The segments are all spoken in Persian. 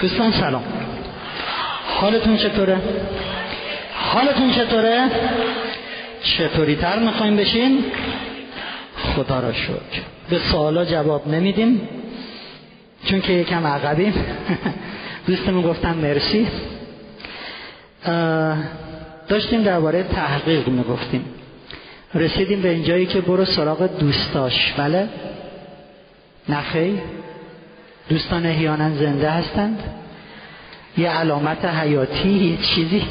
دوستان سلام. حالتون چطوره؟ حالتون چطوره؟ چطوری تر می‌خوایم بشین؟ خدا را شکر. به سوالا جواب نمیدیم چون که یکم عقبیم. دوستمون گفتم مرسی. داشتیم درباره تحقیق می‌گفتیم. رسیدیم به اینجایی که برو سراغ دوستاش بله؟ نخی؟ دوستان احیانا زنده هستند. یه علامت حیاتی یه چیزی.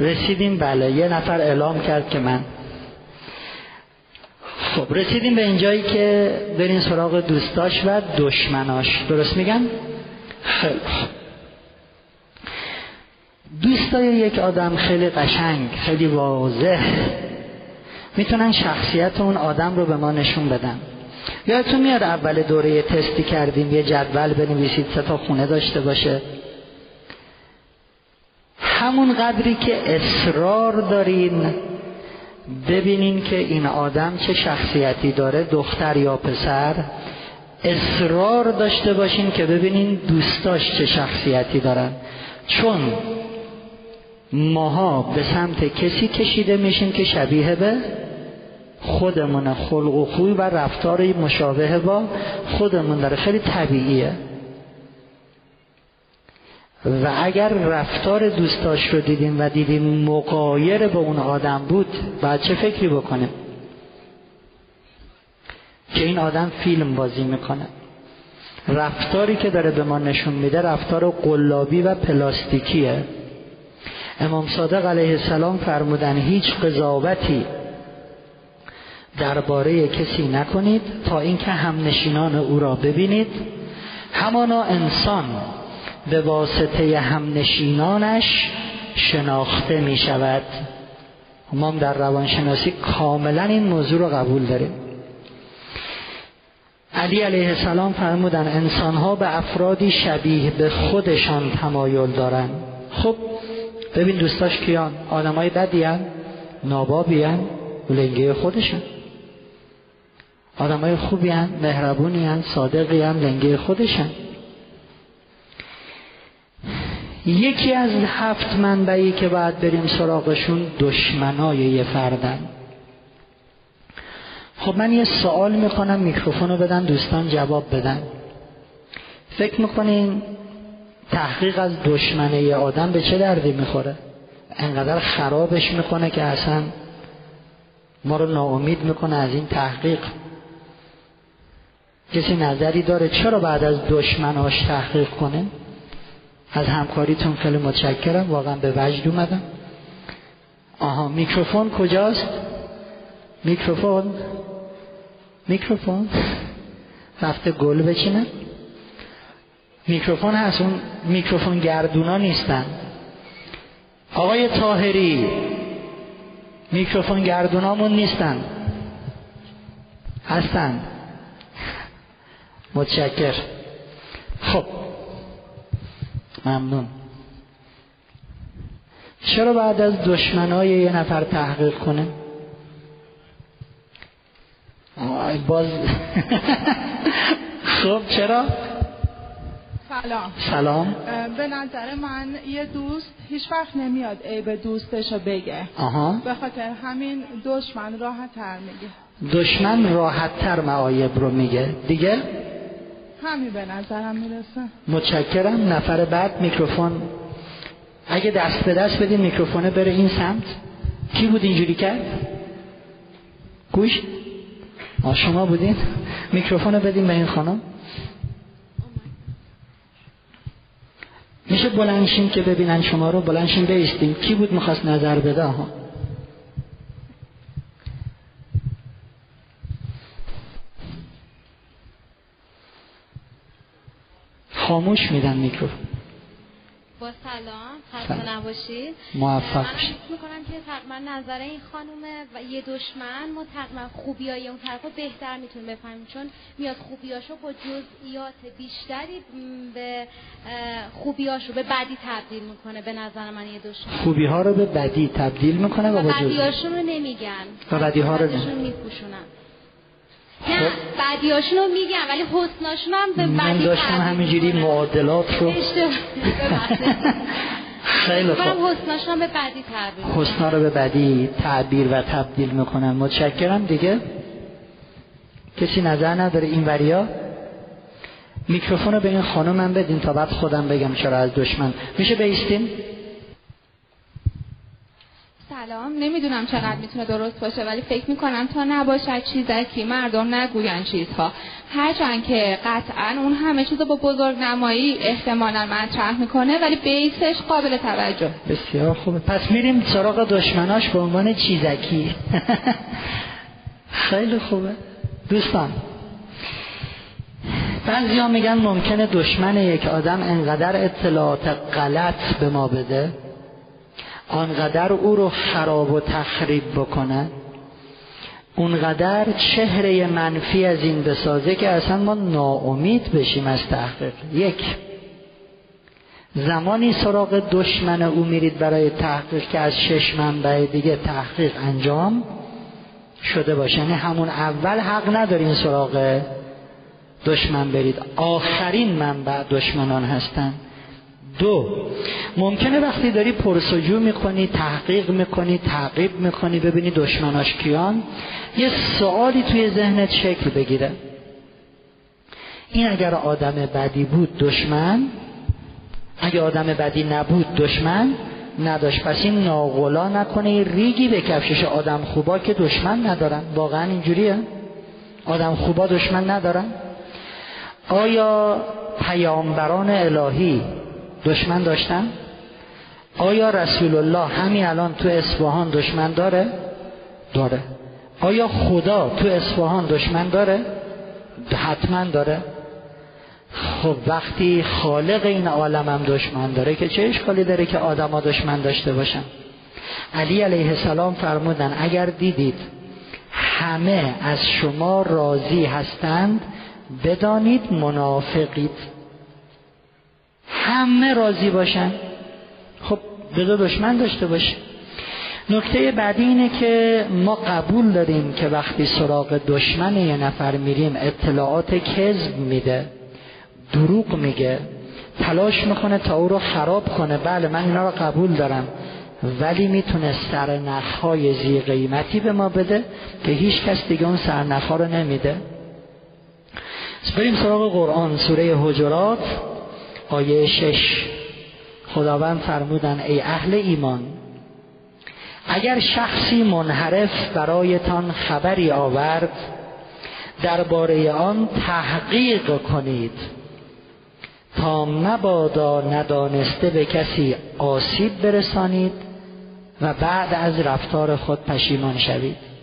رسیدیم بله یه نفر اعلام کرد که من. خب رسیدیم به اینجایی که برین سراغ دوستاش و دشمناش. درست میگم؟ خیلی دوستای یک آدم خیلی قشنگ خیلی واضح. می‌تونن شخصیت اون آدم رو به ما نشون بدن. یادتون میاد اول دوره تستی کردیم یه جدول بنویسید سه تا خونه داشته باشه. همون قدری که اصرار دارین ببینین که این آدم چه شخصیتی داره دختر یا پسر. اصرار داشته باشین که ببینین دوستاش چه شخصیتی دارن. چون ماها به سمت کسی کشیده میشیم که شبیه به خودمون خلق و خوی و رفتار مشابه با خودمون داره. خیلی طبیعیه. و اگر رفتار دوستاش رو دیدیم و دیدیم مقایر به اون آدم بود بعد چه فکری بکنیم؟ که این آدم فیلم بازی می‌کنه. رفتاری که داره به ما نشون میده رفتار قلابی و پلاستیکیه. امام صادق علیه السلام فرمودن هیچ قضاوتی درباره کسی نکنید تا اینکه هم نشینان او را ببینید. همانا انسان به واسطه هم نشینانش شناخته می شود. ما در روانشناسی کاملا این موضوع رو قبول داریم. علی علیه السلام فرمودن انسانها به افرادی شبیه به خودشان تمایل دارند خب ببین دوستاش کیان؟ آدمای بدی هن؟ نابابی هن؟ لنگه آدمای خوبی هن مهربونی هن صادقی هن لنگه خودشن. یکی از هفت منبعی که باید بریم سراغشون دشمنای یه فردن. خب من یه سوال می‌کنم میکروفون رو بدن دوستان جواب بدن. فکر می‌کنین تحقیق از دشمنه یه آدم به چه دردی می‌خوره؟ انقدر خرابش می‌کنه که اصلا ما رو ناامید می‌کنه از این تحقیق. کسی نظری داره چرا بعد از دشمناش تحقیق کنه؟ از همکاریتون خیلی متشکرم واقعا به وجد اومدم. آها میکروفون کجاست؟ میکروفون؟ میکروفون؟ رفته گل بچینه؟ میکروفون هست اون میکروفون گردونا نیستن. آقای تاهری میکروفون گردونامون نیستن. هستن. متشکر خب. ممنون. چرا بعد از دشمنای یه نفر تحقیق کنه باز خب چرا؟ سلام. سلام. به نظر من یه دوست هیچ وقت نمیاد عیب دوستش رو بگه. آها. به خاطر همین دشمن راحت تر میگه. دشمن راحت تر معایب رو میگه. دیگه؟ همین به نظرم می‌رسه. متشکرم. نفر بعد میکروفون. اگه دست به دست بدین میکروفونه بره این سمت. کی بود اینجوری کرد؟ گوش. آ شما بودین. میکروفون بدین به این خانم. میشه بلنشین که ببینن شما رو. بلنشین بیستیم کی بود می‌خواست نظر بده؟ ها خاموش میدن میکروفون. با سلام خسته نباشید. موفق من فکر می‌کنم که تقریبا نظر این خانومه و یه دشمن ما تقریبا خوبیای اون طرف رو بهتر می‌تونیم بفهمیم چون میاد خوبیاشو با جزئیات بیشتری به خوبیاشو به بدی تبدیل می‌کنه به نظر من یه دشمن. خوبی ها رو به بدی تبدیل می‌کنه و با جز... بدیاشون رو نمیگن. و بدیها رو بدیاشون میپوشونن. نه خب. بدیاشون رو میگم ولی حسناشون هم به من داشتم همینجوری. معادلات رو. خیلی خوب حسناشون به بدی تعبیر. حسنا رو به بدی تعبیر و تبدیل می‌کنن متشکرم دیگه کسی نظر نداره این وریا میکروفون رو به این خانومم بدین تا بعد خودم بگم چرا از دشمن میشه بیستین سلام. نمی‌دونم چقدر می‌تونه درست باشه ولی فکر می‌کنم تا نباشد چیزکی مردم نگوین چیزها. هرچند که قطعا اون همه چیز با بزرگ نمایی احتمالا مطرح می‌کنه ولی بیسش قابل توجه. بسیار خوبه پس میریم سراغ دشمناش به عنوان چیزکی. خیلی خوبه. دوستان. بعضی میگن ممکنه دشمن یک آدم انقدر اطلاعات غلط به ما بده. آنقدر او رو خراب و تخریب بکنه اونقدر چهره منفی از این بسازه که اصلا ما ناامید بشیم از تحقیق. یک زمانی سراغ دشمن او میرید برای تحقیق که از شش منبع دیگه تحقیق انجام شده باشه. یعنی همون اول حق ندارین سراغ دشمن برید. آخرین منبع دشمنان هستند دو. ممکنه وقتی داری پرسجو می‌کنی تحقیق می‌کنی تعقیب می‌کنی ببینی دشمناش کیان یه سوالی توی ذهنت شکل بگیره. این اگر آدم بدی بود دشمن اگه آدم بدی نبود دشمن نداشت. پس این ناغلا نکنه ریگی به کفشش آدم خوبا که دشمن ندارن. واقعا اینجوریه؟ آدم خوبا دشمن ندارن؟ آیا پیامبران الهی دشمن داشتن؟ آیا رسول الله همین الان تو اصفهان دشمن داره؟ داره. آیا خدا تو اصفهان دشمن داره؟ حتما داره. خب وقتی خالق این عالم هم دشمن داره که چه اشکالی داره که آدما دشمن داشته باشن؟ علی علیه السلام فرمودن اگر دیدید همه از شما راضی هستند بدانید منافقید. همه راضی باشن. خب بذار دشمن داشته باشه. نکته بعدی اینه که ما قبول داریم که وقتی سراغ دشمن یه نفر میریم اطلاعات کذب میده دروغ میگه تلاش می‌کنه تا او رو خراب کنه. بله من اینا رو قبول دارم ولی می‌تونه سرنخهای زی قیمتی به ما بده که هیچ کس دیگه اون سرنخها رو نمیده. بریم سراغ قرآن سوره حجرات. آیه شش. خداوند فرمودن ای اهل ایمان اگر شخصی منحرف برایتان خبری آورد درباره آن تحقیق کنید. تا مبادا ندانسته به کسی آسیب برسانید و بعد از رفتار خود پشیمان شوید.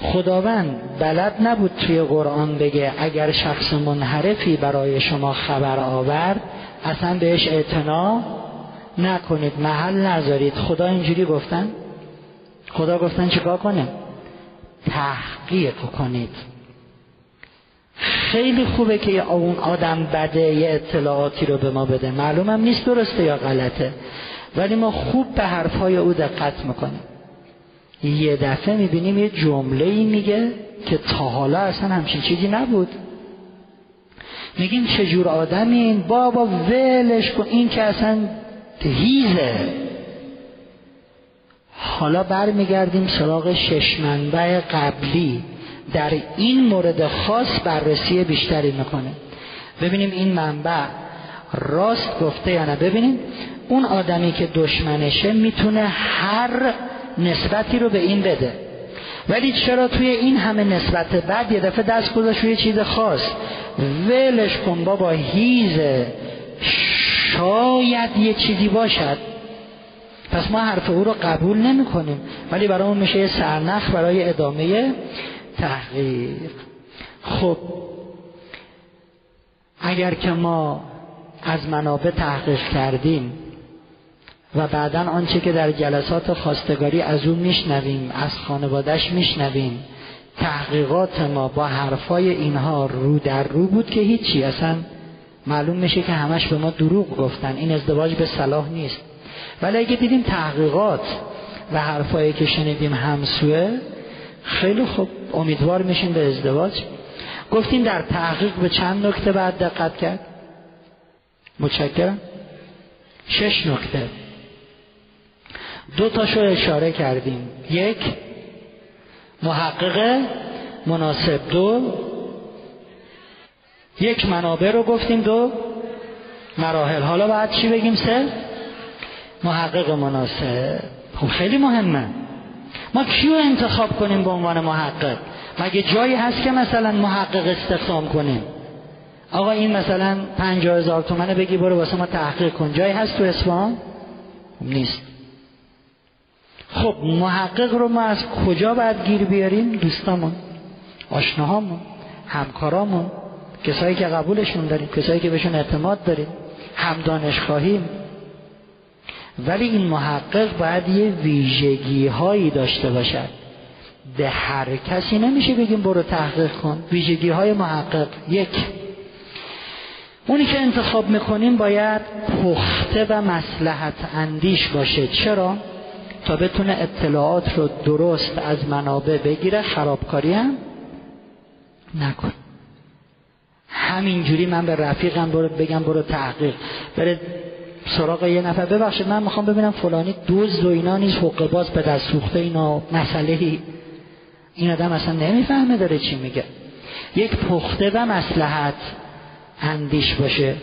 خداوند بلد نبود توی قرآن بگه اگر شخص منحرفی برای شما خبر آورد اصلا بهش اعتنا نکنید محل نذارید. خدا اینجوری گفتن؟ خدا گفتن چیکار کنه؟ تحقیق کنید. خیلی خوبه که اون آدم بده یه اطلاعاتی رو به ما بده. معلومم نیست درسته یا غلطه. ولی ما خوب به حرفهای او دقت می‌کنیم. یه دفعه می‌بینیم یه جمله ای میگه که تا حالا اصلا همچین چیزی نبود. میگیم چجور آدمی این بابا ولش کن این که اصلا هیزه حالا برمیگردیم سراغ شش منبع قبلی. در این مورد خاص بررسی بیشتری می‌کنه ببینیم این منبع راست گفته یا نه. ببینیم اون آدمی که دشمنشه می‌تونه هر نسبتی رو به این بده. ولی چرا توی این همه نسبت بعد یه دفعه دست گذاشت روی چیز خاص؟ ولش کن بابا هیزه شاید یه چیزی باشد. پس ما حرف او رو قبول نمی کنیم ولی برای اون میشه یه سرنخ برای ادامه تحقیق. خب اگر که ما از منابع تحقیق کردیم و بعدا آنچه که در جلسات خواستگاری از او میشنویم از خانوادش میشنویم. تحقیقات ما با حرفای اینها رو در رو بود که هیچی. اصلا معلوم میشه که همش به ما دروغ گفتن. این ازدواج به صلاح نیست. ولی اگه دیدیم تحقیقات و حرفایی که شنیدیم همسوه خیلی خوب امیدوار میشیم به ازدواج. گفتیم در تحقیق به چند نکته بعد دقت کرد. متشکرم. شش نکته. دو تاشو اشاره کردیم. یک محقق مناسب دو. یک منابع رو گفتیم دو. مراحل. حالا بعد چی بگیم؟ سه. محقق مناسب. خب خیلی مهمه. ما کیو انتخاب کنیم به عنوان محقق؟ مگه جایی هست که مثلا محقق استخدام کنیم؟ آقا این مثلا پنجاه هزار تومنه بگی برو واسه ما تحقیق کن. جایی هست تو اصفهان نیست. خب محقق رو ما از کجا باید گیر بیاریم؟ دوستامون آشناهامون همکارامون کسایی که قبولشون داریم کسایی که بهشون اعتماد داریم هم دانشخواهیم ولی این محقق باید یه ویژگی هایی داشته باشد. به هر کسی نمیشه بگیم برو تحقیق کن. ویژگی های محقق. یک اونی که انتخاب می‌کنیم باید پخته و مسلحت اندیش باشه. چرا؟ تا بتونه اطلاعات رو درست از منابع بگیره خرابکاری هم نکن. همینجوری من به رفیقم برو بگم برو تحقیق. بره سراغ یه نفر. ببخشید من می‌خوام ببینم فلانی دوز و اینا نیست حقه باز به دست سوخته اینا مسئله این آدم اصلا نمی‌فهمه داره چی میگه. یک پخته و مسلحت اندیش باشه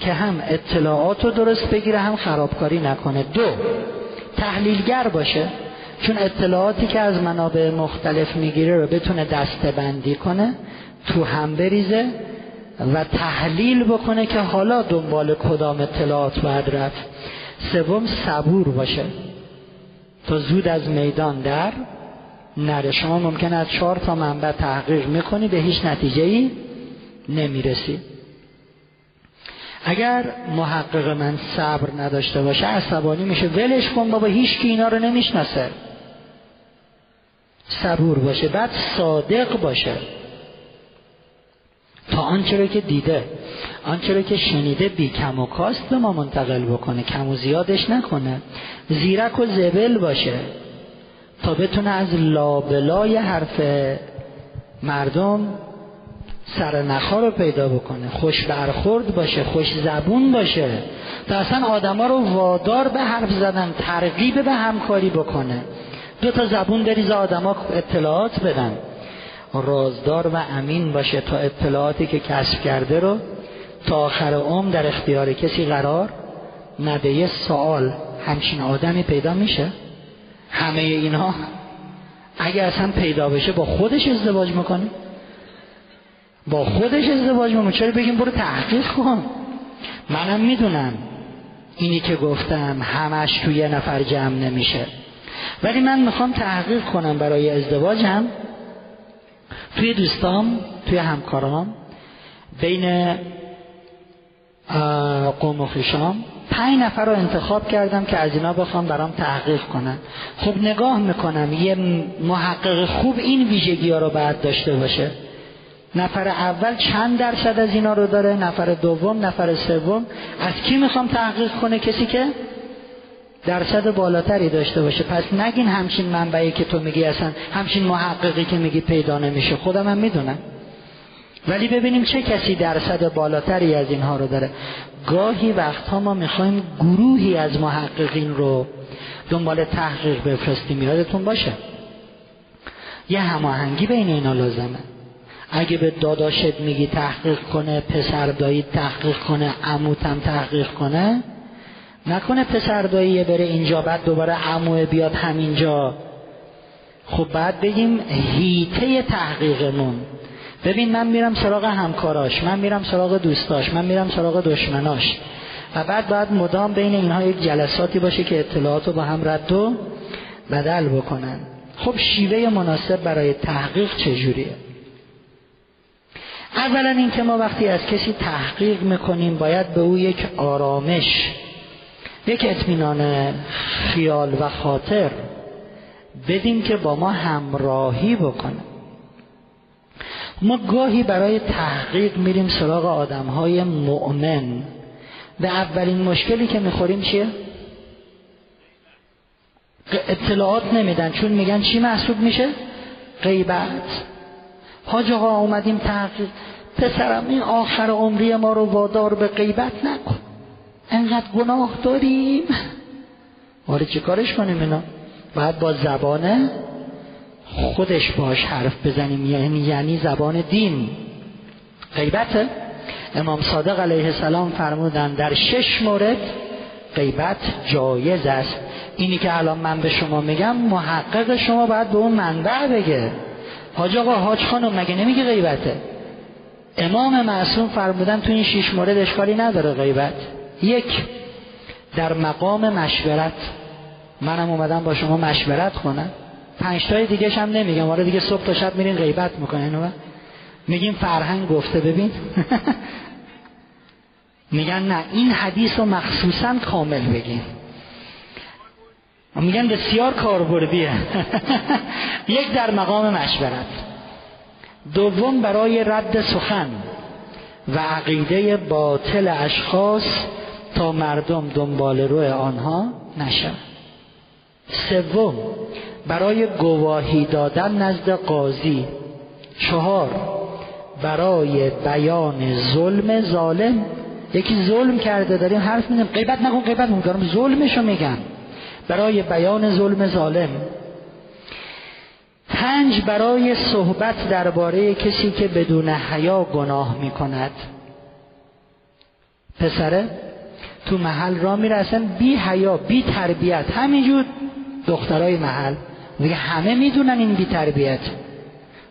که هم اطلاعات رو درست بگیره هم خرابکاری نکنه. دو تحلیلگر باشه چون اطلاعاتی که از منابع مختلف می‌گیره رو بتونه دسته بندی کنه تو هم بریزه و تحلیل بکنه که حالا دنبال کدام اطلاعات باید رفت. سوم صبور باشه. تا زود از میدان در نره. شما ممکن از چهار تا منبع تحقیق می‌کنی به هیچ نتیجه ای نمی‌رسی. اگر محقق من صبر نداشته باشه عصبانی میشه. ولش کن بابا هیچ کی اینا رو نمی‌شناسه. صبور باشه بعد صادق باشه. تا آنچه رو که دیده آنچه رو که شنیده بی کم و کاست به ما منتقل بکنه کم و زیادش نکنه. زیرک و زبل باشه. تا بتونه از لابلای حرف مردم سر نخا رو پیدا بکنه. خوش برخورد باشه خوش زبون باشه. تا اصلا آدما رو وادار به حرف زدن ترغیب به همکاری بکنه. دو تا زبون بریز آدما اطلاعات بدن. رازدار و امین باشه تا اطلاعاتی که کسب کرده رو تا آخر عمر در اختیار کسی قرار نده. یه سوال همچین آدمی پیدا میشه؟ همه اینها اگه اصلا پیدا بشه با خودش ازدواج می‌کنه؟ با خودش ازدواج می‌کنه. چرا بگیم برو تحقیق کن. منم می‌دونم. اینی که گفتم همش توی یه نفر جمع نمیشه. ولی من می‌خوام تحقیق کنم برای ازدواجم. توی دوستام توی همکارام بین قوم و خیشام پنج نفر رو انتخاب کردم که از اینا بخوام برام تحقیق کنن. خب نگاه می‌کنم یه محقق خوب این ویژگی ها رو باید داشته باشه. نفر اول چند درصد از اینا رو داره؟ نفر دوم نفر سوم؟ از کی می‌خوام تحقیق کنه کسی که درصد بالاتری داشته باشه؟ پس نگین همچین منبعی که تو میگی اصلا همچین محققی که میگی پیدا نمیشه. خودم هم می‌دونم. ولی ببینیم چه کسی درصد بالاتری از اینها رو داره. گاهی وقتها ما می‌خوایم گروهی از محققین رو دنبال تحقیق بفرستیم. یادتون باشه؟ یه هماهنگی بین اینا لازمه. اگه به داداشت میگی تحقیق کنه پسر دایی تحقیق کنه عموتم تحقیق کنه نکنه پسر دایی بره اینجا بعد دوباره عموه بیاد همینجا. خب بعد بگیم هیته تحقیقمون. ببین من میرم سراغ همکاراش من میرم سراغ دوستاش من میرم سراغ دشمناش. و بعد باید مدام بین اینها یک جلساتی باشه که اطلاعات رو با هم رد و بدل بکنن. خب شیوه مناسب برای تحقیق چجوریه؟ اولا اینکه ما وقتی از کسی تحقیق می‌کنیم باید به او یک آرامش یک اطمینان خیال و خاطر بدیم که با ما همراهی بکنه ما گاهی برای تحقیق میریم سراغ آدم های مؤمن و اولین مشکلی که می‌خوریم چیه؟ اطلاعات نمیدن چون میگن چی محسوب میشه؟ غیبت حاج آقا اومدیم تحقیق پسرم این آخر عمری ما رو وادار به غیبت نکن. انقدر گناه داریم. آره چه کارش کنیم اینا؟ باید با زبان خودش باش حرف بزنیم. یعنی یعنی زبان دین. غیبته. امام صادق علیه السلام فرمودن در شش مورد غیبت جایز است. اینی که الان من به شما میگم محقق شما باید به اون منبع بگه. حاج آقا حاج خانم مگه نمیگه غیبته؟ امام معصوم فرمودن تو این شش مورد اشکالی نداره غیبت. یک در مقام مشورت. منم اومدم با شما مشورت کنم. پنج تای دیگه هم نمیگم. آره دیگه صبح تا شب میرین غیبت می‌کنین میگیم فرهنگ گفته ببین. میگن نه این حدیث رو مخصوصا کامل بگیم میگن بسیار کاربردیه. یک در مقام مشورت. دوم برای رد سخن و عقیده باطل اشخاص تا مردم دنبال روی آنها نشن. سوم برای گواهی دادن نزد قاضی. چهار برای بیان ظلم ظالم. یکی ظلم کرده داریم حرف میدیم غیبت نکن غیبت نکن. ظلمشو میگن برای بیان ظلم ظالم. پنج برای صحبت درباره کسی که بدون حیا گناه می‌کند. پسره تو محل را میره بی حیا بی تربیت. همینجور دخترای محل. میگه همه می‌دونن این بی تربیت.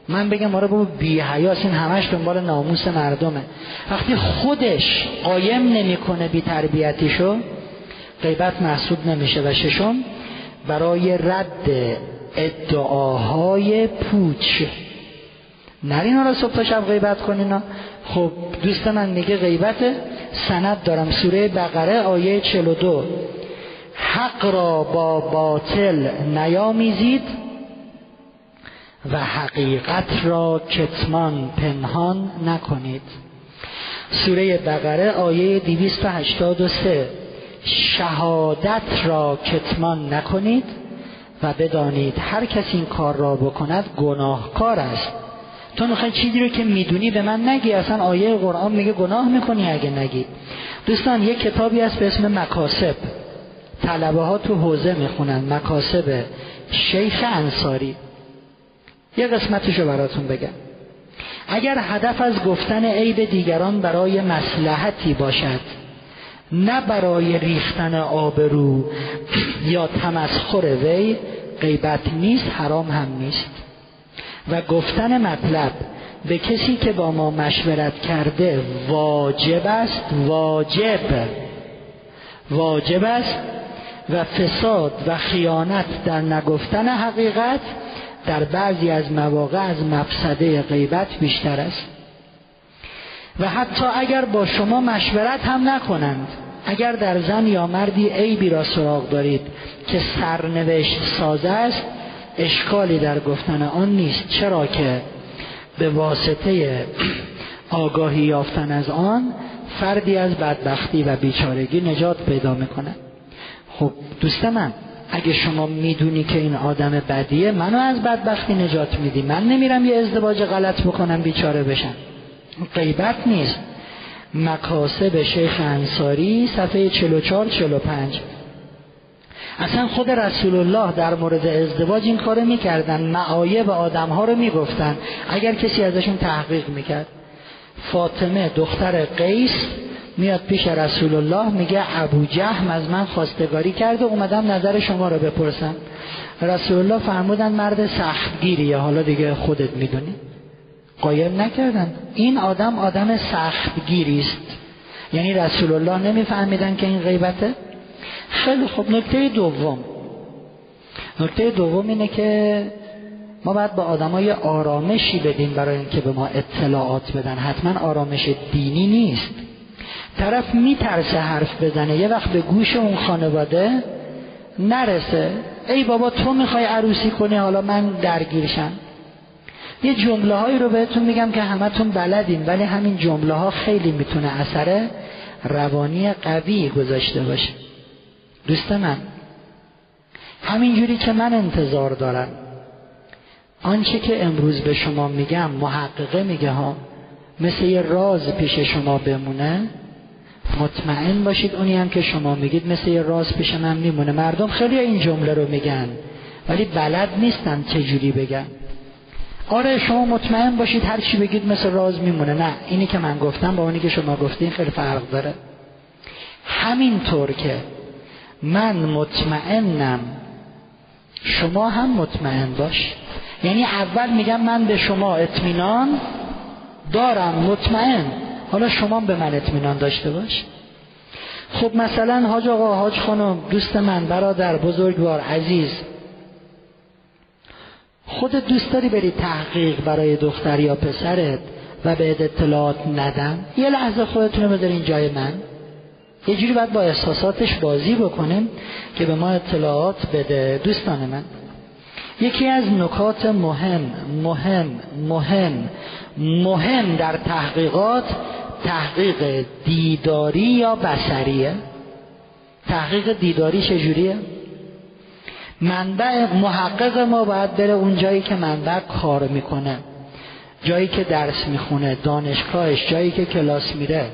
من بگم آره بابا بی حیاس این همش دنبال ناموس مردمه. وقتی خودش قایم نمی‌کنه بی تربیتیشو غیبت محسوب نمیشه. و ششم برای رد ادعاهای پوچ. نرین را صبح تا شب غیبت کنین خب دوست من میگه غیبت سند دارم. سوره بقره آیه 42 حق را با باطل نیامیزید و حقیقت را کتمان پنهان نکنید. سوره بقره آیه 283 شهادت را کتمان نکنید و بدانید هر کسی این کار را بکند گناهکار است. تو می‌خوای چیزی رو که می‌دونی به من نگی اصلا آیه قرآن میگه گناه می‌کنی اگه نگی. دوستان یک کتابی هست به اسم مکاسب. طلبه ها تو حوزه می‌خونن مکاسب شیخ انصاری. یه قسمتشو براتون بگم. اگر هدف از گفتن عیب دیگران برای مسلحتی باشد نه برای ریختن آبرو یا تمسخر وی غیبت نیست حرام هم نیست. و گفتن مطلب به کسی که با ما مشورت کرده واجب است؟ واجب. واجب است و فساد و خیانت در نگفتن حقیقت در بعضی از مواقع از مفسده غیبت بیشتر است. و حتی اگر با شما مشورت هم نکنند اگر در زن یا مردی عیبی را سراغ دارید که سرنوشت سازه است اشکالی در گفتن آن نیست. چرا که به واسطه آگاهی یافتن از آن فردی از بدبختی و بیچارگی نجات پیدا می‌کنه خب دوست من اگه شما می‌دونی که این آدم بدیه منو از بدبختی نجات میدی. من نمیرم یه ازدواج غلط بکنم بیچاره بشم. غیبت نیست. مکاسب شیخ انصاری صفحه 44 45 اصلا خود رسول الله در مورد ازدواج این کارو می‌کردن. معایب آدم ها رو می‌گفتن. اگر کسی ازشون تحقیق می‌کرد. فاطمه دختر قیس میاد پیش رسول الله میگه ابو جهم از من خواستگاری کرده اومدم نظر شما رو بپرسم. رسول الله فرمودن مرد سختگیریه. حالا دیگه خودت می‌دونی. قایم نکردن. این آدم آدم سختگیری است یعنی رسول الله نمیفهمیدن که این غیبته. خیلی خوب نکته دوم. نکته دوم اینه که ما باید با آدمای آرامشی بدیم برای اینکه به ما اطلاعات بدن. حتما آرامش دینی نیست. طرف میترسه حرف بزنه. یه وقت به گوش اون خانواده نرسه. ای بابا تو می‌خوای عروسی کنی؟ حالا من درگیرشم. یه جمله هایی رو بهتون میگم که همتون بلدین ولی همین جمله ها خیلی می‌تونه اثر روانی قوی گذاشته باشه. دوست من همینجوری که من انتظار دارم آنچه که امروز به شما میگم محققه میگه ها مثل یه راز پیش شما بمونه مطمئن باشید اونی هم که شما میگید مثل یه راز پیش من میمونه. مردم خیلی این جمله رو میگن ولی بلد نیستن چجوری بگن. آره شما مطمئن باشید هر چی بگید مثل راز میمونه. نه اینی که من گفتم با اونی که شما گفتین خیلی فرق داره. همینطور که من مطمئنم شما هم مطمئن باش. یعنی اول میگم من به شما اطمینان دارم مطمئن. حالا شما به من اطمینان داشته باش. خب مثلا حاج آقا حاج خانم دوست من برادر بزرگوار عزیز خودت دوست داری بری تحقیق برای دختر یا پسرت و به اطلاعات ندم؟ یه لحظه خودتون رو بذارین جای من. یه جوری باید با احساساتش بازی بکنیم که به ما اطلاعات بده. دوستان من یکی از نکات مهم مهم مهم مهم در تحقیقات تحقیق دیداری یا بسریه تحقیق دیداری چجوریه؟ منبع محقق ما باید بره اون جایی که منبع کار می‌کنه. جایی که درس می‌خونه دانشگاهش جایی که کلاس میره.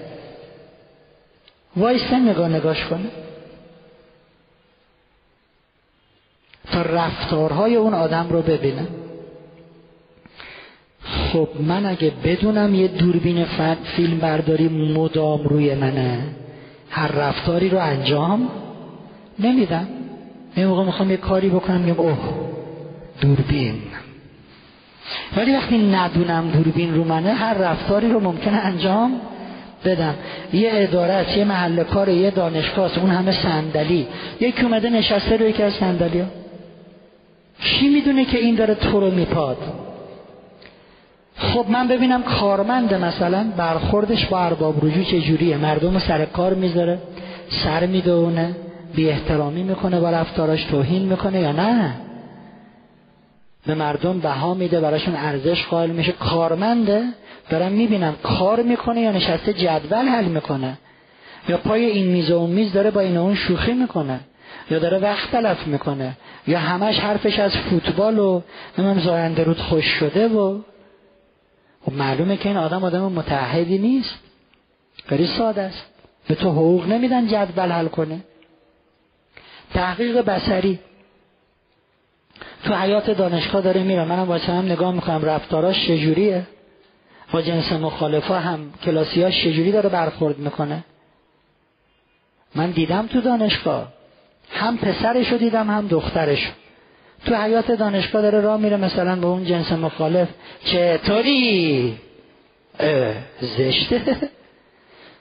وایسته نگاه نگاش کنه تا رفتارهای اون آدم رو ببینه. خب من اگه بدونم یه دوربین فیلم برداری مدام روی منه هر رفتاری رو انجام نمیدم. یه موقع می‌خوام یه کاری بکنم میگم اوه دوربین. ولی وقتی ندونم دوربین رو منه هر رفتاری رو ممکنه انجام بدم. یه ادارت یه محل کار یه دانشگاه اون همه صندلی. یکی اومده نشسته رو یکی از صندلی ها. کی می‌دونه که این داره تو رو میپاد؟ خب من ببینم کارمند مثلا برخوردش با ارباب رجوع چجوریه؟ مردم سر کار می‌ذاره سر می‌دونه بی احترامی می‌کنه با رفتاراش توهین می‌کنه یا نه؟ به مردم بها میده براشون ارزش قائل میشه. کارمنده دارم می‌بینم کار می‌کنه یا نشسته جدول حل می‌کنه. یا پای این میز و اون میز داره با این اون شوخی می‌کنه. یا داره وقت تلف می‌کنه. یا همش حرفش از فوتبال و نمیم زاینده رود خوش شده و خب معلومه که این آدم آدم متحدی نیست. خیلی ساده است. به تو حقوق نمیدن جدول حل کنه. تحقیق بسری تو حیات دانشگاه داره میره. منم واسه هم نگاه می‌کنم. رفتاراش چجوریه؟ با جنس مخالفا هم کلاسیاش چجوری داره برخورد می‌کنه؟ من دیدم تو دانشگاه. هم پسرش رو دیدم هم دخترش تو حیات دانشگاه داره راه میره مثلا به اون جنس مخالف. چطوری؟ زشته.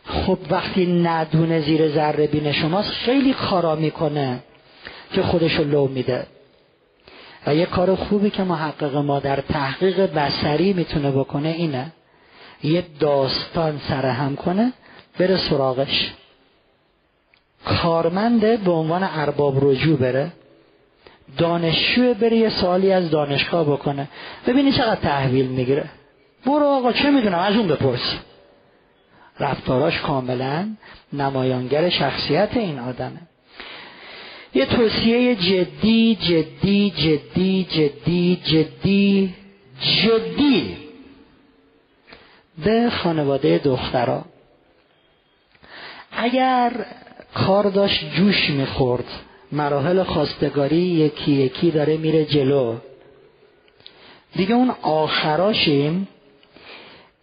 خب وقتی ندونه زیر ذره بین شماست خیلی کارا می‌کنه که خودشو لو میده. و یه کار خوبی که محقق ما در تحقیق بسری می‌تونه بکنه اینه یه داستان سرهم کنه بره سراغش. کارمنده به عنوان ارباب رجوع بره دانشجو بره یه سوالی از دانشگاه بکنه ببینی چقدر تحویل می‌گیره. برو آقا چه می‌دونم؟ از اون بپرس. رفتاراش کاملا نمایانگر شخصیت این آدمه. یه توصیه جدی جدی جدی جدی جدی جدی به خانواده دخترها اگر کار داشت جوش می‌خورد مراحل خواستگاری یکی یکی داره میره جلو. دیگه اون آخراشیم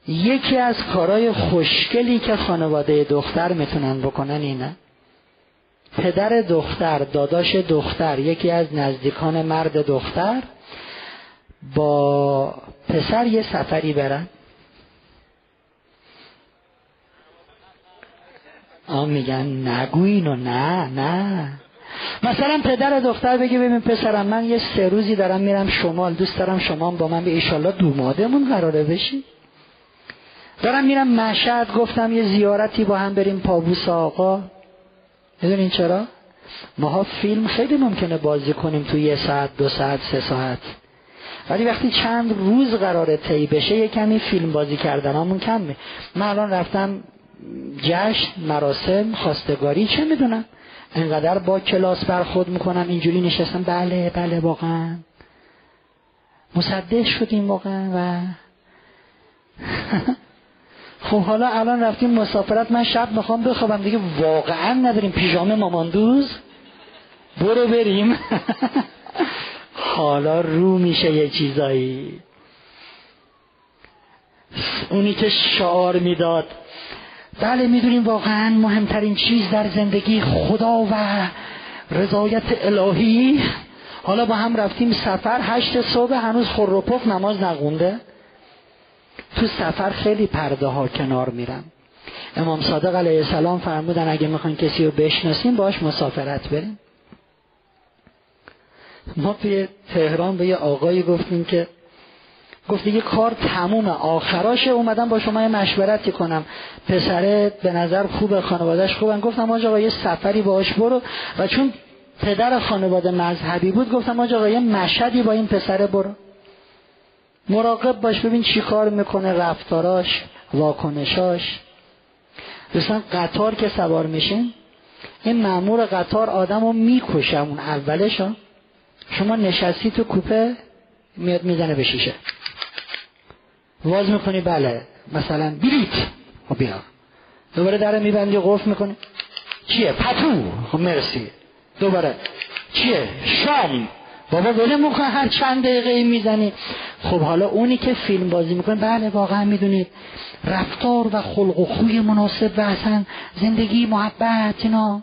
یکی از کارهای خوشگلی که خانواده دختر می‌تونن بکنن اینه. پدر دختر داداش دختر یکی از نزدیکان مرد دختر با پسر یه سفری برن. آن میگن نگو اینو نه نه. مثلا پدر دختر بگه ببین پسرم من یه سه روزی دارم میرم شمال دوست دارم شما با من به ایشالله دومادمون قراره بشی. دارم میرم مشهد گفتم یه زیارتی با هم بریم پابوس آقا. می‌دونین چرا؟ ماها فیلم خیلی ممکنه بازی کنیم توی یه ساعت دو ساعت سه ساعت. ولی وقتی چند روز قراره طی بشه یه کمی فیلم بازی کردن همون کم می من الان رفتم جشن مراسم خواستگاری چه می‌دونم؟ انقدر با کلاس برخورد می‌کنم اینجوری نشستم. بله بله واقعا. مصدق شدیم واقعا و خب حالا الان رفتیم مسافرت من شب می‌خوام بخوابم دیگه. واقعا نداریم پیژامه ماماندوز برو بریم. حالا رو میشه یه چیزایی. اونی که شعار می‌داد. بله می‌دونیم واقعا مهمترین چیز در زندگی خدا و رضایت الهی. حالا با هم رفتیم سفر. هشت صبح هنوز خور نماز نقونده تو سفر خیلی پرده ها کنار میرن. امام صادق علیه السلام فرمودن اگه می‌خواین کسی رو بشناسیم باش مسافرت بریم. ما توی تهران به یه آقایی گفتیم که گفت دیگه کار تموم آخراشه اومدم با شما یه مشورتی کنم. پسره به نظر خوبه خانوادهش خوبن. گفتم آجا یه سفری باش برو. و چون پدر خانواده مذهبی بود گفتم آجا یه مشهدی با این پسره برو. مراقب باش ببین چی کار می‌کنه رفتاراش واکنشاش. دوستان قطار که سوار میشین این معمور قطار آدم رو می‌کشه اون اولش شما نشستی تو کوپه میاد می‌زنه به شیشه. واز می‌کنی بله. مثلا بلیت خب بیا. دوباره در میبندی قفل می‌کنی. چیه؟ پتو. خب مرسی. دوباره. چیه؟ شام. بابا ولی می‌کنه هر چند دقیقه می‌زنی. خب حالا اونی که فیلم بازی می‌کنه بله واقعا می‌دونید. رفتار و خلق و خوی مناسب و اصلا زندگی محبت اینا.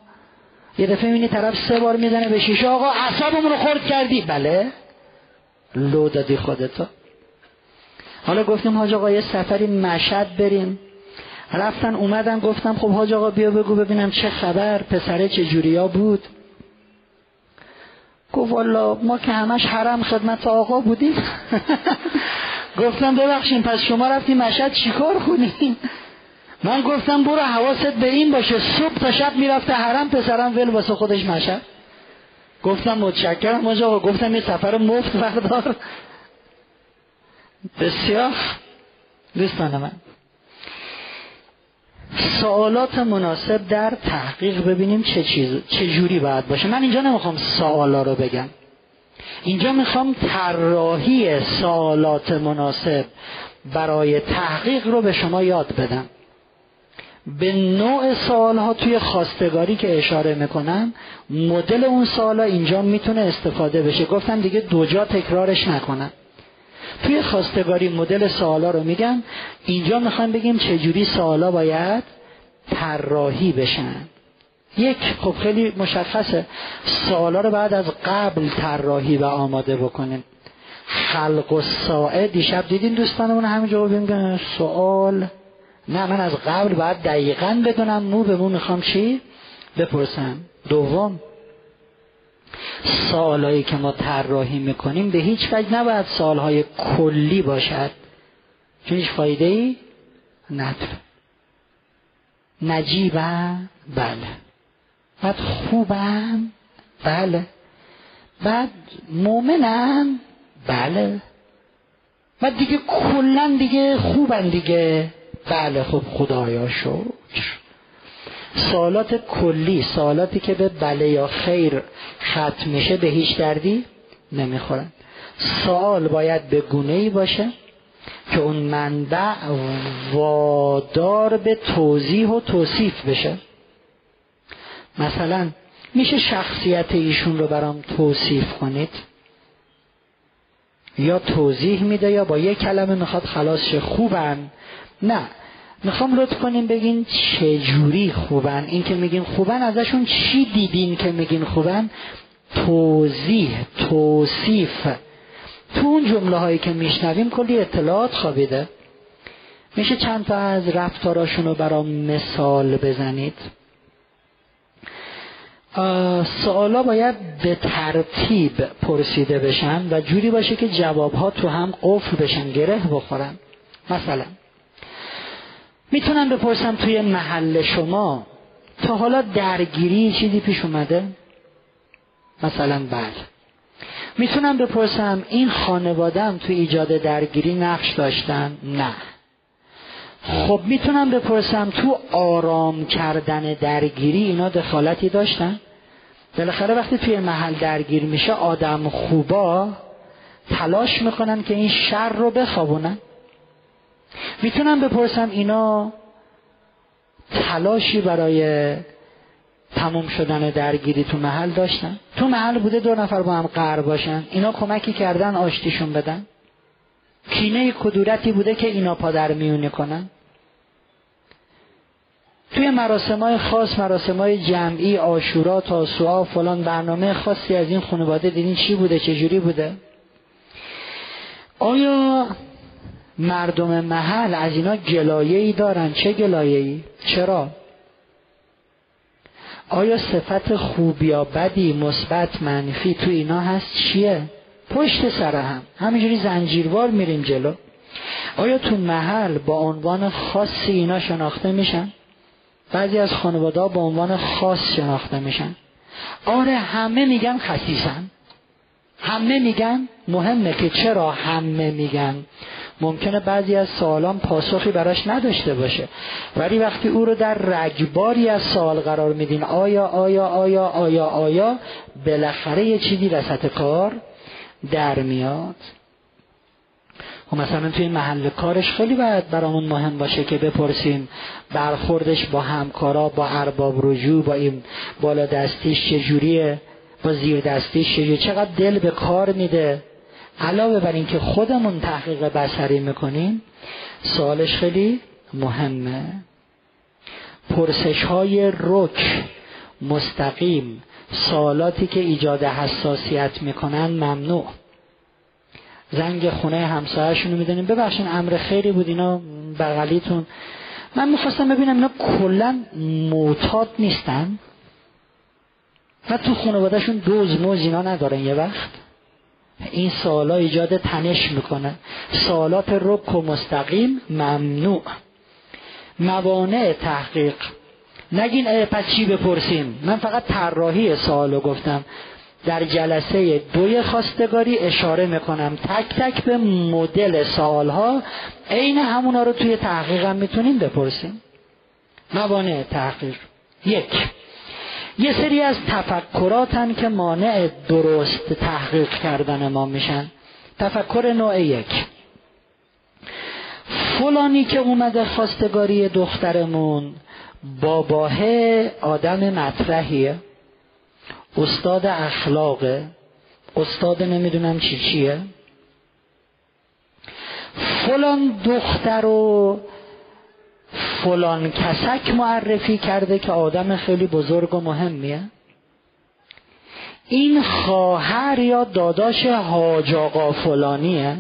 یه دفعه می‌بینی طرف سه بار می‌زنه به شیشه آقا اعصابمون رو خورد کردی. بله. لو دادی خودتو. حالا گفتیم حاج آقا یه سفری مشهد بریم. رفتن اومدن گفتم خب حاج آقا بیا بگو ببینم چه خبر پسره چه جوریا بود. گفت والا ما که همش حرم خدمت آقا بودیم. گفتم ببخشیم پس شما رفتیم مشهد چیکار کنیم؟ من گفتم برو حواست به این باشه صبح تا شب می‌رفته حرم پسرم ول واسه خودش مشهد. گفتم متشکرم آقا گفتم یه سفر مفت بردار. بسیار. دوستان من. سوالات مناسب در تحقیق ببینیم چه چیز چه جوری باید باشه. من اینجا نمی‌خوام سوالا رو بگم. اینجا می‌خوام طراحی سوالات مناسب برای تحقیق رو به شما یاد بدم. به نوع سوال ها توی خواستگاری که اشاره می‌کنم مدل اون سوال اینجا می‌تونه استفاده بشه. گفتم دیگه دو جا تکرارش نکنم. توی خواستگاری مدل سوالا رو میگم اینجا می‌خوایم بگیم چجوری سوالا باید طراحی بشن. یک خب خیلی مشخصه. سوالا رو بعد از قبل طراحی و آماده بکنیم. خلق و ساعه دیشب دیدین دوستانمون همینجا بگیم سوال. نه من از قبل باید دقیقا بدونم. مو به مو می‌خوام چی؟ بپرسم. دوم سالهایی که ما طراحی می‌کنیم به هیچ وجه نباید سالهای کلی باشد. چون هیچ فایده ای نداره. نجیبم بله. بعد خوبم؟ بله. بعد مؤمنم؟ بله. بعد دیگه کلا دیگه خوبن دیگه. بله خب خدایا شکر. سوالات کلی سوالاتی که به بله یا خیر ختم میشه به هیچ دردی نمی‌خورن. سوال باید به گونه ای باشه که اون منبع وادار به توضیح و توصیف بشه. مثلا میشه شخصیت ایشون رو برام توصیف کنید؟ یا توضیح میده یا با یه کلمه می‌خواد خلاص شه خوبن؟ نه. می‌خوام لطف کنیم بگین چجوری خوبن؟ این که میگین خوبن ازشون چی دیدین که میگین خوبن؟ توضیح توصیف. تو اون جمله هایی که میشنویم کلی اطلاعات خوابیده. میشه چند تا از رفتاراشون رو برام مثال بزنید. سوالا باید به ترتیب پرسیده بشن و جوری باشه که جوابها تو هم قفل بشن گره بخورن. مثلا می‌تونم بپرسم توی محل شما تا حالا درگیری چیزی پیش اومده؟ مثلا بله می‌تونم بپرسم این خانوادم تو ایجاد درگیری نقش داشتن؟ نه خب می‌تونم بپرسم تو آرام کردن درگیری اینا دخالتی داشتن؟ بالاخره وقتی توی محل درگیر میشه آدم خوبا تلاش می‌کنن که این شر رو بخوابونن می‌تونم بپرسم اینا تلاشی برای تموم شدن درگیری تو محل داشتن؟ تو محل بوده دو نفر با هم قهر باشن. اینا کمکی کردن آشتیشون بدن؟ کینه کدورتی بوده که اینا پادر میونی کنن؟ توی مراسم های خاص مراسم های جمعی آشورا تاسوعا فلان برنامه خاصی از این خانواده دیدین چی بوده چجوری بوده؟ آیا مردم محل از اینا گلایه ای دارن. چه گلایه ای چرا؟ آیا صفت خوب یا بدی مثبت منفی تو اینا هست؟ چیه؟ پشت سر هم. همینجوری زنجیروار میریم جلو. آیا تو محل با عنوان خاصی اینا شناخته میشن؟ بعضی از خانواده با عنوان خاص شناخته میشن. آره همه میگن خسیسن همه میگن مهمه که چرا همه میگن؟ ممکنه بعضی از سوالان پاسخی براش نداشته باشه. ولی وقتی او رو در رگباری از سوال قرار میدین آیا آیا آیا آیا آیا بالاخره یه چیزی وسط کار در میاد. و خب مثلا توی محل کارش خیلی باید برامون مهم باشه که بپرسیم برخوردش با همکارا با ارباب رجوع با این بالا دستیش چجوریه با زیر دستیش چجوریه چقدر دل به کار میده. علاوه بر اینکه خودمون تحقیق بسری می‌کنیم سوالش خیلی مهمه. پرسش های رک مستقیم سوالاتی که ایجاد حساسیت می‌کنن ممنوع. زنگ خونه همسایه‌شون رو می‌دونیم. ببخشین امر خیری بود اینا بغلیتون. من می‌خواستم ببینم اینا کلا معتاد نیستن؟ و تو خانوادهشون دوز موز اینا ندارن یه وقت؟ این سوالا ایجاد تنش می‌کنه. سوالات رک و مستقیم ممنوع. موانع تحقیق. نگین پس چی بپرسیم؟ من فقط طراحی سوالو گفتم. در جلسه دوی خواستگاری اشاره می‌کنم. تک تک به مدل سوالها عین همونا رو توی تحقیقم می‌تونیم بپرسیم. موانع تحقیق. یک. یه سری از تفکراتن که مانع درست تحقیق کردن ما میشن. تفکر نوع یک. فلانی که اومده خواستگاری دخترمون باباه آدم مطرحیه استاد اخلاقه استاد نمی‌دونم چی چیه. فلان دختر رو فلان کسک معرفی کرده که آدم خیلی بزرگ و مهمیه. این خواهر یا داداش حاج آقا فلانیه.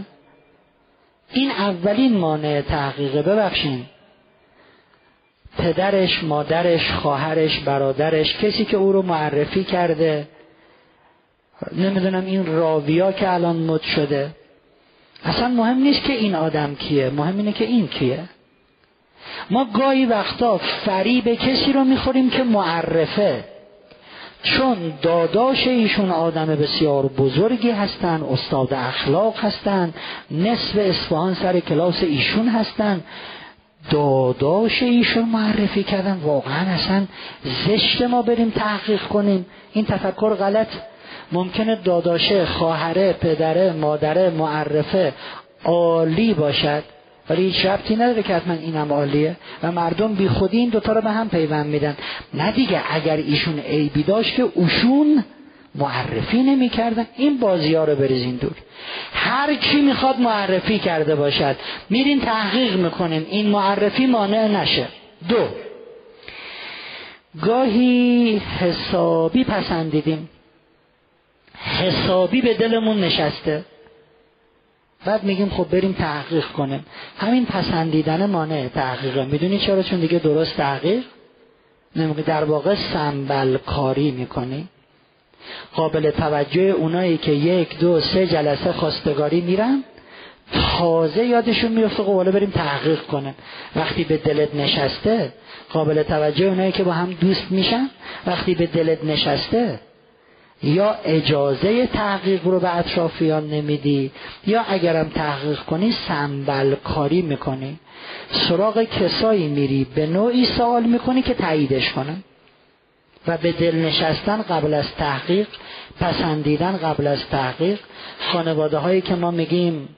این اولین مانع تحقیقه. ببخشین پدرش مادرش خواهرش برادرش کسی که او رو معرفی کرده. نمی‌دونم این راویا که الان مد شده. اصلا مهم نیست که این آدم کیه. مهم اینه که این کیه. ما گاهی وقتا فریب کسی رو می‌خوریم که معرفه. چون داداش ایشون آدم بسیار بزرگی هستن استاد اخلاق هستن نصف اصفهان سر کلاس ایشون هستن. داداش ایشون معرفی کردن واقعا اصلا زشت ما بریم تحقیق کنیم. این تفکر غلط. ممکنه داداشه خواهره پدره مادره معرفه عالی باشد. ولی هیچ ربطی نداره که حتما اینم عالیه و مردم بی خودی این دوتا رو به هم پیوند میدن. نه دیگه اگر ایشون عیبی داشت که اوشون معرفی نمی‌کردن. این بازی ها رو بریزین دور. هر کی می‌خواد معرفی کرده باشد. میرین تحقیق می‌کنیم این معرفی مانع نشه. دو. گاهی حسابی پسندیدیم. حسابی به دلمون نشسته. بعد میگیم خب بریم تحقیق کنیم. همین پسندیدن مانع تحقیقه. می‌دونی چرا؟ چون دیگه درست تحقیق نمیگه در واقع سنبل کاری می‌کنی. قابل توجه اونایی که یک دو سه جلسه خواستگاری میرن تازه یادشون میفته خب بریم تحقیق کنیم. وقتی به دلت نشسته قابل توجه اونایی که با هم دوست میشن وقتی به دلت نشسته یا اجازه تحقیق رو به اطرافیان نمیدی یا اگرم تحقیق کنی سنبل کاری می‌کنی. سراغ کسایی میری به نوعی سوال می‌کنی که تاییدش کنن. و به دل نشستن قبل از تحقیق پسندیدن قبل از تحقیق. خانواده هایی که ما میگیم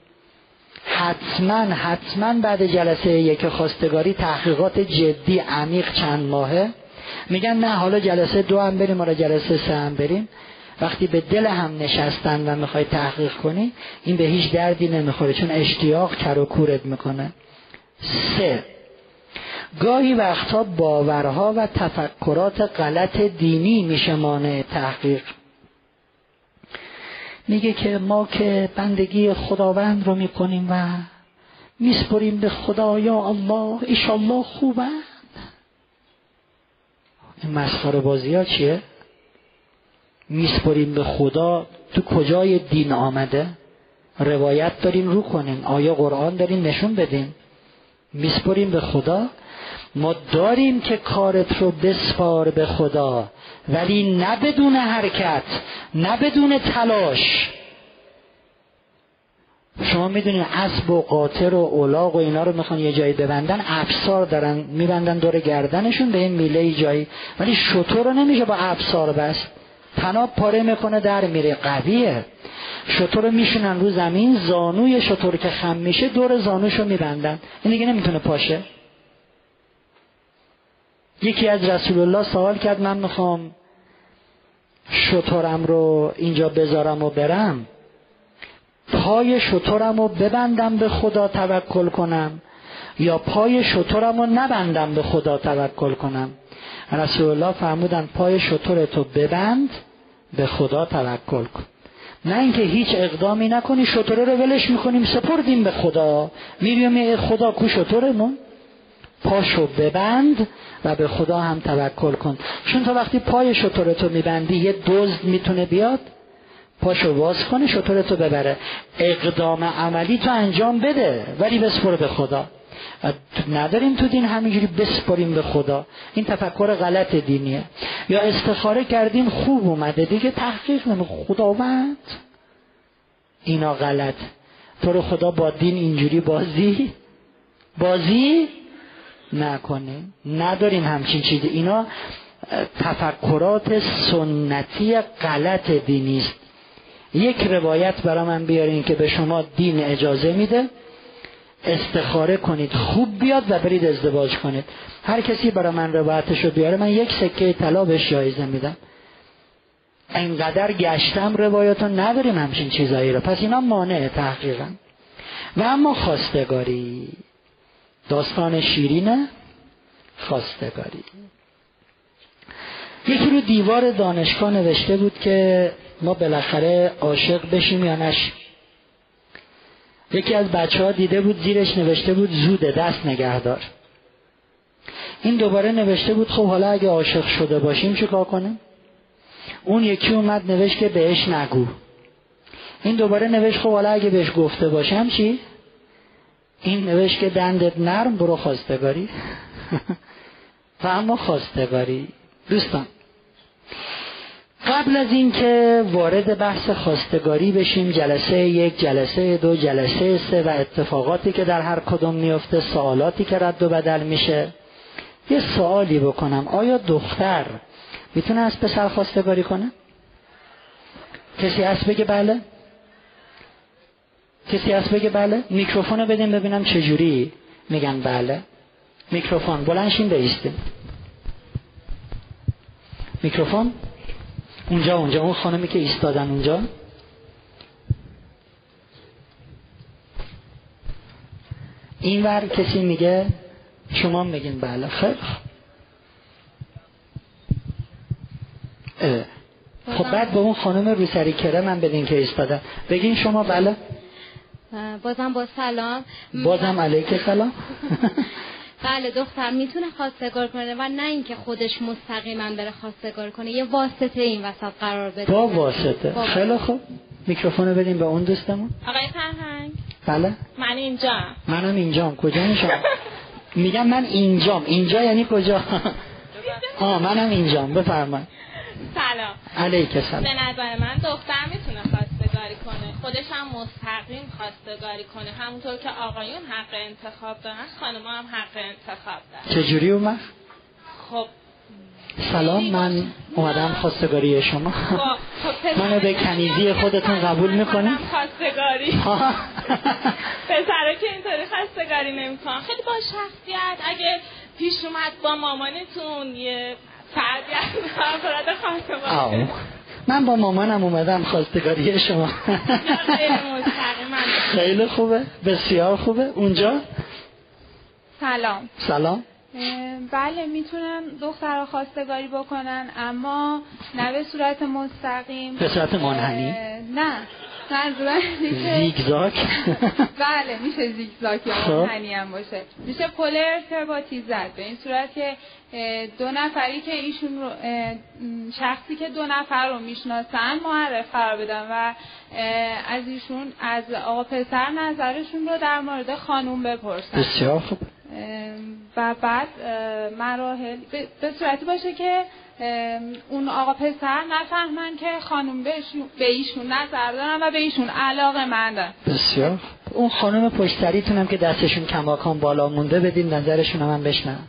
حتما حتما بعد جلسه یک خواستگاری تحقیقات جدی عمیق چند ماهه. میگن نه حالا جلسه دو هم بریم حالا جلسه سه هم بریم. وقتی به دل هم نشستن و می‌خوای تحقیق کنی این به هیچ دردی نمی‌خوره چون اشتیاق کر و کورت می‌کنه. سه. گاهی وقتها باورها و تفکرات غلط دینی میشه مانع تحقیق. میگه که ما که بندگی خداوند رو می‌کنیم و میسپریم به خدا یا الله ایشالله خوبه. این مسخره بازی ها چیه؟ میسپریم به خدا. تو کجای دین آمده؟ روایت داریم رو کنیم. آیا قرآن داریم؟ نشون بدیم. میسپریم به خدا. ما داریم که کارت رو بسپار به خدا ولی نه بدون حرکت نه بدون تلاش. شما می‌دونید اسب و قاطر و اولاغ و اینا رو می‌خوان یه جایی ببندن افسار دارن میبندن دور گردنشون به این میله جایی. ولی شطور رو نمیشه با افسار بست. تناب پاره می‌کنه در میره. قویه. شطور میشونن رو زمین زانوی شطور که خم میشه دور زانوش رو میبندن. این دیگه نمی‌تونه پاشه. یکی از رسول الله سوال کرد من می‌خوام شطورم رو اینجا بذارم و برم. پای شطورم رو ببندم به خدا توکل کنم یا پای شطورم رو نبندم به خدا توکل کنم؟ رسول الله فرمودن پای شطور تو ببند به خدا توکل کن. نه اینکه هیچ اقدامی نکنی شطوره رو ولش می‌کنیم سپردیم به خدا. میریم خدا کو شطورمون پاشو ببند و به خدا هم توکل کن. چون تا وقتی پای شطورتو میبندی یه دزد می‌تونه بیاد. پاشو باز کنه شطورتو ببره. اقدام عملی تو انجام بده ولی بسپر به خدا. نداریم تو دین همینجوری بسپریم به خدا. این تفکر غلط دینیه. یا استخاره کردیم خوب اومده دیگه تحقیق نمی خداوند. اینا غلط. تو رو خدا با دین اینجوری بازی؟ بازی؟ نکنیم. نداریم همچین چیزی. اینا تفکرات سنتی غلط دینی است یک روایت برای من بیارین که به شما دین اجازه میده. استخاره کنید خوب بیاد و برید ازدواج کنید. هر کسی برای من روایتش رو بیاره من یک سکه طلا بهش جایزه میدم. انقدر گشتم روایت نداریم همچین چیزایی رو. پس اینا مانع تحقیقا و اما خواستگاری. داستان شیرینه خواستگاری. یکی رو دیوار دانشگاه نوشته بود که ما بالاخره عاشق بشیم یا نشیم. یکی از بچه ها دیده بود زیرش نوشته بود زوده دست نگهدار. این دوباره نوشته بود خب حالا اگه عاشق شده باشیم چیکار کنیم؟ اون یکی اومد نوشت که بهش نگو. این دوباره نوشت خب حالا اگه بهش گفته باشم چی؟ این نوشت که دندت نرم برو خواستگاری. و اما خواستگاری. دوستان قبل از اینکه وارد بحث خواستگاری بشیم جلسه یک جلسه دو جلسه سه و اتفاقاتی که در هر کدوم میفته سوالاتی که رد و بدل میشه یه سوالی بکنم. آیا دختر می‌تونه از پسر خواستگاری کنه؟ کسی هست بگه بله؟ کسی هست بگه بله؟ میکروفون رو بدیم ببینم چجوری میگن بله. میکروفون. بلنشین بیستیم. میکروفون؟ اونجا اونجا اون خانمی که ایستادن اونجا. این ور کسی میگه شما میگین بله خیلی خب بعد به اون خانم روسری کره من بدین که ایستاده. بگین شما بله. بازم با سلام. بازم علیک سلام. بله دختر می‌تونه خواستگار کنه و نه اینکه خودش مستقیما بره خواستگار کنه یه واسطه این وسط قرار بده. با واسطه. خیلی خوب. میکروفون بدیم به اون دوستمون. آقای فرهنگ. بله. من اینجا منم اینجام. کجا میشم میگم من اینجام. اینجا یعنی کجا؟ آه منم اینجام. بفرمایید. سلام. علیک سلام. به نظر من دختر می‌تونه خودش هم مستقیم خواستگاری کنه. همونطور که آقایون حق انتخاب دارن خانم هم حق انتخاب دارن. چجوری اومد؟ خب. سلام من اومدم خواستگاری شما. خب، منو به کنیزی خودتون قبول می‌کنید خواستگاری. پسرا که اینطوری خواستگاری نمی‌کنن. خیلی با شخصیت. اگه پیش اومد با مامانتون یه فردی از افراد خانواده. من با مامانم اومدم خواستگاری شما. خیلی خوبه. بسیار خوبه. اونجا؟ سلام. سلام. بله می‌تونن دختر خواستگاری بکنن اما نه به صورت مستقیم. به صورت منحنی؟ نه. منظورم زیگزاک. بله میشه زیگزاک یا خب. هم باشه. میشه پل ارتباطی زد. به این صورت که دو نفری که ایشون رو شخصی که دو نفر رو می‌شناسن معرف قرار بدن و از ایشون از آقا پسر نظرشون رو در مورد خانوم بپرسن. بسیار خوب. و بعد مراحل به صورتی باشه که اون آقا پسر نفهمن که خانم به ایشون نظر دارن و به ایشون علاقه مندن بسیار. اون خانم پشتریتون هم که دستشون کماکان بالا مونده بدین نظرشون هم, هم بشنم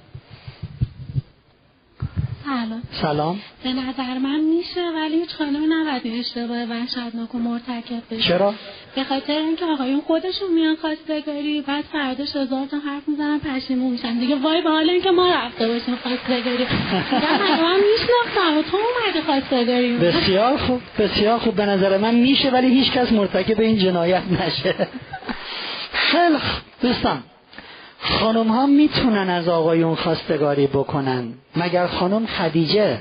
سلام. سلام. به نظر من میشه ولی هیچ خانم نباید اشتباه وحشتناک و مرتکب بشه. چرا؟ به خاطر اینکه آقایون خودشون میان خواستگاری بعد فرداش هزار تا حرف می‌زنن پشیمون میشن. دیگه وای به حال اینکه ما رفته باشیم خواستگاری. من میشناختم و تو اومدی خواستگاری. بسیار خوب بسیار خوب. به نظر من میشه ولی هیچ کس مرتکب این جنایت نشه. خیلی دوستان خانم ها می‌تونن از آقایون خواستگاری بکنن مگر خانم خدیجه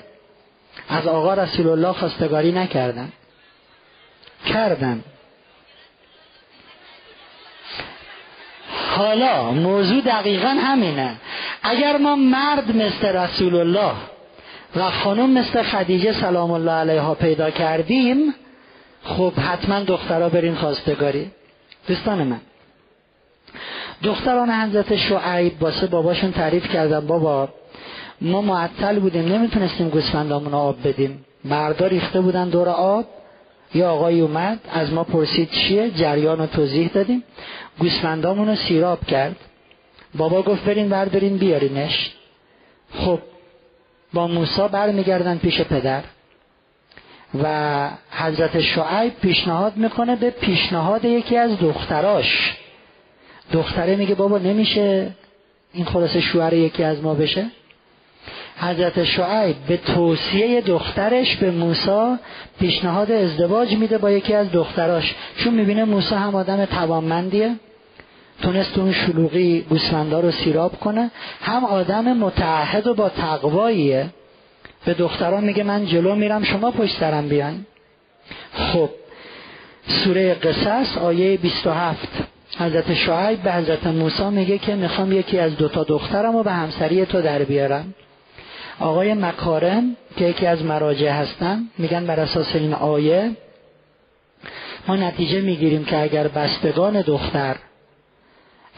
از آقا رسول الله خواستگاری نکردن؟ کردن. حالا موضوع دقیقا همینه. اگر ما مرد مثل رسول الله و خانم مثل خدیجه سلام الله علیها پیدا کردیم خب حتما دخترها بریم خواستگاری. دوستان من دختران حضرت شعیب باسه باباشون تعریف کردن بابا ما معطل بودیم نمی‌تونستیم گوسفندامون آب بدیم. مردا ریخته بودن دور آب. یا آقای اومد از ما پرسید چیه؟ جریان رو توضیح دادیم. گوسفندامون رو سیراب کرد. بابا گفت برین بردارین بیارینش. خب با موسا برمیگردن پیش پدر. و حضرت شعیب پیشنهاد می‌کنه به پیشنهاد یکی از دختراش. دختره میگه بابا نمیشه این خلاص شوهر یکی از ما بشه. حضرت شعیب به توصیه دخترش به موسی پیشنهاد ازدواج میده با یکی از دختراش. چون می‌بینه موسی هم آدم توانمندیه. تونست اون شلوغی گوسفندا رو سیراب کنه. هم آدم متعهد و با تقواییه. به دختران میگه من جلو میرم شما پشت سرم بیان خب سوره قصص آیه 27 حضرت شعیب به حضرت موسی میگه که می‌خوام یکی از دوتا دخترم رو به همسری تو در بیارم. آقای مکارم که یکی از مراجع هستن میگن بر اساس این آیه ما نتیجه می‌گیریم که اگر بستگان دختر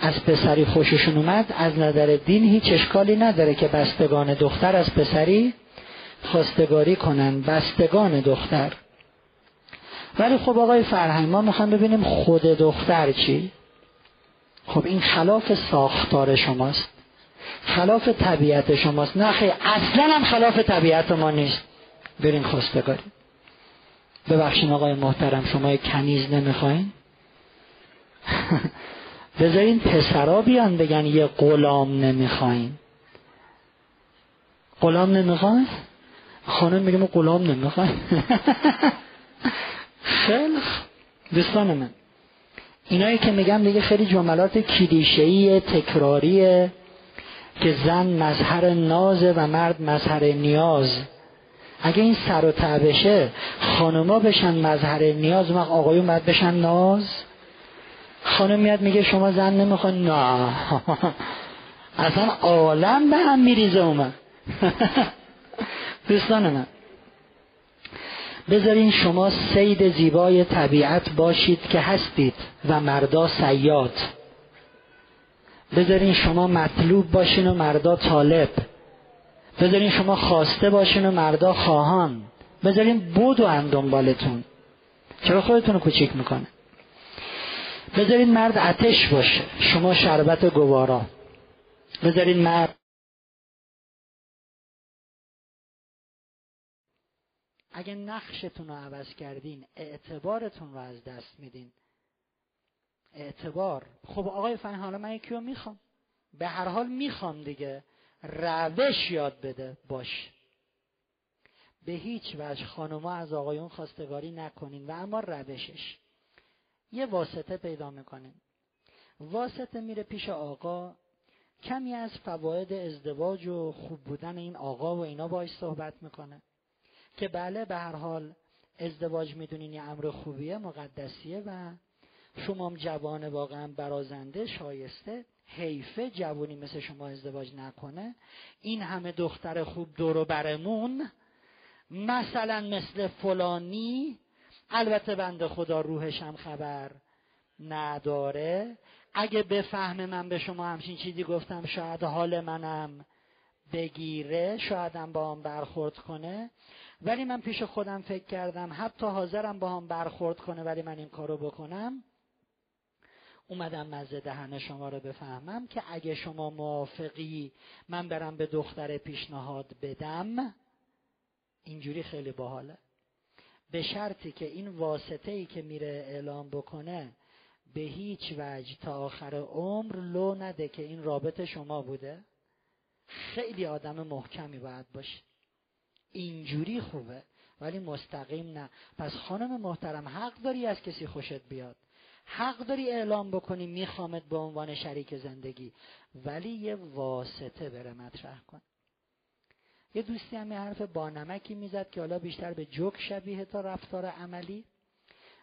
از پسری خوششون اومد از نظر دین هیچ اشکالی نداره که بستگان دختر از پسری خواستگاری کنن بستگان دختر. ولی خب آقای فرهنگ ما می‌خوام ببینیم خود دختر چی؟ خب این خلاف ساختار شماست. خلاف طبیعت شماست. نه خیلی اصلا هم خلاف طبیعت ما نیست. برین خواستگاری. ببخشین آقای محترم شما کنیز نمی‌خواین؟ بذارین پسرا بیان بگن یه غلام نمی‌خواین. غلام نمی‌خواین؟ خانم میگه غلام نمی‌خواین خیلی دوستان من اینایی که میگم دیگه خیلی جملات کلیشه‌ای تکراریه. که زن مظهر نازه و مرد مظهر نیاز. اگه این سر و تعبشه خانوما بشن مظهر نیاز و آقایون باید بشن ناز؟ خانم میاد میگه شما زن نمی‌خوان؟ نه. اصلا عالم به هم میریزه اومد دوستان من بذارین شما سید زیبای طبیعت باشید که هستید و مردا سیاد. بذارین شما مطلوب باشین و مردا طالب. بذارین شما خواسته باشین و مردا خواهان. بذارین بود و اندنبالتون چرا خودتون رو کوچیک می‌کنه؟ بذارین مرد اتش باشه. شما شربت گوارا. بذارین مرد اگه نقشتون رو عوض کردین اعتبارتون رو از دست میدین. اعتبار. خب آقای فن حالا من یکی رو می‌خوام. به هر حال می‌خوام دیگه. روش یاد بده. باش. به هیچ وجه خانوما از آقایون خواستگاری نکنین و اما روشش. یه واسطه پیدا می‌کنین. واسطه میره پیش آقا. کمی از فواید ازدواج و خوب بودن این آقا و اینا باش صحبت می‌کنه. که بله به هر حال ازدواج می‌دونین یه امر خوبیه مقدسیه و شما هم جوان واقعا برازنده شایسته حیفه جوانی مثل شما ازدواج نکنه. این همه دختر خوب دور برمون مثلا مثل فلانی البته بنده خدا روحش هم خبر نداره. اگه بفهمه من به شما همچین چیزی گفتم شاید حال منم بگیره شایدم با هم برخورد کنه. ولی من پیش خودم فکر کردم حتی حاضرم با هم برخورد کنه ولی من این کارو بکنم. اومدم مزه دهن شما رو بفهمم که اگه شما موافقی من برم به دختر پیشنهاد بدم اینجوری خیلی باحاله. به شرطی که این واسطه ای که میره اعلام بکنه به هیچ وجه تا آخر عمر لو نده که این رابط شما بوده. خیلی آدم محکمی باید باشه. اینجوری خوبه ولی مستقیم نه. پس خانم محترم حق داری از کسی خوشت بیاد؟ حق داری اعلام بکنی میخوامت به عنوان شریک زندگی. ولی یه واسطه بره مطرح کن. یه دوستی هم یه حرف بانمکی می‌زد که حالا بیشتر به جوک شبیه تا رفتار عملی.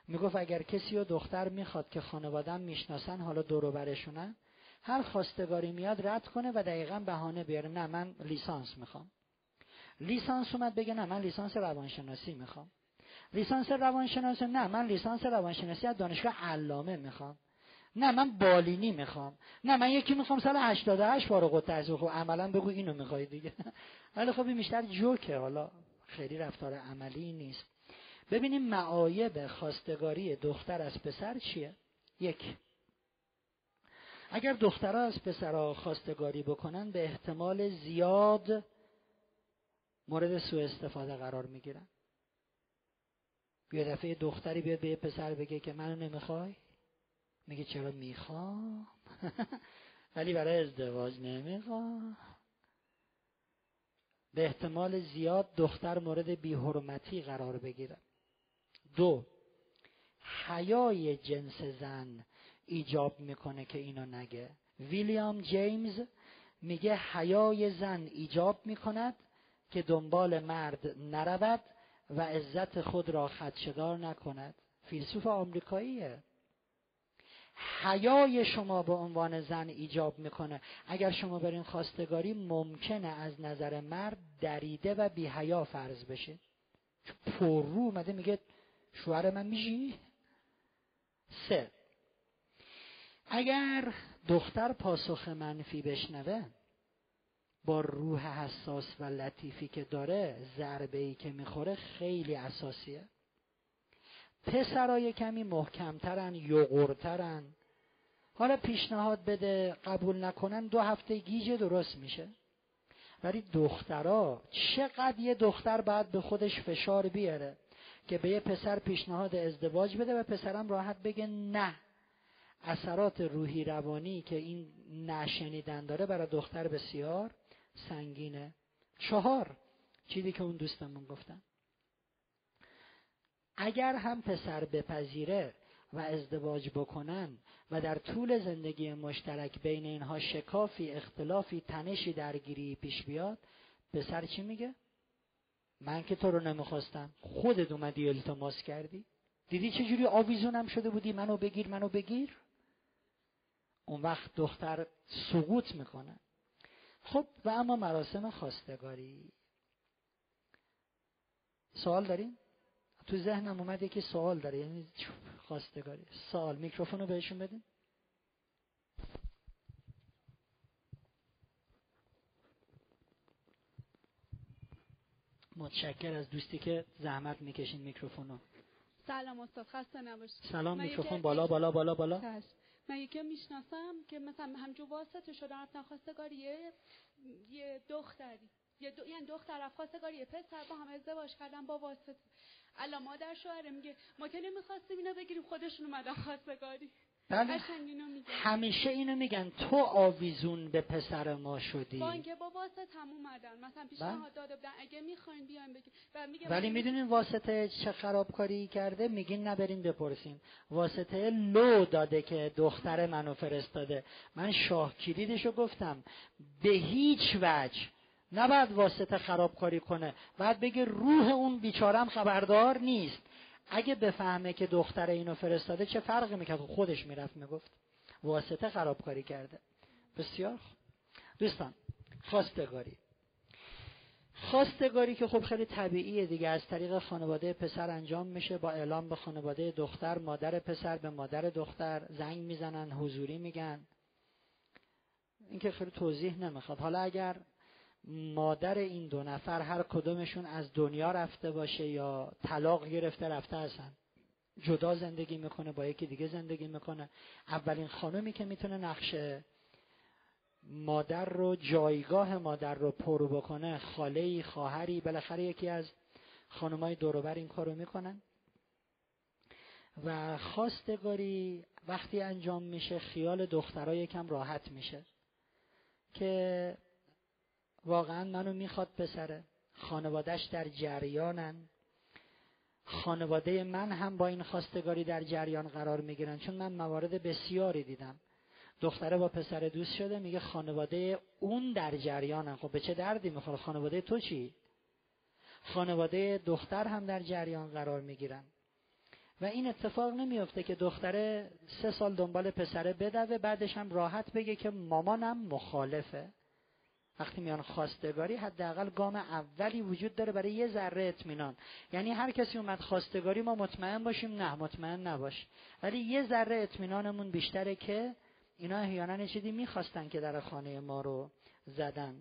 می‌گفت اگر کسی و دختر می‌خواد که خانوادم می‌شناسن حالا دورو برشونن هر خواستگاری میاد رد کنه و دقیقا بهانه بیاره. نه من لیسانس می‌خوام. لیسانس اومد بگه نه من لیسانس روانشناسی می‌خوام. لیسانس روانشناسی نه من لیسانس روانشناسی از دانشگاه علامه می‌خوام. نه من بالینی می‌خوام. نه من یکی می‌خوام سال 88 فارغ التحصیل. خب عملا بگو اینو می‌خوای دیگه. ولی خب این بیشتر جوکه. حالا خیلی رفتار عملی نیست. ببینیم معایب خواستگاری دختر از پسر چیه؟ یک. اگر دخترها از پسرها خواستگاری بکنن به احتمال زیاد مورد سوء استفاده قرار می‌گیرن. یه دفعه دختری بیاد به یه پسر بگه که منو نمی‌خوای؟ میگه چرا می‌خوام؟ ولی برای ازدواج نمی‌خوام. به احتمال زیاد دختر مورد بیحرمتی قرار بگیره. دو حیای جنس زن ایجاب می‌کنه که اینو نگه. ویلیام جیمز میگه حیای زن ایجاب می‌کند که دنبال مرد نرود و عزت خود را خدشدار نکند. فیلسوف آمریکاییه. حیای شما به عنوان زن ایجاب می‌کنه. اگر شما برین خواستگاری ممکنه از نظر مرد دریده و بیحیا فرض بشه. پر رو اومده میگه شوهر من میشی؟ سه. اگر دختر پاسخ منفی بشنوه با روح حساس و لطیفی که داره ضربه ای که می‌خوره خیلی اساسیه. پسرای کمی محکمترن یغورترن. حالا پیشنهاد بده قبول نکنن دو هفته گیج درست میشه. ولی دخترا چقدر یه دختر باید به خودش فشار بیاره که به یه پسر پیشنهاد ازدواج بده و پسرم راحت بگه نه. اثرات روحی روانی که این نشنیدن داره برای دختر بسیار سنگینه. چهار چیزی که اون دوستمون گفتن. اگر هم پسر بپذیره و ازدواج بکنن و در طول زندگی مشترک بین اینها شکافی اختلافی تنشی درگیری پیش بیاد پسر چی میگه؟ من که تو رو نمی‌خواستم. خودت اومدی التماس کردی. دیدی چجوری آویزونم شده بودی؟ منو بگیر منو بگیر. اون وقت دختر سقوط می‌کنه. خب و اما مراسم خواستگاری. سوال داریم تو ذهنم اومده که سوال داره یعنی خواستگاری؟ سوال میکروفون رو بهشون بدین. متشکر از دوستی که زحمت می‌کشین میکروفون رو سلام استاد خسته نباشید. سلام میکروفون بالا بالا بالا بالا. من یکی می‌شناسم که مثلا همجور واسطه شده رفتن خواستگاری یه, یه دختری. یه دو... یعنی دختر رفت خواستگاری پسر با هم ازدواج کردن با واسطه. الان مادر شوهره میگه ما که نمی‌خواستیم اینا بگیریم خودشون اومدن خواستگاری بله. همیشه اینو میگن تو آویزون به پسر ما شدی. با اینکه با واسطه هم اومدن مثلا پیشنهاد بله. داده بودن اگه می‌خواین بیاین بگید ولی می‌دونین واسطه چه خرابکاری کرده؟ میگین نبرین بپرسین. واسطه لو داده که دختر منو فرستاده. من شاه کلیدشو گفتم به هیچ وجه نباید واسطه خرابکاری کنه. بعد بگه روح اون بیچارم خبردار نیست. اگه بفهمه که دختر اینو فرستاده چه فرقی می‌کرد؟ خودش می‌رفت می‌گفت واسطه خرابکاری کرده. بسیار دوستان خواستگاری. خواستگاری که خب خیلی طبیعیه دیگه. از طریق خانواده پسر انجام میشه با اعلام به خانواده دختر مادر پسر به مادر دختر زنگ می‌زنن حضوری میگن. این که خیلی توضیح نمی‌خواد. حالا اگر مادر این دو نفر هر کدومشون از دنیا رفته باشه یا طلاق گرفته رفته هستن. جدا زندگی می‌کنه با یکی دیگه زندگی می‌کنه. اولین خانومی که می‌تونه نقشه مادر رو جایگاه مادر رو پرو بکنه خاله خواهری بالاخره یکی از خانمای دوروبر این کارو می‌کنن. و خواستگاری وقتی انجام میشه خیال دخترها یکم راحت میشه که واقعا منو می‌خواد پسره خانوادهش در جریانن. خانواده من هم با این خواستگاری در جریان قرار می‌گیرن چون من موارد بسیاری دیدم. دختره با پسر دوست شده میگه خانواده اون در جریانن. خب به چه دردی می‌خوره؟ خانواده تو چی؟ خانواده دختر هم در جریان قرار می‌گیرن. و این اتفاق نمیفته که دختره سه سال دنبال پسره بدوه بعدش هم راحت بگه که مامانم مخالفه. وقتی میان خواستگاری حداقل گام اولی وجود داره برای یه ذره اطمینان. یعنی هر کسی اومد خواستگاری ما مطمئن باشیم نه مطمئن نباش. ولی یه ذره اطمینانمون بیشتره که اینا احیانا چیزی می‌خواستن که در خانه ما رو زدن.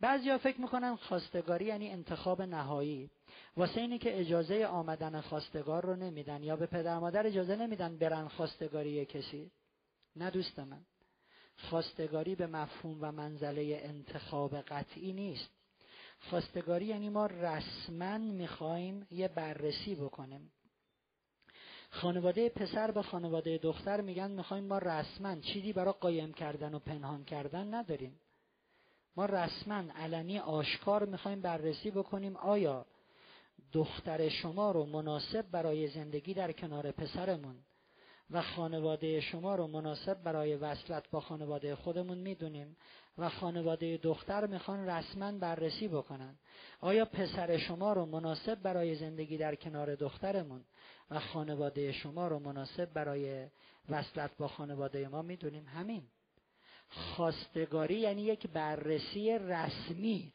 بعضیا فکر می‌کنن خواستگاری یعنی انتخاب نهایی. واسه اینی که اجازه آمدن خواستگار رو نمیدن یا به پدر مادر اجازه نمیدن برن خواستگاری کسی. نه دوست من. خواستگاری به مفهوم و منزله انتخاب قطعی نیست. خواستگاری یعنی ما رسما می‌خوایم یه بررسی بکنیم. خانواده پسر به خانواده دختر میگن می‌خوایم ما رسما چیزی برای قایم کردن و پنهان کردن نداریم. ما رسما علنی آشکار می‌خوایم بررسی بکنیم آیا دختر شما رو مناسب برای زندگی در کنار پسرمون و خانواده شما رو مناسب برای وصلت با خانواده خودمون می‌دونیم و خانواده دختر می‌خوان رسما بررسی بکنن. آیا پسر شما رو مناسب برای زندگی در کنار دخترمون و خانواده شما رو مناسب برای وصلت با خانواده ما می‌دونیم؟ همین. خواستگاری یعنی یک بررسی رسمی.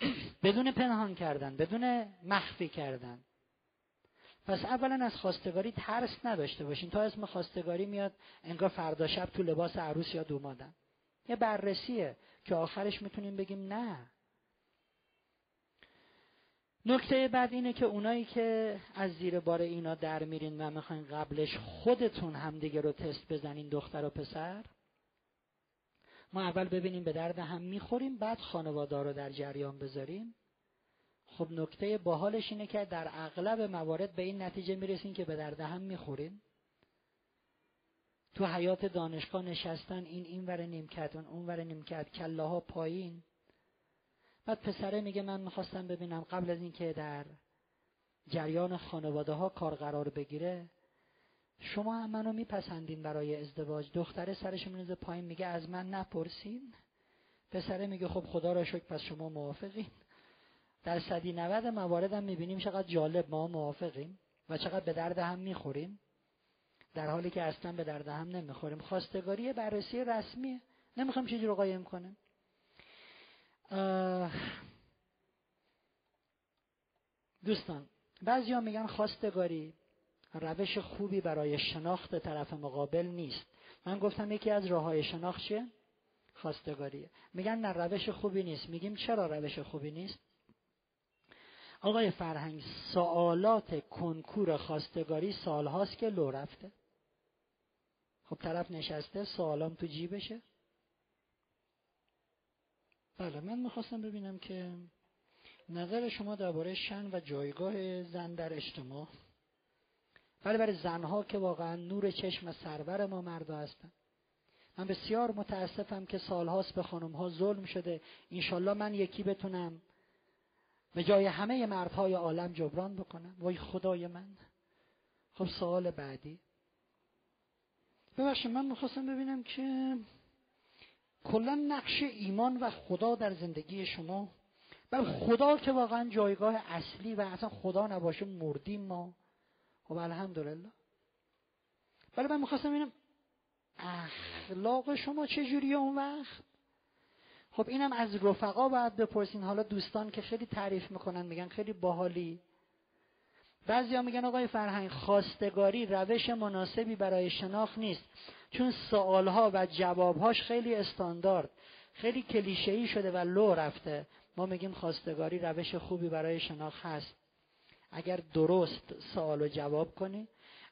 بدون پنهان کردن بدون مخفی کردن. پس اولا از خواستگاری ترس نداشته باشین. تا اسم خواستگاری میاد انگار فردا شب تو لباس عروس یا دومادن یه بررسیه که آخرش می‌تونیم بگیم نه. نکته بعد اینه که اونایی که از زیر بار اینا در میرین و می‌خواین قبلش خودتون همدیگه رو تست بزنین دختر و پسر ما اول ببینیم به درد هم می‌خوریم بعد خانواده رو در جریان بذاریم. خب نکته باحالش اینه که در اغلب موارد به این نتیجه می‌رسین که به درد هم می‌خورین تو حیات دانشگاه نشستن این این ور نیمکت اون اون ور نیمکت کله ها پایین. بعد پسره میگه من می‌خواستم ببینم قبل از اینکه در جریان خانواده ها کار قرار بگیره شما هم منو میپسندین برای ازدواج. دختره سرش میرزه پایین میگه از من نپرسین. پسره میگه خب خدا را شکر پس شما موافقین. در صدی نود موارد هم می‌بینیم چقدر جالب ما موافقیم و چقدر به درد هم می‌خوریم. در حالی که اصلا به درد هم نمی‌خوریم. خواستگاری بررسی رسمیه نمی‌خوام چیزی رو قایم کنیم. دوستان بعضی ها میگن خواستگاری روش خوبی برای شناخت طرف مقابل نیست. من گفتم یکی از راه های شناخت چیه؟ خواستگاریه. میگن نه روش خوبی نیست. میگیم چرا روش خوبی نیست؟ آقای فرهنگ سوالات کنکور خواستگاری سالهاست که لو رفته. خب طرف نشسته سوالام تو جیبشه. بله من می‌خواستم ببینم که نظر شما درباره شن و جایگاه زن در اجتماع. بله برای زنها که واقعا نور چشم سرور ما مردا هستن. من بسیار متاسفم که سالهاست به خانم ها ظلم شده. انشالله من یکی بتونم. به جای همه مردهای عالم جبران بکنم. وای خدای من. خب سوال بعدی. ببخشید من می‌خواستم ببینم که کلا نقش ایمان و خدا در زندگی شما بل خدا که واقعا جایگاه اصلی و اصلا خدا نباشه مردیم ما. خب الحمدلله. ولی من می‌خواستم ببینم اخلاق شما چجوریه اون وقت؟ خب اینم از رفقا باید بپرسین. حالا دوستان که خیلی تعریف می‌کنن میگن خیلی باحالی. بعضیا میگن آقای فرهنگ خواستگاری روش مناسبی برای شناخت نیست. چون سوالها و جوابهاش خیلی استاندارد خیلی کلیشه‌ای شده و لو رفته. ما میگیم خواستگاری روش خوبی برای شناخت هست. اگر درست سوال و جواب کنی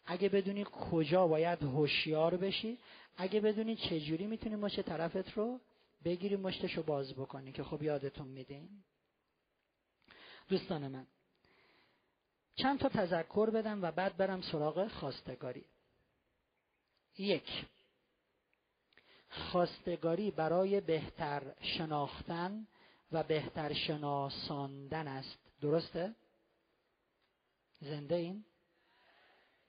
اگه بدونی کجا باید هوشیار بشی اگه بدونی چجوری می‌تونی مشت طرفت رو بگیری مشتش رو باز بکنی که خب یادتون میدین دوستان من چند تا تذکر بدم و بعد برم سراغ خواستگاری. یک خواستگاری برای بهتر شناختن و بهتر شناساندن است. درسته؟ زنده این؟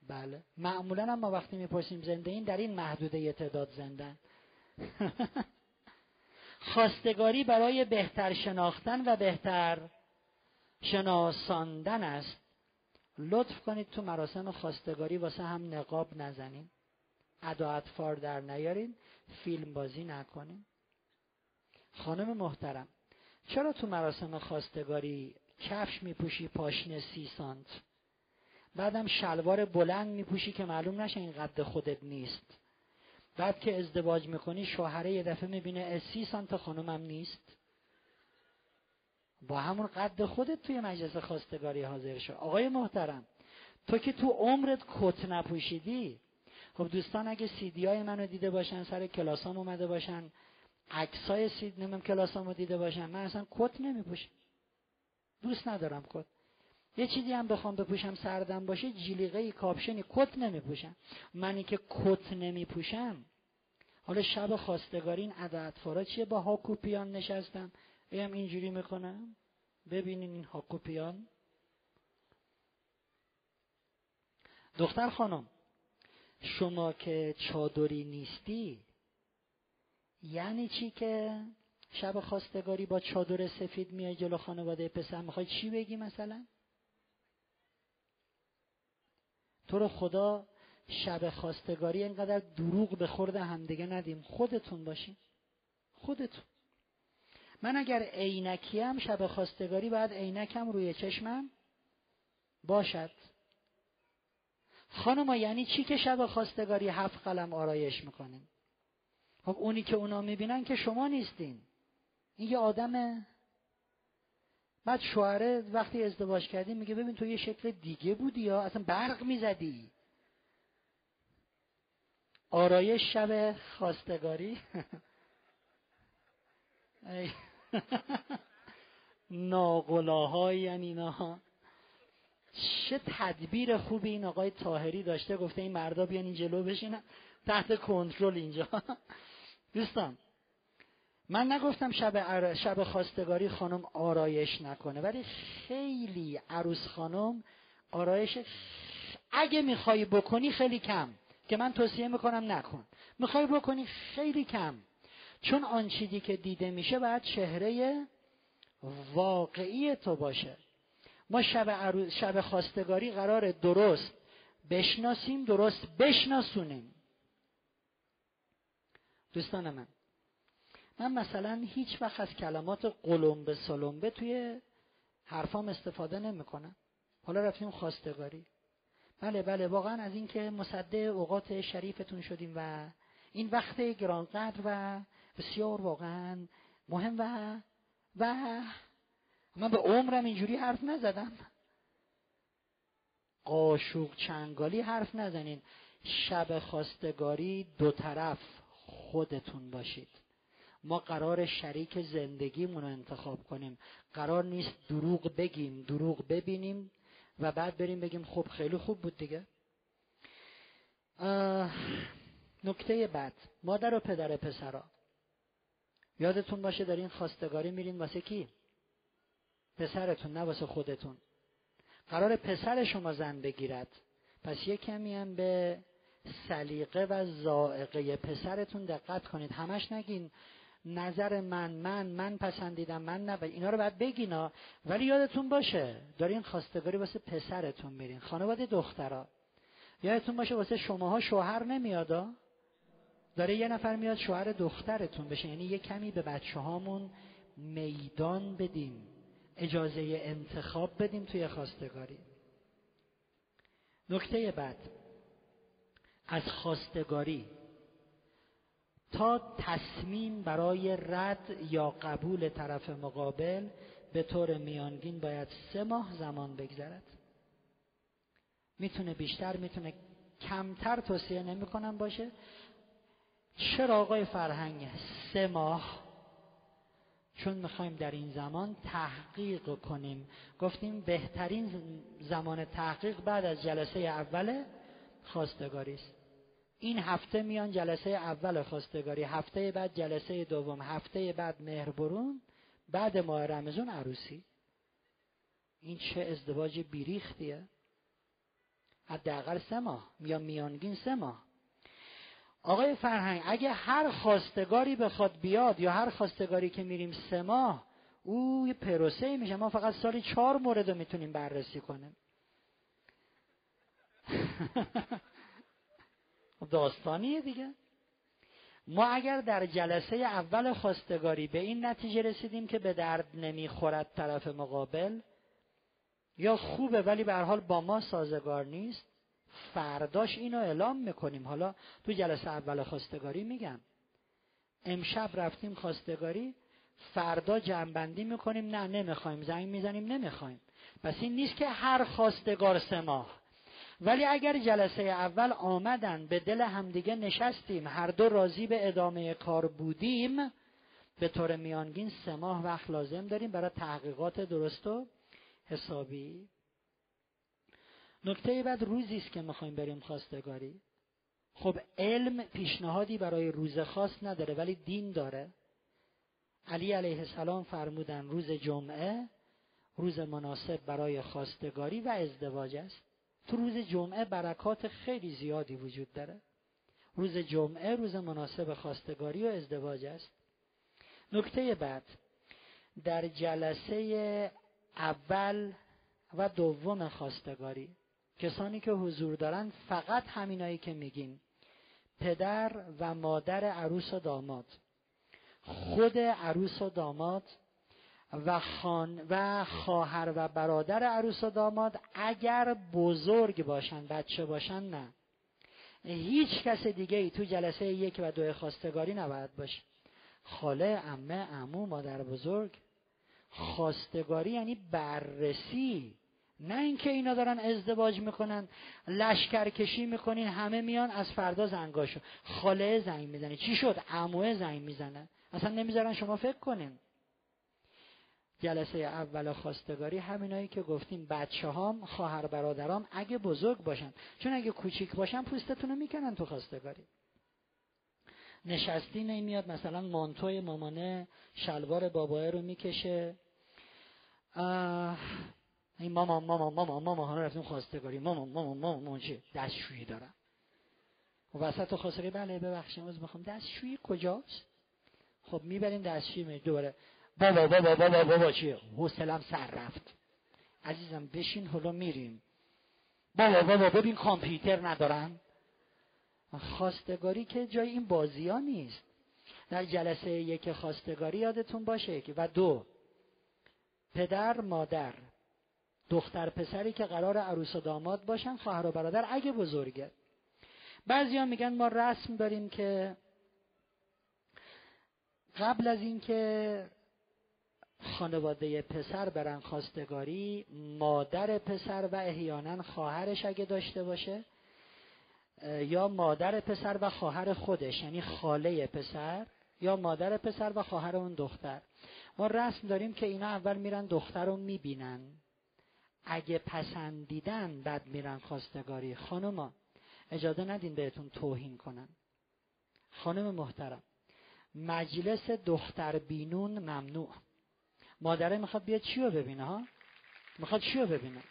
بله. معمولا ما وقتی می‌پرسیم زنده این در این محدوده تعداد زندن خواستگاری برای بهتر شناختن و بهتر شناساندن است. لطف کنید تو مراسم خواستگاری واسه هم نقاب نزنین ادا اطفار در نیارین. فیلم بازی نکنین خانم محترم چرا تو مراسم خواستگاری کفش میپوشی پاشنه سی سانت؟ بعدم شلوار بلند میپوشی که معلوم نشه این قد خودت نیست. بعد که ازدواج می‌کنی شوهره یه دفعه می‌بینه سی سانت خانمم نیست. با همون قد خودت توی مجلس خواستگاری حاضر شو. آقای محترم تو که تو عمرت کت نپوشیدی خب دوستان اگه سیدی های منو دیده باشن سر کلاسام اومده باشن عکسای سید نمیم کلاسامو دیده باشن من اصلا کت نمیپوشم. دوست ندارم کت. یه چیزی هم بخوام بپوشم سردم باشه جلیقه کاپشنی کت نمیپوشم. منی که کت نمیپوشم حالا شب خواستگاری این عدد چیه؟ با هاکوپیان نشستم. ایم اینجوری می‌کنم. ببینین این هاکوپیان. دختر خانم شما که چادری نیستی یعنی چی که شب خواستگاری با چادر سفید میای جلو خانواده پسر؟ می‌خوای چی بگی مثلا؟ تو رو خدا شب خواستگاری اینقدر دروغ به خورد همدیگه ندیم. خودتون باشین. خودتون. من اگر عینکیم شب خواستگاری باید عینکم روی چشمم باشد. خانم یعنی چی که شب خواستگاری هفت قلم آرایش می‌کنیم؟ خب اونی که اونا می‌بینن که شما نیستین. این یه آدمه. بعد شوهره وقتی ازدواج کردی میگه ببین تو یه شکل دیگه بودی یا اصلا برق می‌زدی. آرایش شب خواستگاری. ناقلاهای یعنی اینا. چه تدبیر خوبی این آقای تاهری داشته گفته این مردا بیان این جلو بشینن تحت کنترل اینجا. دوستان من نگفتم شب, شب خواستگاری خانم آرایش نکنه ولی خیلی عروس خانم آرایش اگه می‌خوای بکنی خیلی کم که من توصیه می‌کنم نکن. می‌خوای بکنی خیلی کم. چون آن چیزی که دیده میشه باید چهره واقعی تو باشه. ما شب, عروس شب خواستگاری قرار درست بشناسیم درست بشناسونیم. دوستان من من مثلا هیچ وقت از کلمات قلمبه سلمبه توی حرفام استفاده نمی‌کنم. حالا رفتیم خواستگاری. بله بله واقعا از اینکه مصده اوقات شریفتون شدیم و این وقت گرانقدر و بسیار واقعا مهم و و من به عمرم اینجوری حرف نزدم. قاشوق چنگالی حرف نزنین. شب خواستگاری دو طرف خودتون باشید. ما قرار شریک زندگیمون رو انتخاب کنیم. قرار نیست دروغ بگیم دروغ ببینیم و بعد بریم بگیم خب خیلی خوب بود دیگه. نکته بعد. مادر و پدر پسرا. یادتون باشه در این خواستگاری میرین واسه کی؟ پسرتون نه واسه خودتون. قرار پسر شما زن بگیرد. پس یه کمی هم به سلیقه و زائقه. پسرتون دقت کنید. همش نگین. نظر من من من پسندیدم من نه اینا رو باید بگینا. ولی یادتون باشه دارین خواستگاری واسه پسرتون میرین. خانواده دخترا. یادتون باشه واسه شماها شوهر نمیادا داره یه نفر میاد شوهر دخترتون بشه. یعنی یه کمی به بچه هامون میدان بدیم. اجازه انتخاب بدیم توی خواستگاری. نکته بعد. از خواستگاری. تا تصمیم برای رد یا قبول طرف مقابل به طور میانگین باید سه ماه زمان بگذرد. می‌تونه بیشتر می‌تونه کمتر توصیه نمی‌کنم باشه. چرا آقای فرهنگ سه ماه؟ چون می‌خوایم در این زمان تحقیق کنیم. گفتیم بهترین زمان تحقیق بعد از جلسه اول خواستگاری است. این هفته میان جلسه اول خواستگاری هفته بعد جلسه دوم هفته بعد مهربرون بعد ماه رمزون عروسی. این چه ازدواج بیریختیه؟ حداقل سه ماه یا میانگین سه ماه. آقای فرهنگ اگه هر خواستگاری بخواد بیاد یا هر خواستگاری که میریم سه ماه او یه پروسه میشه. ما فقط سالی چهار مورد رو می‌تونیم بررسی کنیم. داستانیه دیگه. ما اگر در جلسه اول خواستگاری به این نتیجه رسیدیم که به درد نمی‌خورد طرف مقابل یا خوبه ولی به حال با ما سازگار نیست فرداش اینو اعلام می‌کنیم. حالا تو جلسه اول خواستگاری میگم. امشب رفتیم خواستگاری فردا جنبندی می‌کنیم. نه نمی‌خوایم. زنگ می‌زنیم نمی‌خوایم. پس این نیست که هر خواستگار سه ماه. ولی اگر جلسه اول آمدن به دل همدیگه نشستیم هر دو راضی به ادامه کار بودیم به طور میانگین سه ماه وقت لازم داریم برای تحقیقات درست و حسابی. نکته بعد روزی است که می‌خوایم بریم خواستگاری. خب علم پیشنهادی برای روز خاص نداره ولی دین داره. علی علیه السلام فرمودن روز جمعه روز مناسب برای خواستگاری و ازدواج است. تو روز جمعه برکات خیلی زیادی وجود داره. روز جمعه روز مناسب خواستگاری و ازدواج است. نکته بعد در جلسه اول و دوم خواستگاری کسانی که حضور دارن فقط همینایی که میگیم پدر و مادر عروس و داماد. خود عروس و داماد و خان و خواهر و برادر عروس و داماد اگر بزرگ باشن بچه باشن نه. هیچ کس دیگه ای تو جلسه یک و دو خواستگاری نباید باشه. خاله امه امو مادر بزرگ. خواستگاری یعنی بررسی. نه اینکه اینا دارن ازدواج می‌کنن لشکر کشی می‌کنین همه میان از فردا زنگاشو. خاله زنگ می‌زنه. چی شد؟ عموه زنگ می‌زنه. اصلا نمی‌ذارن شما فکر کنین. جلسه اول خواستگاری همینایی که گفتیم بچه هام خواهر برادرام اگه بزرگ باشن. چون اگه کوچیک باشن پوستتون رو می‌کنن تو خواستگاری. نشستی نمیاد مثلا مانتوی مامانه شلوار باباه رو می‌کشه. این ماما ماما ماما ماما حالا رفتیم خواستگاری. ماما ماما ماما ماما چه دستشویی دارم و وسط خواستگاری بله ببخشید از بخوام دستشویی کجاست؟ خب می‌بریم دستشویی دوباره بابا بابا بابا بابا چیه؟ حوصلم سر رفت. عزیزم بشین حالا میریم. بابا بابا ببین کامپیوتر ندارم خواستگاری که جای این بازی ها نیست. در جلسه یک خواستگاری یادتون باشه که و دو. پدر مادر. دختر پسری که قرار عروس و داماد باشن خواهر و برادر اگه بزرگه. بعضیا میگن ما رسم داریم که قبل از اینکه خانواده پسر برن خواستگاری مادر پسر و احیانا خواهرش اگه داشته باشه یا مادر پسر و خواهر خودش یعنی خاله پسر یا مادر پسر و خواهر اون دختر. ما رسم داریم که اینا اول میرن دختر رو می‌بینن. اگه پسندیدن بعد میرن خواستگاری. خانوما اجازه ندین بهتون توهین کنن. خانم محترم مجلس دختر بینون ممنوع. مادره می‌خواد بیاد چی رو ببینه ها؟ می‌خواد چی رو ببینه؟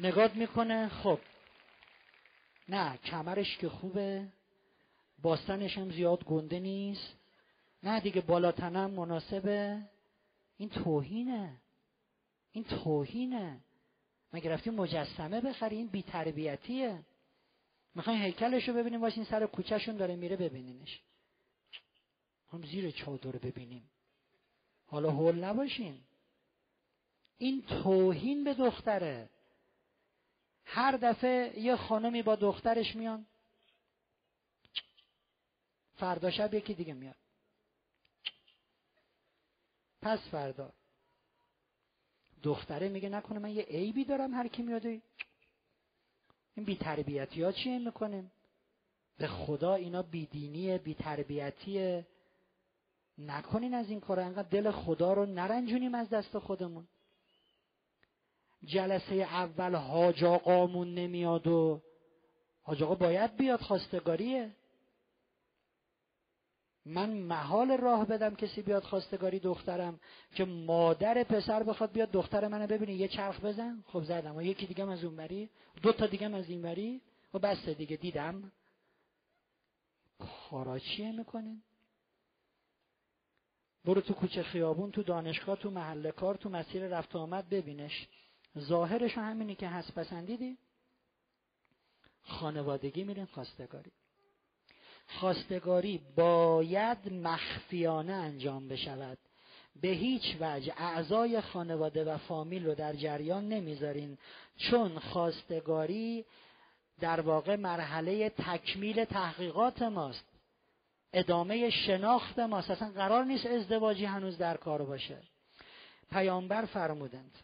نگاه می‌کنه خب. نه کمرش که خوبه باستنش هم زیاد گنده نیست. نه دیگه بالاتنم مناسبه. این توهینه. این توهینه. مگه رفتیم مجسمه بخری؟ این بیتربیتیه. می‌خواین هیکلش رو ببینیم؟ واسه این سر کوچهشون داره میره ببینینش. هم زیر چادر ببینیم. حالا هول نباشین. این توهین به دختره. هر دفعه یه خانمی با دخترش میان. فردا شب یکی دیگه میاد. پس فردا. دختره میگه نکنه من یه عیبی دارم هر کی میاد. این بیتربیتی ها چیه می‌کنیم به خدا اینا بیدینیه بیتربیتیه. نکنین از این کار انقدر دل خدا رو نرنجونیم از دست خودمون. جلسه اول حاج آقامون نمیاد و حاج آقا باید بیاد خواستگاریه. من محال راه بدم کسی بیاد خواستگاری دخترم که مادر پسر بخواد بیاد دختر منو ببینه. یه چرخ بزن. خب زدم. و یکی دیگه از اون بری دو تا دیگه از این بری و بس دیگه. دیدم. خاراچیه می‌کنین؟ برو تو کوچه خیابون تو دانشگاه تو محل کار تو مسیر رفت آمد ببینش. ظاهرش همینی که هست. پسندیدی خانوادگی میرین خواستگاری. خواستگاری باید مخفیانه انجام بشود. به هیچ وجه اعضای خانواده و فامیل رو در جریان نمی‌ذارین چون خواستگاری در واقع مرحله تکمیل تحقیقات ماست. ادامه شناخت ماست اصلا قرار نیست ازدواجی هنوز در کار باشه. پیامبر فرمودند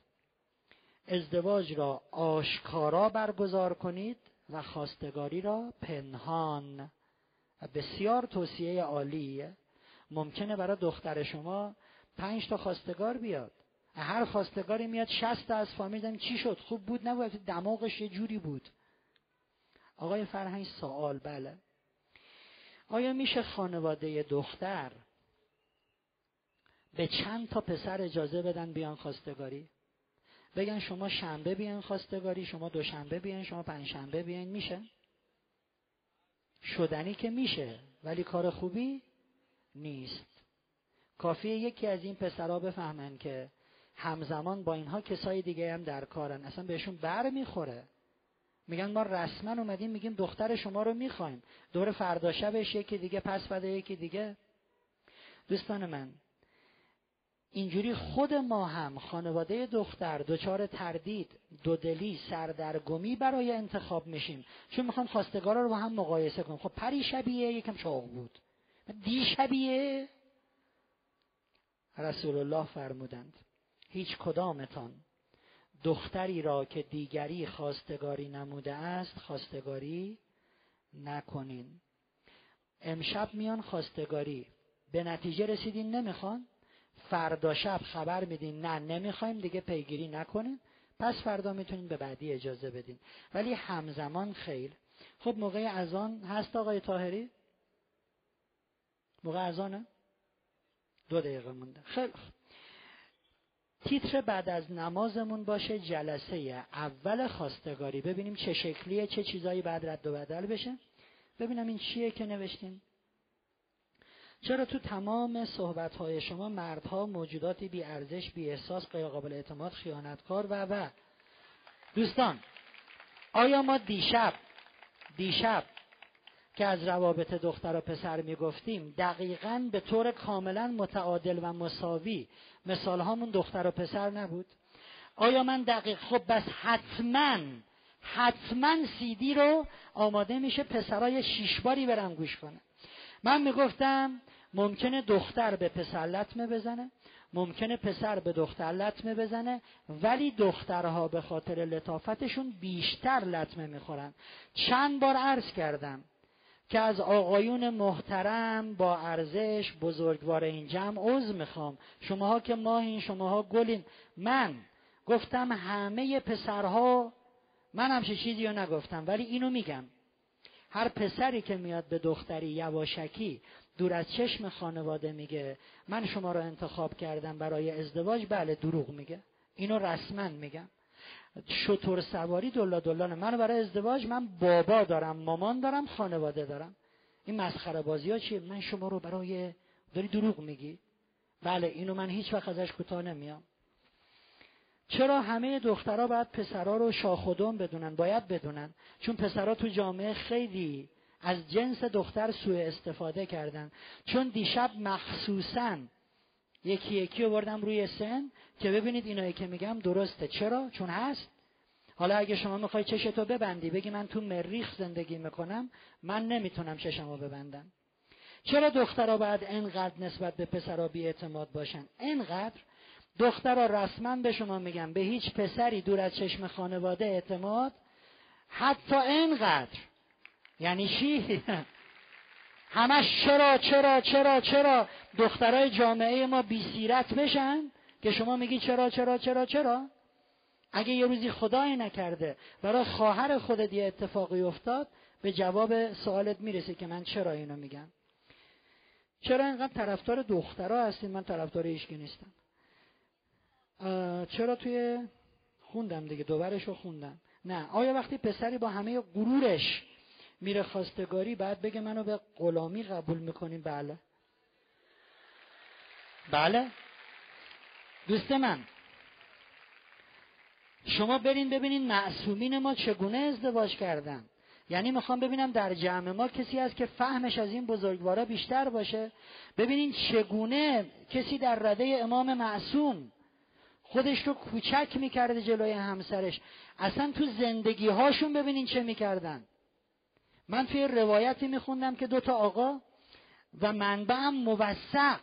ازدواج را آشکارا برگزار کنید و خواستگاری را پنهان. بسیار توصیه عالیه ممکنه برای دختر شما پنج تا خواستگار بیاد. هر خواستگاری میاد شست از فامیل چی شد خوب بود نبود دماغش یه جوری بود. آقای فرهنگ سوال بله. آیا میشه خانواده دختر به چند تا پسر اجازه بدن بیان خواستگاری؟ بگن شما شنبه بیان خواستگاری شما دوشنبه بیان شما پنجشنبه بیان میشه؟ شدنی که میشه ولی کار خوبی نیست. کافیه یکی از این پسرها بفهمن که همزمان با اینها کسای دیگه هم در کارن. اصلا بهشون بر می‌خوره میگن ما رسما اومدیم میگیم دختر شما رو می‌خوایم. دور فردا شبش یکی دیگه پس بده یکی دیگه. دوستان من اینجوری خود ما هم خانواده دختر دچار تردید دودلی سردرگمی برای انتخاب میشیم. چون می‌خوام خواستگارا رو با هم مقایسه کنیم خب پری شبیه یکم چاق بود. دی شبیه رسول الله فرمودند. هیچ کدامتان دختری را که دیگری خواستگاری نموده است خواستگاری نکنین. امشب میان خواستگاری. به نتیجه رسیدین نمی‌خوان. فردا شب خبر میدین نه نمی‌خوایم دیگه پیگیری نکنین. پس فردا می‌تونین به بعدی اجازه بدین. ولی همزمان خیر. خب موقع اذان هست آقای تاهری موقع اذانه؟ دو دقیقه مونده. خیلی تیتر بعد از نمازمون باشه جلسه اول خواستگاری. ببینیم چه شکلیه چه چیزایی بعد رد و بدل بشه. ببینم این چیه که نوشتیم. چرا تو تمام صحبت های شما مردها موجوداتی بی ارزش بی احساس غیر قابل اعتماد خیانتکار و و. دوستان آیا ما دیشب دیشب که از روابط دختر و پسر می‌گفتیم دقیقا به طور کاملا متعادل و مساوی مثال هامون دختر و پسر نبود. آیا من دقیق؟ خب بس حتما حتما سیدی رو آماده میشه پسرای شیشباری برم گوش کنه. من می‌گفتم ممکنه دختر به پسر لطمه بزنه ممکنه پسر به دختر لطمه بزنه ولی دخترها به خاطر لطافتشون بیشتر لطمه می‌خورن. چند بار عرض کردم که از آقایون محترم با ارزش بزرگوار این جمع عضو می‌خوام. شماها که ماهین شماها گلین. من گفتم همه پسرها من همچه چیزی رو نگفتم ولی اینو میگم. هر پسری که میاد به دختری یواشکی دور از چشم خانواده میگه من شما رو انتخاب کردم برای ازدواج بله دروغ میگه. اینو رسما میگم. شطور سواری دلا دلانه من برای ازدواج من بابا دارم مامان دارم خانواده دارم. این مسخره بازی ها چیه؟ من شما رو برای داری دروغ میگی؟ بله اینو من هیچ وقت ازش کوتاه نمیام. چرا همه دخترها باید پسرها رو شاخودون بدونن؟ باید بدونن. چون پسرها تو جامعه خیلی از جنس دختر سوء استفاده کردن. چون دیشب مخصوصا یکی یکی رو بردم روی سن که ببینید اینایی که میگم درسته. چرا؟ چون هست. حالا اگه شما می‌خوای چشتو ببندی بگی من تو مریخ زندگی می‌کنم من نمی‌تونم چشمو ببندم. چرا دخترها باید انقدر نسبت به پسرها بی اعتماد باشن؟ انقدر دخترها رسما به شما میگم به هیچ پسری دور از چشم خانواده اعتماد حتی انقدر یعنی چی؟ همش چرا چرا چرا چرا دخترای جامعه ما بیسیرت بشن که شما میگی چرا چرا چرا چرا؟ اگه یه روزی خدای نکرده برای خواهر خودت یه اتفاقی افتاد به جواب سوالت می‌رسه که من چرا اینو میگم. چرا اینقدر طرفدار دخترها هستین؟ من طرفدار ایشکی نیستم. چرا توی خوندم دیگه؟ دوبرش خوندم. نه آیا وقتی پسری با همه غرورش میره خواستگاری بعد بگه منو به غلامی قبول می‌کنیم بله. بله. دوست من شما برین ببینین معصومین ما چگونه ازدواج کردن. یعنی می‌خوام ببینم در جمع ما کسی هست که فهمش از این بزرگوارا بیشتر باشه. ببینین چگونه کسی در رده امام معصوم خودش رو کوچک می‌کرده جلوی همسرش. اصلا تو زندگی هاشون ببینین چه می‌کردن. من توی روایتی میخوندم که دو تا آقا و منبعم موثق.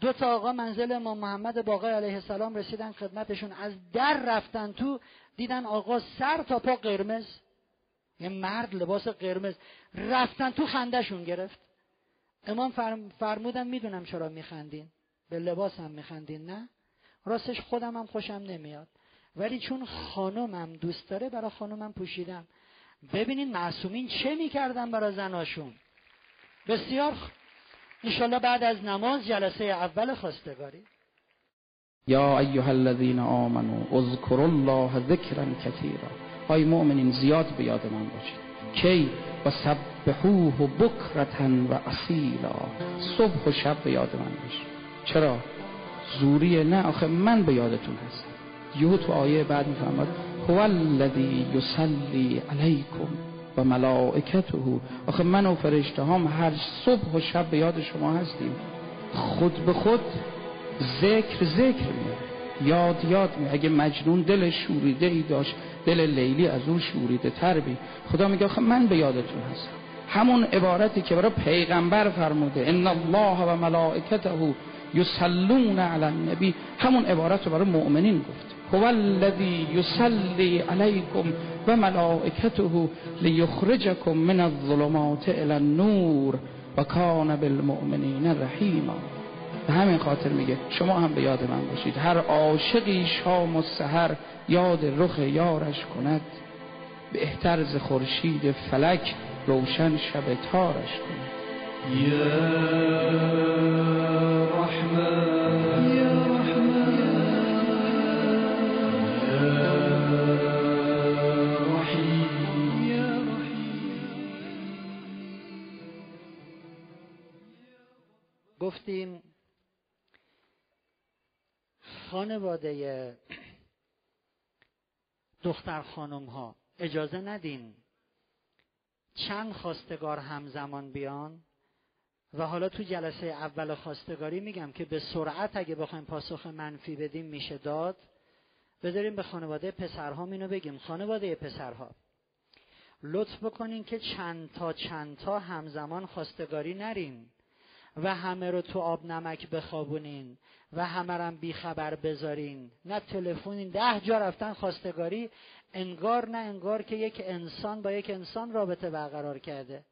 دو تا آقا منزل امام محمد باقی علیه السلام رسیدن خدمتشون. از در رفتن تو دیدن آقا سر تا پا قرمز. یه مرد لباس قرمز. رفتن تو خندهشون گرفت. امام فرمودن می‌دونم چرا میخندین. به لباس هم میخندین نه؟ راستش خودم هم خوشم نمیاد. ولی چون خانومم دوست داره برای خانومم پوشیدم. ببینین معصومین چه می‌کردن برای زناشون. بسیار انشالله بعد از نماز جلسه اول خواستگاری. یا ایها الذین آمنوا اذکروا الله ذکرا کثیرا. های مؤمنین زیاد به یاد من باشید. کی؟ و سبحوه بکرتا و اصیلا. صبح و شب به یاد من باشید. چرا؟ زوریه نه آخه من به یادتون هستم. یهو تو آیه بعد می‌فهمد هو الذی یصلی علیکم و ملائکته. آخه من و فرشته هم هر صبح و شب به یاد شما هستیم. خود به خود ذکر ذکر میاره یاد یاد می اگه مجنون دل شوریده ای داشت دل لیلی از اون شوریده تر بی خدا میگه آخه من به یادتون هستم. همون عبارتی که برای پیغمبر فرموده ان الله و ملائکته یصلون علی النبی. همون عبارت رو برای مؤمنین گفت هو الذی یصلی علیکم و ملائکته لیخرجکم من الظلمات الى النور و کان بالمؤمنین رحیما به همین خاطر میگه. شما هم به یاد من باشید. هر عاشقی شام و سحر یاد رخ یارش کند. بهتر ز خورشید فلک روشن شب تارش کند. یا رحمن گفتیم خانواده دختر خانم ها اجازه ندین چند خواستگار همزمان بیان و حالا تو جلسه اول خواستگاری میگم که به سرعت اگه بخوایم پاسخ منفی بدیم میشه داد. بذاریم به خانواده پسرها اینو بگیم. خانواده پسرها لطف بکنین که چند تا چند تا همزمان خواستگاری نرین. و همه رو تو آب نمک بخوابونین و همه رو بیخبر بذارین. نه تلفنین ده جا رفتن خواستگاری. انگار نه انگار که یک انسان با یک انسان رابطه برقرار کرده.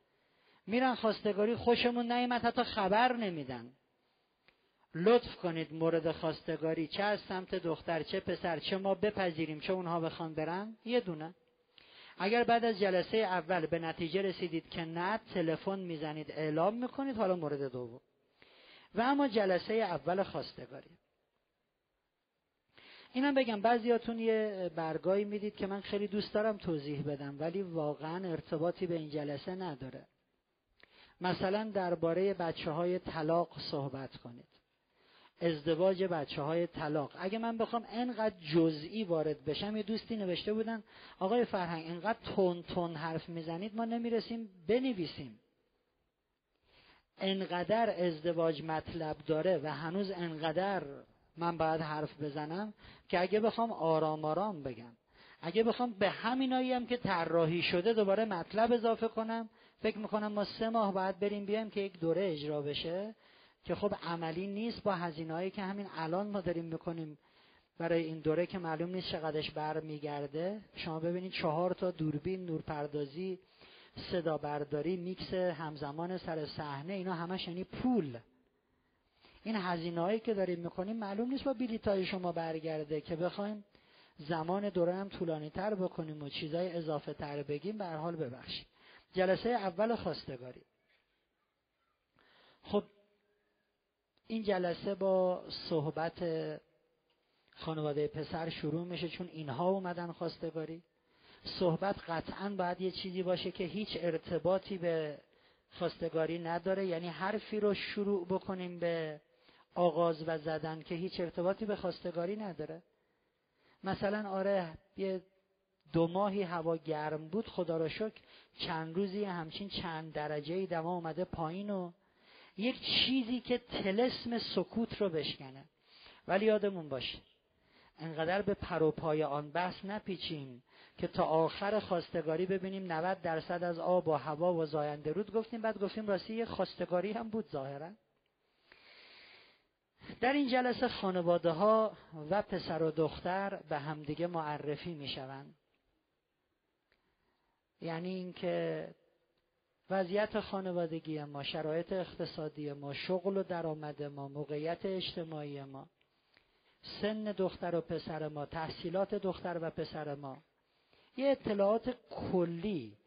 میرن خواستگاری خوشمون نیمت حتی خبر نمیدن. لطف کنید مورد خواستگاری چه از سمت دختر چه پسر چه ما بپذیریم چه اونها بخوان برن. یه دونه. اگر بعد از جلسه اول به نتیجه رسیدید که نه تلفن می‌زنید اعلام می‌کنید حالا مورد دوم. و اما جلسه اول خواستگاری. اینا بگم بعضیاتون یه برگاهی می‌دید که من خیلی دوست دارم توضیح بدم ولی واقعا ارتباطی به این جلسه نداره. مثلا درباره بچه های طلاق صحبت کنید. ازدواج بچه های طلاق. اگه من بخوام انقدر جزئی وارد بشم یه دوستی نوشته بودن آقای فرهنگ انقدر تون تون حرف می‌زنید ما نمی‌رسیم بنویسیم. انقدر ازدواج مطلب داره و هنوز انقدر من باید حرف بزنم که اگه بخوام آرام آرام بگم. اگه بخوام به همینایی هم که طراحی شده دوباره مطلب اضافه کنم فکر می‌کنم ما سه ماه باید بریم بیایم که یک دوره اجرا بشه. که خب عملی نیست با هزینه‌ای که همین الان ما داریم می‌کنیم برای این دوره که معلوم نیست چقدرش برمیگرده. شما ببینید چهار تا دوربین نورپردازی صدا برداری میکس همزمان سر صحنه اینا همش یعنی پول. این هزینه‌ای که داریم می‌کنیم معلوم نیست با بلیطای شما برگرده که بخوایم زمان دوره هم طولانی تر بکنیم و چیزای اضافه تر بگیم. به حال ببخشید. جلسه اول خواستگاری. خب این جلسه با صحبت خانواده پسر شروع میشه چون اینها اومدن خواستگاری. صحبت قطعا باید یه چیزی باشه که هیچ ارتباطی به خواستگاری نداره. یعنی حرفی رو شروع بکنیم به آغاز و زدن که هیچ ارتباطی به خواستگاری نداره. مثلا آره یه دو ماهی هوا گرم بود خدا را شکر. چند روزی همچین چند درجه دما اومده پایین و یک چیزی که تلسم سکوت رو بشکنه. ولی یادمون باشه انقدر به پروپای آن بحث نپیچیم که تا آخر خواستگاری ببینیم 90 درصد از آب و هوا و زاینده رود. گفتیم بعد گفتیم راستی یه خواستگاری هم بود ظاهرا. در این جلسه خانواده ها و پسر و دختر به همدیگه معرفی می شوند. یعنی اینکه وضعیت خانوادگی ما شرایط اقتصادی ما شغل و درآمد ما موقعیت اجتماعی ما. سن دختر و پسر ما تحصیلات دختر و پسر ما. یه اطلاعات کلی.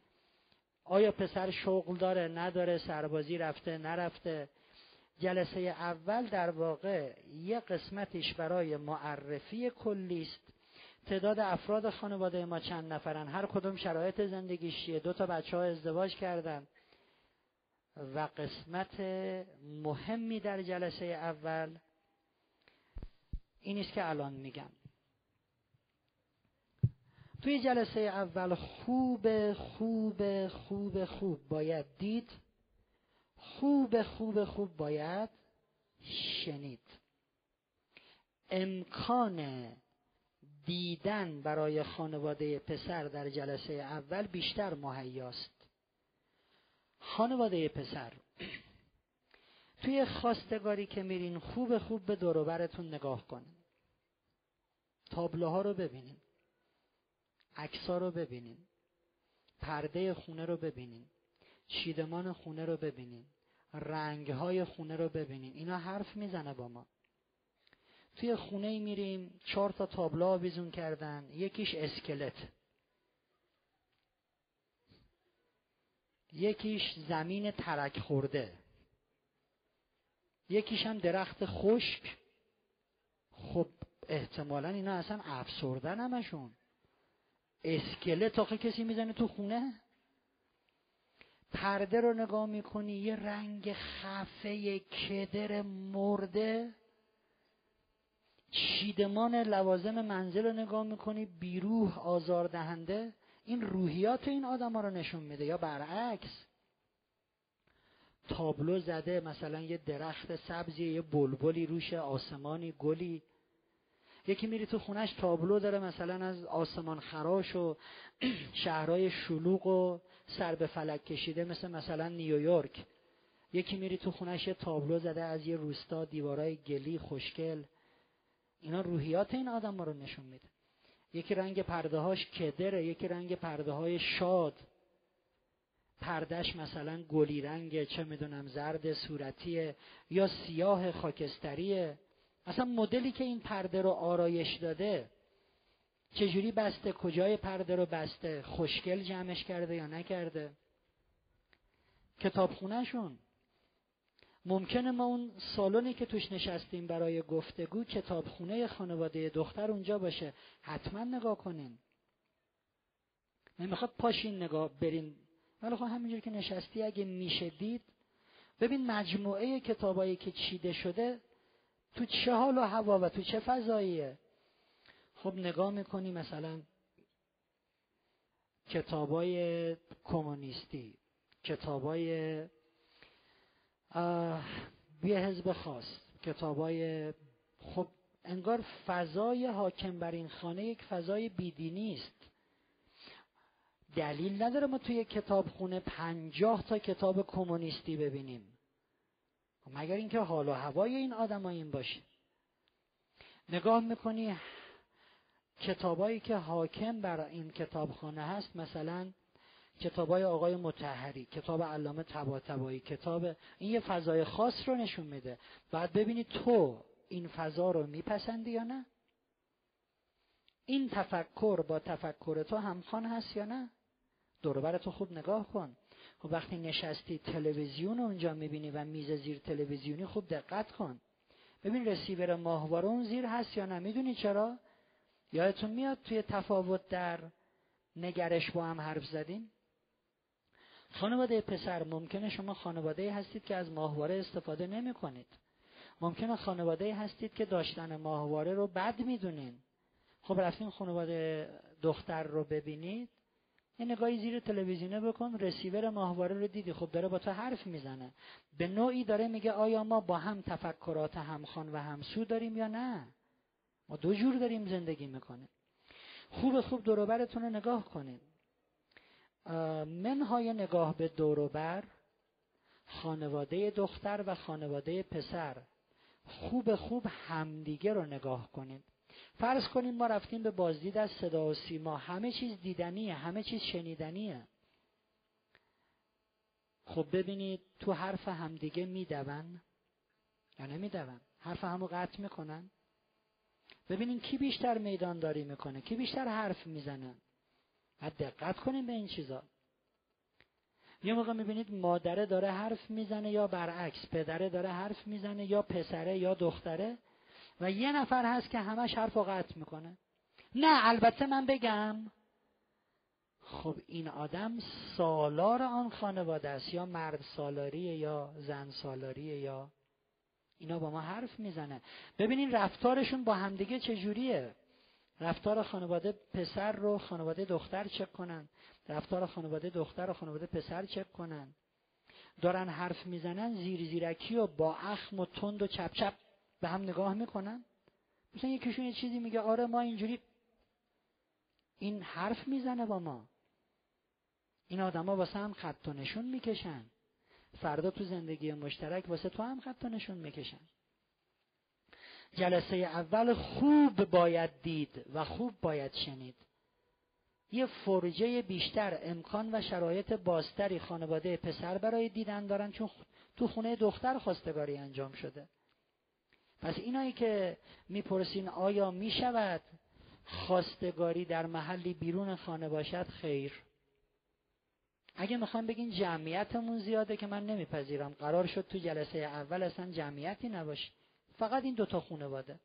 آیا پسر شغل داره؟ نداره. سربازی رفته نرفته. جلسه اول در واقع یه قسمتش برای معرفی کلی است تعداد افراد خانواده ما چند نفرن؟ هر کدوم شرایط زندگیش چیه؟ دو تا بچه ها ازدواج کردن. و قسمت مهمی در جلسه اول این است که الان میگم. توی جلسه اول خوب خوب خوب خوب باید دید. خوب خوب خوب باید شنید. امکان دیدن برای خانواده پسر در جلسه اول بیشتر مهیاست. خانواده پسر توی خواستگاری که میرین خوب خوب به دوروبرتون نگاه کنین تابلوها رو ببینین. عکسا رو ببینین. پرده خونه رو ببینین. چیدمان خونه رو ببینین. رنگهای خونه رو ببینین. اینا حرف می‌زنه با ما. توی خونه میریم چهار تا تابلو آویزون کردن یکیش اسکلت. یکیش زمین ترک خورده. یکیش هم درخت خشک. خب احتمالا اینا اصلا افسردن همشون. اسکلت آخه کسی می‌زنه تو خونه؟ پرده رو نگاه می‌کنی یه رنگ خفه کدر مرده. چیدمان لوازم منزل رو نگاه می‌کنی بیروح آزاردهنده این روحیات این آدم ها رو نشون میده یا برعکس. تابلو زده مثلا یه درخت سبزی یه بلبلی روش آسمانی گلی. یکی میری تو خونش تابلو داره مثلا از آسمان خراش و شهرهای شلوغ و سر به فلک کشیده مثل مثلا نیویورک. یکی میری تو خونش یه تابلو زده از یه روستا دیوارای گلی خوشگل. اینا روحیات این آدم رو نشون میده. یکی رنگ پرده هاش کدره یکی رنگ پرده های شاد. پردش مثلا گلی رنگ چه می‌دونم زرد صورتیه یا سیاه خاکستریه. اصلا مدلی که این پرده رو آرایش داده چجوری بسته کجای پرده رو بسته خوشگل جمعش کرده یا نکرده؟ کتابخونهشون ممکنه ما اون سالونی که توش نشستیم برای گفتگو کتابخونه خانواده دختر اونجا باشه حتما نگاه کنین. نمی‌خواد پاشین نگاه برین ولی خب همینجور که نشستی اگه میشه دید ببین مجموعه کتابایی که چیده شده تو چه حال و هوا و تو چه فضاییه. خب نگاه می‌کنی مثلا کتابای کمونیستی کتابای بی حزب خاص کتابای خب انگار فضای حاکم بر این خانه یک فضای بیدینی است. دلیل نداره ما توی کتابخونه پنجاه تا کتاب کمونیستی ببینیم. خب مگر اینکه حال و هوای این آدم این باشه. نگاه می‌کنی کتابایی که حاکم بر این کتابخانه هست مثلا کتابای آقای متحری کتاب علامه طباطبایی کتاب این یه فضای خاص رو نشون میده. بعد ببینی تو این فضا رو میپسندی یا نه؟ این تفکر با تفکر تو همخوان هست یا نه؟ دوربر تو خوب نگاه کن. خب وقتی نشستی تلویزیون اونجا می‌بینی و میز زیر تلویزیونی خوب دقت کن. ببین رسیور ماهواره اون زیر هست یا نه؟ می‌دونی چرا؟ یادتون میاد توی تفاوت در نگرش با هم حرف زدیم؟ خانواده پسر ممکنه شما خانواده هستید که از ماهواره استفاده نمی کنید ممکنه خانواده هستید که داشتن ماهواره رو بد می‌دونین. خب رفتین خانواده دختر رو ببینید. یه نگاهی زیر تلویزیونه بکن رسیور ماهواره رو دیدی. خب داره با تو حرف می‌زنه. به نوعی داره میگه آیا ما با هم تفکرات همخوان و همسو داریم یا نه؟ ما دو جور داریم زندگی می‌کنیم. خوب خوب دوروبرتون رو نگاه کنید منهای نگاه به دوروبر خانواده دختر و خانواده پسر. خوب خوب همدیگه رو نگاه کنید. فرض کنیم ما رفتیم به بازدید از صدا و سیما. همه چیز دیدنیه همه چیز شنیدنیه. خب ببینید تو حرف همدیگه میدون یا نمیدون؟ حرف همو قطع می‌کنن. ببینین کی بیشتر میدان داری می‌کنه کی بیشتر حرف می‌زنه؟ بعد دقت کنیم به این چیزا. یه موقع می‌بینید مادره داره حرف می‌زنه یا برعکس پدره داره حرف می‌زنه یا پسره یا دختره و یه نفر هست که همش حرف و قطع می‌کنه. نه البته من بگم خب این آدم سالار آن خانواده است یا مرد سالاریه یا زن سالاریه یا اینا با ما حرف می‌زنه. ببینین رفتارشون با همدیگه چجوریه؟ رفتار خانواده پسر رو خانواده دختر چک کنن. رفتار خانواده دختر و خانواده پسر چک کنن. دارن حرف می‌زنن زیر زیرکی و با اخم و تند و چپ چپ به هم نگاه می‌کنن. مثلا یکیشون یه چیزی میگه آره ما اینجوری. این حرف می‌زنه با ما. این آدما واسه هم خط و نشون می‌کشن. فردا تو زندگی مشترک واسه تو هم خط و نشون می‌کشن. جلسه اول خوب باید دید و خوب باید شنید. یه فرجه بیشتر امکان و شرایط بازتری خانواده پسر برای دیدن دارن چون تو خونه دختر خواستگاری انجام شده. پس اینایی که می‌پرسین آیا می‌شود خواستگاری در محلی بیرون خانه باشد؟ خیر. اگه می‌خوام بگین جمعیتمون زیاده که من نمیپذیرم. قرار شد تو جلسه اول اصلا جمعیتی نباشه. فقط این دوتا خانواده.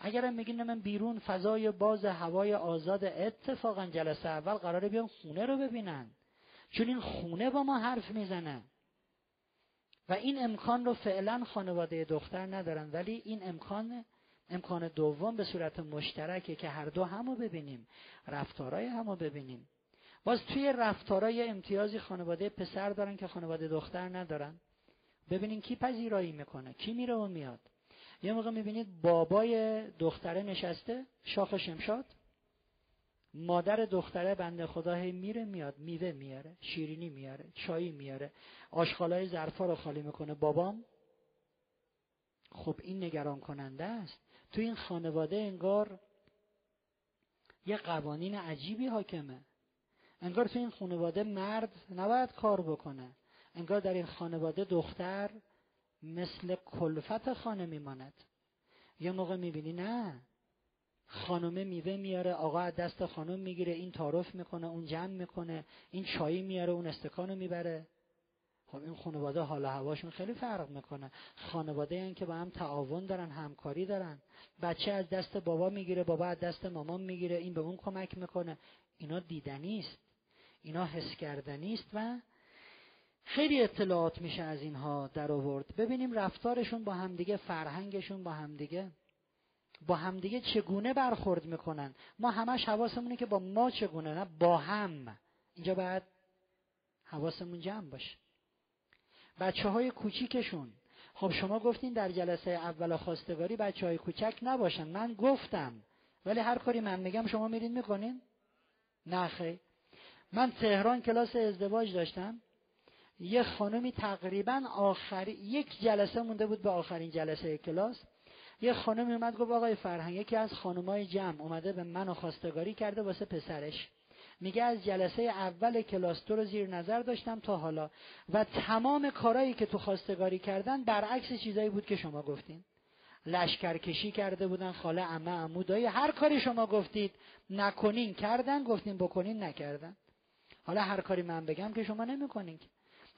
اگرم میگین من بیرون فضای باز هوای آزاد اتفاقا جلسه اول قراره بیام خونه رو ببینن. چون این خونه با ما حرف می‌زنه. و این امکان رو فعلا خانواده دختر ندارن ولی این امکان امکان دوم به صورت مشترکه که هر دو همو ببینیم. رفتارای همو ببینیم. باز توی رفتارای امتیازی خانواده پسر دارن که خانواده دختر ندارن. ببینین کی پذیرایی می‌کنه کی میره و میاد. یه موقع می‌بینید بابای دختره نشسته شاخ شمشاد. مادر دختره بنده خدا هی میره میاد میوه میاره شیرینی میاره چایی میاره. آشغالای ظرفا رو خالی می‌کنه. بابام خب این نگران کننده است. تو این خانواده انگار یه قوانین عجیبی حاکمه. انگار تو این خانواده مرد نباید کار بکنه. انگار در این خانواده دختر مثل کلفت خانه میماند. یه موقع می‌بینی نه خانومه میوه میاره آقا از دست خانم می‌گیره این تعارف می‌کنه اون جمع می‌کنه این چایی میاره اون استکانو می‌بره. خب این خانواده حال هواشون خیلی فرق می‌کنه. خانواده این که با هم تعاون دارن همکاری دارن. بچه از دست بابا می‌گیره بابا از دست مامان می‌گیره این به اون کمک می‌کنه. اینا دیدنی است. اینا حس کردنی است و خیلی اطلاعات میشه از اینها در آورد. ببینیم رفتارشون با همدیگه فرهنگشون با همدیگه. با همدیگه چگونه برخورد می‌کنن؟ ما همش حواسمونه که با ما چگونه نه با هم. اینجا باید حواسمون جمع باشه. بچه های کوچیکشون. خب شما گفتین در جلسه اول خواستگاری بچه های کوچک نباشن. من گفتم. ولی هر کاری من میگم شما میرین می‌کنین نه خیلی من تهران کلاس ازدواج داشتم. یه خانمی تقریبا آخری یک جلسه مونده بود به آخرین جلسه کلاس. یه خانمی اومد گفت آقای فرهنگ یکی از خانمای جمع اومده به منو خواستگاری کرده واسه پسرش. میگه از جلسه اول کلاس تو رو زیر نظر داشتم تا حالا و تمام کارهایی که تو خواستگاری کردن برعکس چیزایی بود که شما گفتین. لشکرکشی کرده بودن خاله عمه عمودایی هر کاری شما گفتید نکنین کردن گفتین بکنین نکردن. حالا هر کاری من بگم که شما نمی‌کنین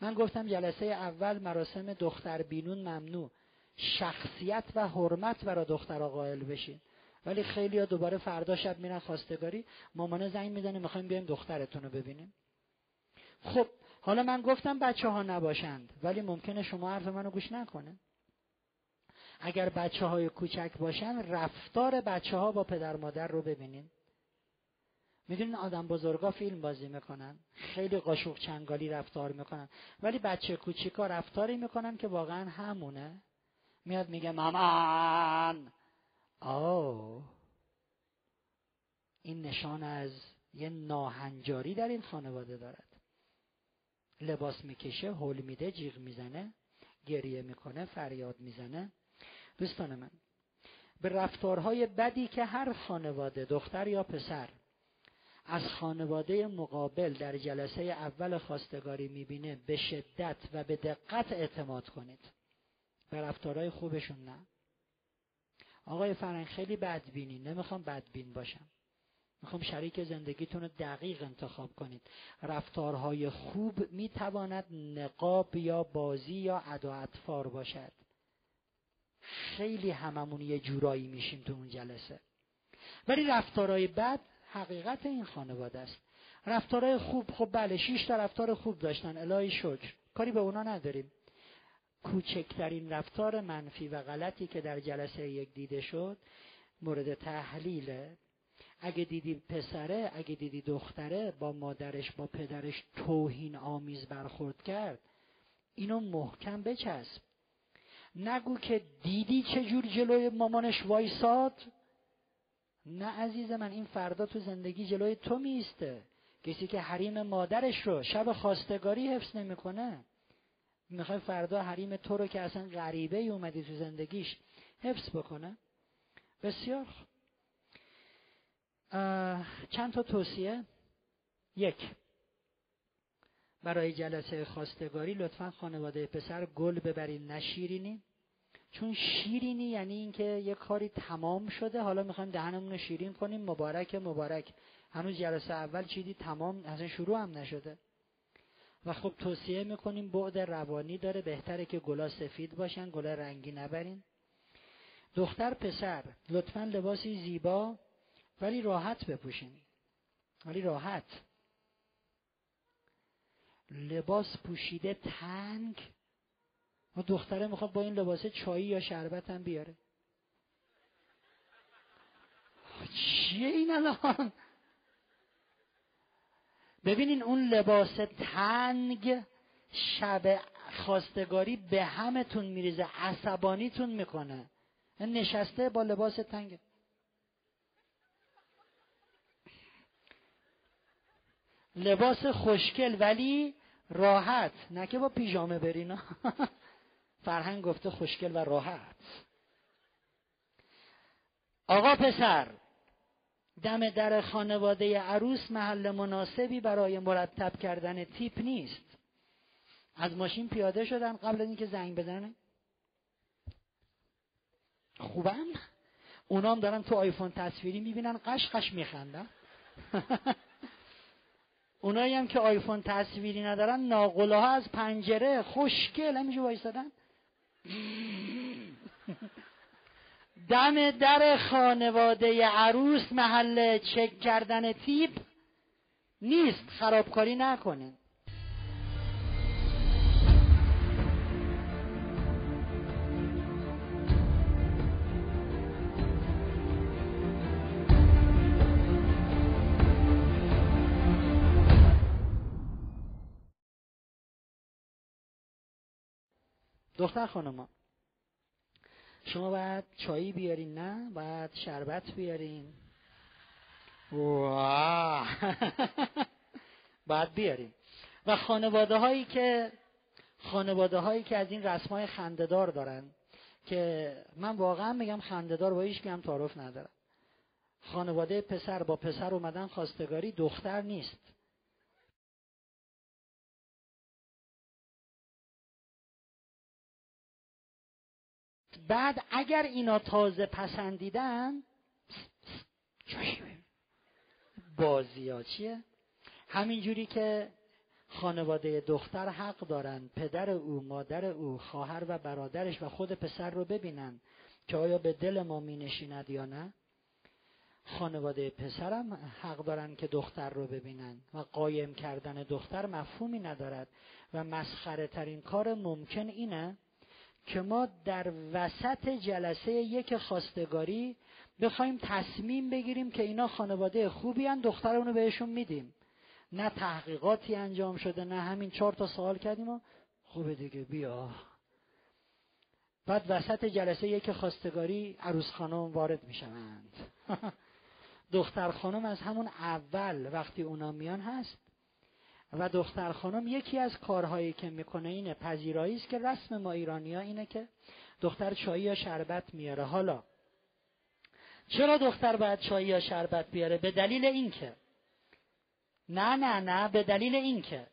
من گفتم جلسه اول مراسم دختر بینون ممنوع. شخصیت و حرمت برای دختر قائل بشین. ولی خیلی ها دوباره فردا شب میرن خواستگاری. مامانه زنگ می‌زنه می‌خوایم بیایم دخترتون رو ببینیم. خب حالا من گفتم بچه ها نباشند ولی ممکنه شما حرف منو گوش نکنه. اگر بچه های کوچک باشن رفتار بچه ها با پدر مادر رو ببینین می‌دونین آدم بزرگا فیلم بازی می‌کنن خیلی قاشق چنگالی رفتار می‌کنن ولی بچه کوچیکا رفتاری می‌کنن که واقعا همونه. میاد میگه مامان. آه. این نشان از یه ناهنجاری در این خانواده دارد. لباس می‌کشه هول میده جیغ می‌زنه گریه می‌کنه فریاد می‌زنه. دوستان من به رفتارهای بدی که هر خانواده دختر یا پسر از خانواده مقابل در جلسه اول خواستگاری می‌بینه به شدت و به دقت اعتماد کنید. به رفتارهای خوبشون نه. آقای فرنگ خیلی بدبینی. نمی‌خوام بدبین باشم. می‌خوام شریک زندگیتون رو دقیق انتخاب کنید. رفتارهای خوب می‌تواند نقاب یا بازی یا ادا اطفار باشد. خیلی هممون یه جورایی میشیم تو اون جلسه. ولی رفتارهای بد حقیقت این خانواده است. رفتارهای خوب خب بله شیش تا رفتار خوب داشتن. الهی شکر. کاری به اونا نداریم. کوچکترین رفتار منفی و غلطی که در جلسه یک دیده شد مورد تحلیله اگه دیدی پسره اگه دیدی دختره با مادرش با پدرش توهین آمیز برخورد کرد. اینو محکم بچسب. نگو که دیدی چه جور جلوی مامانش وایساد؟ نه عزیز من این فردا تو زندگی جلوی تو میسته کسی که حریم مادرش رو شب خواستگاری حفظ نمی‌کنه می‌خوای فردا حریم تو رو که اصلا غریبه ای اومدی تو زندگیش حفظ بکنه؟ بسیار چند تا توصیه؟ یک. برای جلسه خواستگاری لطفا خانواده پسر گل ببرین نه شیرینی. چون شیرینی یعنی اینکه یه کاری تمام شده حالا می‌خوایم دهنمون رو شیرین کنیم مبارک مبارک. هنوز جلسه اول چیدی؟ تمام اصلا شروع هم نشده. و خب توصیه می‌کنیم بعد روانی داره بهتره که گلا سفید باشن گلا رنگی نبرین. دختر پسر لطفا لباسی زیبا ولی راحت بپوشین. ولی راحت. لباس پوشیده تنگ و دختره می‌خواد با این لباس چایی یا شربت هم بیاره. چیه این الان؟ ببینین اون لباس تنگ شب خواستگاری به همتون میریزه عصبانیتون می‌کنه. نشسته با لباس تنگ. لباس خوشکل ولی راحت. نه که با پیژامه برین. فرهنگ گفته خوشکل و راحت. آقا پسر دم در خانواده عروس محل مناسبی برای مرتب کردن تیپ نیست. از ماشین پیاده شدن قبل از اینکه زنگ بزنه خوبم اونام دارن تو آیفون تصویری می‌بینن قش قش میخندن. اونایی هم که آیفون تصویری ندارن ناقله ها از پنجره خوشگل همیشه وایستادن. دم در خانواده عروس محل چک کردن تیپ نیست خرابکاری نکنه دختر خانم شما باید چایی بیارین نه؟ باید شربت بیارین. باید بیارین. و خانواده هایی که خانواده هایی که از این رسم های خنددار دارن که من واقعا میگم خنددار با هیچ هم تعارف ندارم. خانواده پسر با پسر اومدن خواستگاری دختر نیست. بعد اگر اینا تازه پسندیدن بازی ها چیه همینجوری که خانواده دختر حق دارن پدر او مادر او خواهر و برادرش و خود پسر رو ببینن که آیا به دل ما می نشیند یا نه. خانواده پسرم حق دارن که دختر رو ببینن و قایم کردن دختر مفهومی ندارد و مسخره ترین کار ممکن اینه که ما در وسط جلسه یک خواستگاری بخوایم تصمیم بگیریم که اینا خانواده خوبی هن دخترمونو بهشون میدیم. نه تحقیقاتی انجام شده نه همین چهار تا سوال کردیم و خوبه دیگه بیا. بعد وسط جلسه یک خواستگاری عروس خانم وارد می‌شوند. دختر خانم از همون اول وقتی اونا میان هست و دختر خانم یکی از کارهایی که می‌کنه اینه پذیرایی است که رسم ما ایرانی ها اینه که دختر چای یا شربت میاره. حالا چرا دختر باید چای یا شربت بیاره؟ به دلیل اینکه. نه نه نه به دلیل اینکه.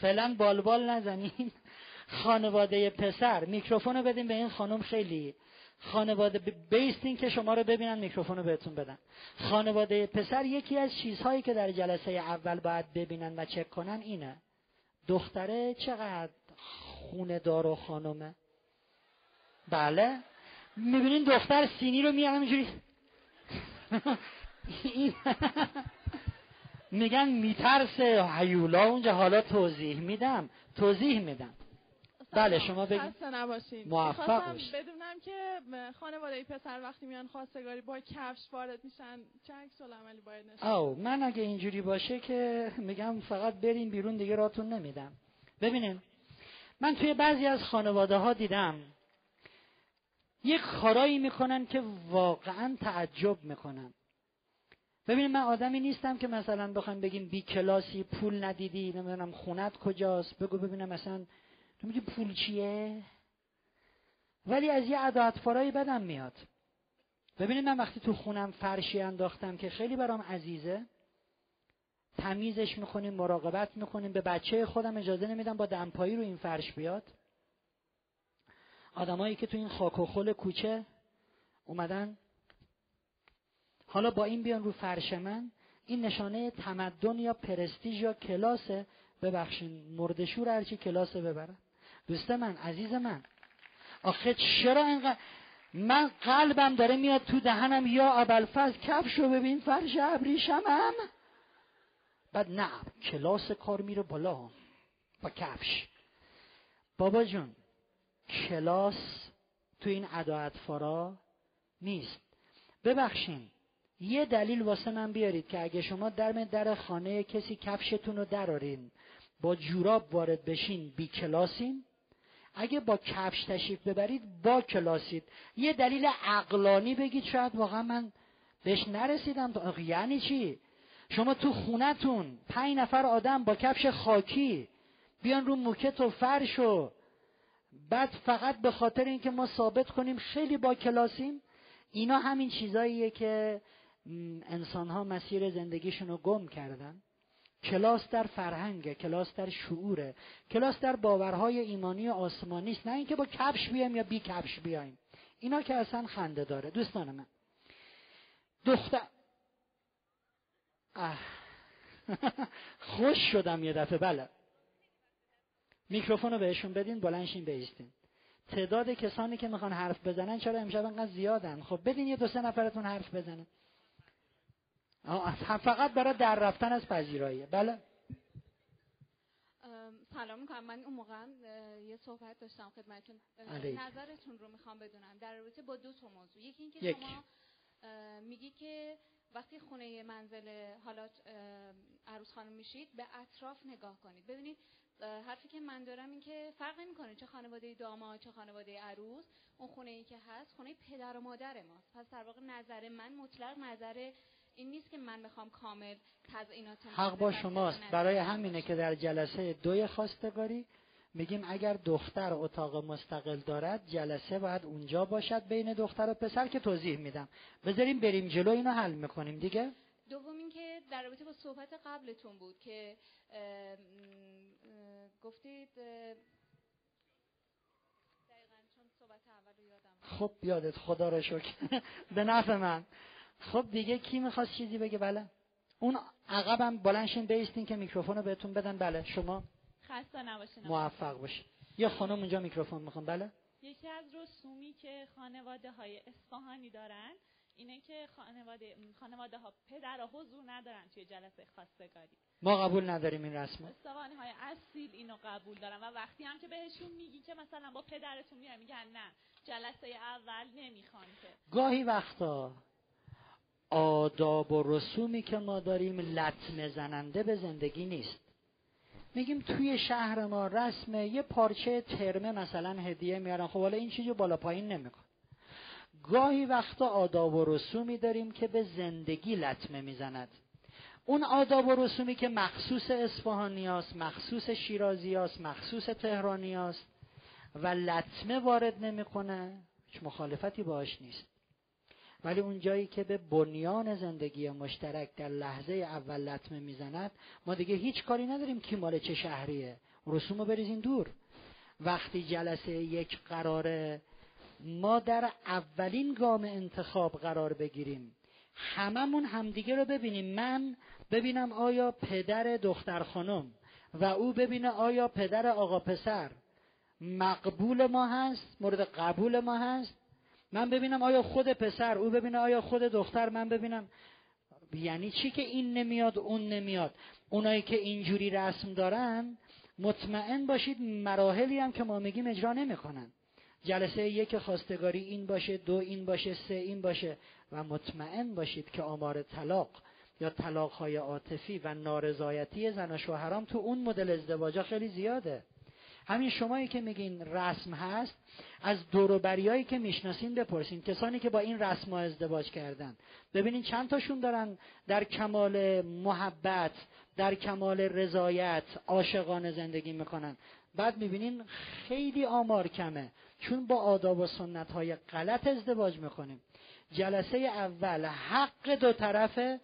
فعلا بالبال نزنیم خانواده پسر میکروفون رو بدیم به این خانم خیلی خانواده بیستین که شما رو ببینن میکروفون رو بهتون بدن. خانواده پسر یکی از چیزهایی که در جلسه اول باید ببینن و چک کنن اینه. دختره چقدر خونه دار و خانومه؟ بله. می‌بینین دختر سینی رو میارن اینجوری میگن میترسه. هیولا اونجا حالا توضیح میدم. توضیح میدم. بله شما بگید نباشین. موفق باشید بدونم که خانواده پسر وقتی میان خواستگاری با کفش وارد میشن چه عکس عملی باید نشون او من اگه اینجوری باشه که میگم فقط بریم بیرون دیگه راتون نمیدم. ببینیم من توی بعضی از خانواده ها دیدم یک کارایی می‌کنن که واقعا تعجب می‌کنن. ببینیم من آدمی نیستم که مثلا بخوایم بگیم بی کلاسی پول ندیدی نمی‌دونم خونت کجاست بگو ببینم مثلا تو میگی پول چیه؟ ولی از یه عداتفارایی بدم میاد. ببینید من وقتی تو خونم فرشی انداختم که خیلی برام عزیزه تمیزش می‌کنیم مراقبت می‌کنیم به بچه خودم اجازه نمیدم با دمپایی رو این فرش بیاد. آدمایی که تو این خاک و خل کوچه اومدن حالا با این بیان رو فرش من این نشانه تمدن یا پرستیژ یا کلاسه ببخشین مردشور هرچی کلاسه ببرن. دوست من عزیز من. آخه چرا اینقدر من قلبم داره میاد تو دهنم یا ابلفز کفش رو ببین فرش ابریشمم. بعد نه کلاس کار میره بالا با کفش. بابا جون کلاس تو این فارا نیست. ببخشین یه دلیل واسه من بیارید که اگه شما در در خانه کسی کفشتون رو درارین با جوراب وارد بشین بی کلاسین. اگه با کفش تشریف ببرید با کلاسید. یه دلیل عقلانی بگید شاید واقعا من بهش نرسیدم. یعنی چی؟ شما تو خونتون پنج نفر آدم با کفش خاکی بیان رو موکت و فرش و بعد فقط به خاطر اینکه ما ثابت کنیم خیلی با کلاسیم اینا همین چیزاییه که انسان ها مسیر زندگیشون رو گم کردن. کلاس در فرهنگه کلاس در شعوره کلاس در باورهای ایمانی آسمانی است. نه اینکه با کفش بیایم یا بی کفش بیایم. اینا که اصلا خنده داره. دوستان من. دختر خوش شدم یه دفعه. بله. میکروفون رو بهشون بدین بلنشین بیستین تعداد کسانی که می‌خوان حرف بزنن چرا امشب انقدر زیادن؟ خب بدین یه دو سه نفرتون حرف بزنن. فقط برای در رفتن از پذیرایی. بله. سلام می‌کنم. من اون موقع یه صحبت داشتم خدمتتون. نظرتون رو می‌خوام بدونم. در رابطه با دو تا موضوع. یکی اینکه شما میگی که وقتی خونه منزل حالا عروس خانم میشید به اطراف نگاه کنید. ببینید حرفی که من دارم این که فرق نمی‌کنه چه خانواده داماد چه خانواده عروس. اون خونه ای که هست خونه پدر و مادر ماست. پس در واقع نظر من مطلق نظر این نیست که من بخوام کامل تزئینات حق با شماست. برای همینه که در جلسه دوی خواستگاری میگیم اگر دختر اتاق مستقل دارد جلسه باید اونجا باشد بین دختر و پسر که توضیح میدم. بذاریم بریم جلو اینو حل می‌کنیم دیگه. دوم اینکه در رابطه با صحبت قبلتون بود که گفتید خب یادت خدا رو شکر. به نفع من. خب دیگه کی می‌خواست چیزی بگه؟ بله. اون عقبم بلنشین بیستین که میکروفون رو بهتون بدن. بله. شما خسته نباشین موفق باشین. یه خانم اونجا میکروفون می‌خوام بله. یکی از رسومی که خانواده های اصفهانی دارن اینه که خانواده خانواده ها پدر حضور ندارن توی جلسه خواستگاری. ما قبول نداریم این رسمو استوانی های اصیل اینو قبول دارن و وقتی هم که بهشون میگی که مثلا با پدرتون میرن میگن نه جلسه اول نمی‌خوان که. گاهی وقتا آداب و رسومی که ما داریم لطمه زننده به زندگی نیست. میگیم توی شهر ما رسمه یه پارچه ترمه مثلا هدیه میارن. خب حالا این چیزی بالا پایین نمیکن گاهی وقتا آداب و رسومی داریم که به زندگی لطمه می‌زند. اون آداب و رسومی که مخصوص اصفهانی است مخصوص شیرازی است مخصوص تهرانی است و لطمه وارد نمی‌کنه هیچ مخالفتی باش نیست. ولی اون جایی که به بنیان زندگی مشترک در لحظه اول لطمه می‌زند ما دیگه هیچ کاری نداریم کی مال چه شهریه. رسوم رو بریزین دور. وقتی جلسه یک قراره ما در اولین گام انتخاب قرار بگیریم. هممون همدیگه رو ببینیم. من ببینم آیا پدر دختر خانم و او ببینه آیا پدر آقا پسر. مقبول ما هست؟ مورد قبول ما هست؟ من ببینم آیا خود پسر او ببینه آیا خود دختر من ببینم. یعنی چی که این نمیاد اون نمیاد. اونایی که اینجوری رسم دارن مطمئن باشید مراحلی هم که ما میگیم اجرا نمی‌کنن. جلسه یک خواستگاری این باشه دو این باشه سه این باشه. و مطمئن باشید که آمار طلاق یا طلاقهای عاطفی و نارضایتی زن و شوهرام تو اون مدل ازدواجا خیلی زیاده. همین شمایی که میگین رسم هست از دوروبریایی که می‌شناسین بپرسین. کسانی که با این رسم ها ازدواج کردن. ببینین چند تاشون دارن در کمال محبت در کمال رضایت عاشقانه زندگی می‌کنن. بعد می‌بینین خیلی آمار کمه. چون با آداب و سنت های غلط ازدواج می‌کنیم. جلسه اول حق دو طرفه.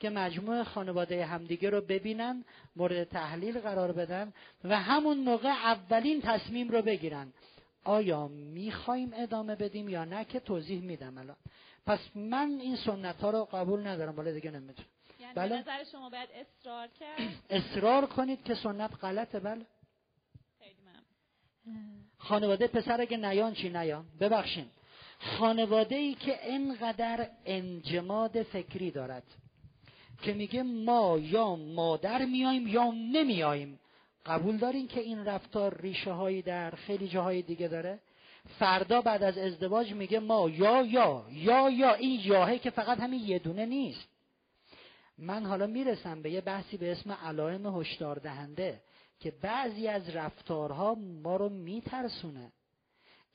که مجموع خانواده همدیگه رو ببینن مورد تحلیل قرار بدن و همون موقع اولین تصمیم رو بگیرن. آیا می‌خوایم ادامه بدیم یا نه که توضیح میدم الان. پس من این سنت ها رو قبول ندارم ولی دیگه نمی‌تونم. یعنی بله؟ نظر شما باید اصرار کرد؟ اصرار کنید که سنت غلطه بله. خانواده پسر اگه نیان چی نیان؟ ببخشین خانواده ای که انقدر انجماد فکری دارد. که میگه ما یا مادر میایم یا نمیاییم قبول دارین که این رفتار ریشه هایی در خیلی جاهای دیگه داره؟ فردا بعد از ازدواج میگه ما یا یا یا یا این یاهه که فقط همین یه دونه نیست. من حالا می‌رسم به یه بحثی به اسم علائم هشدار دهنده که بعضی از رفتارها ما رو میترسونه.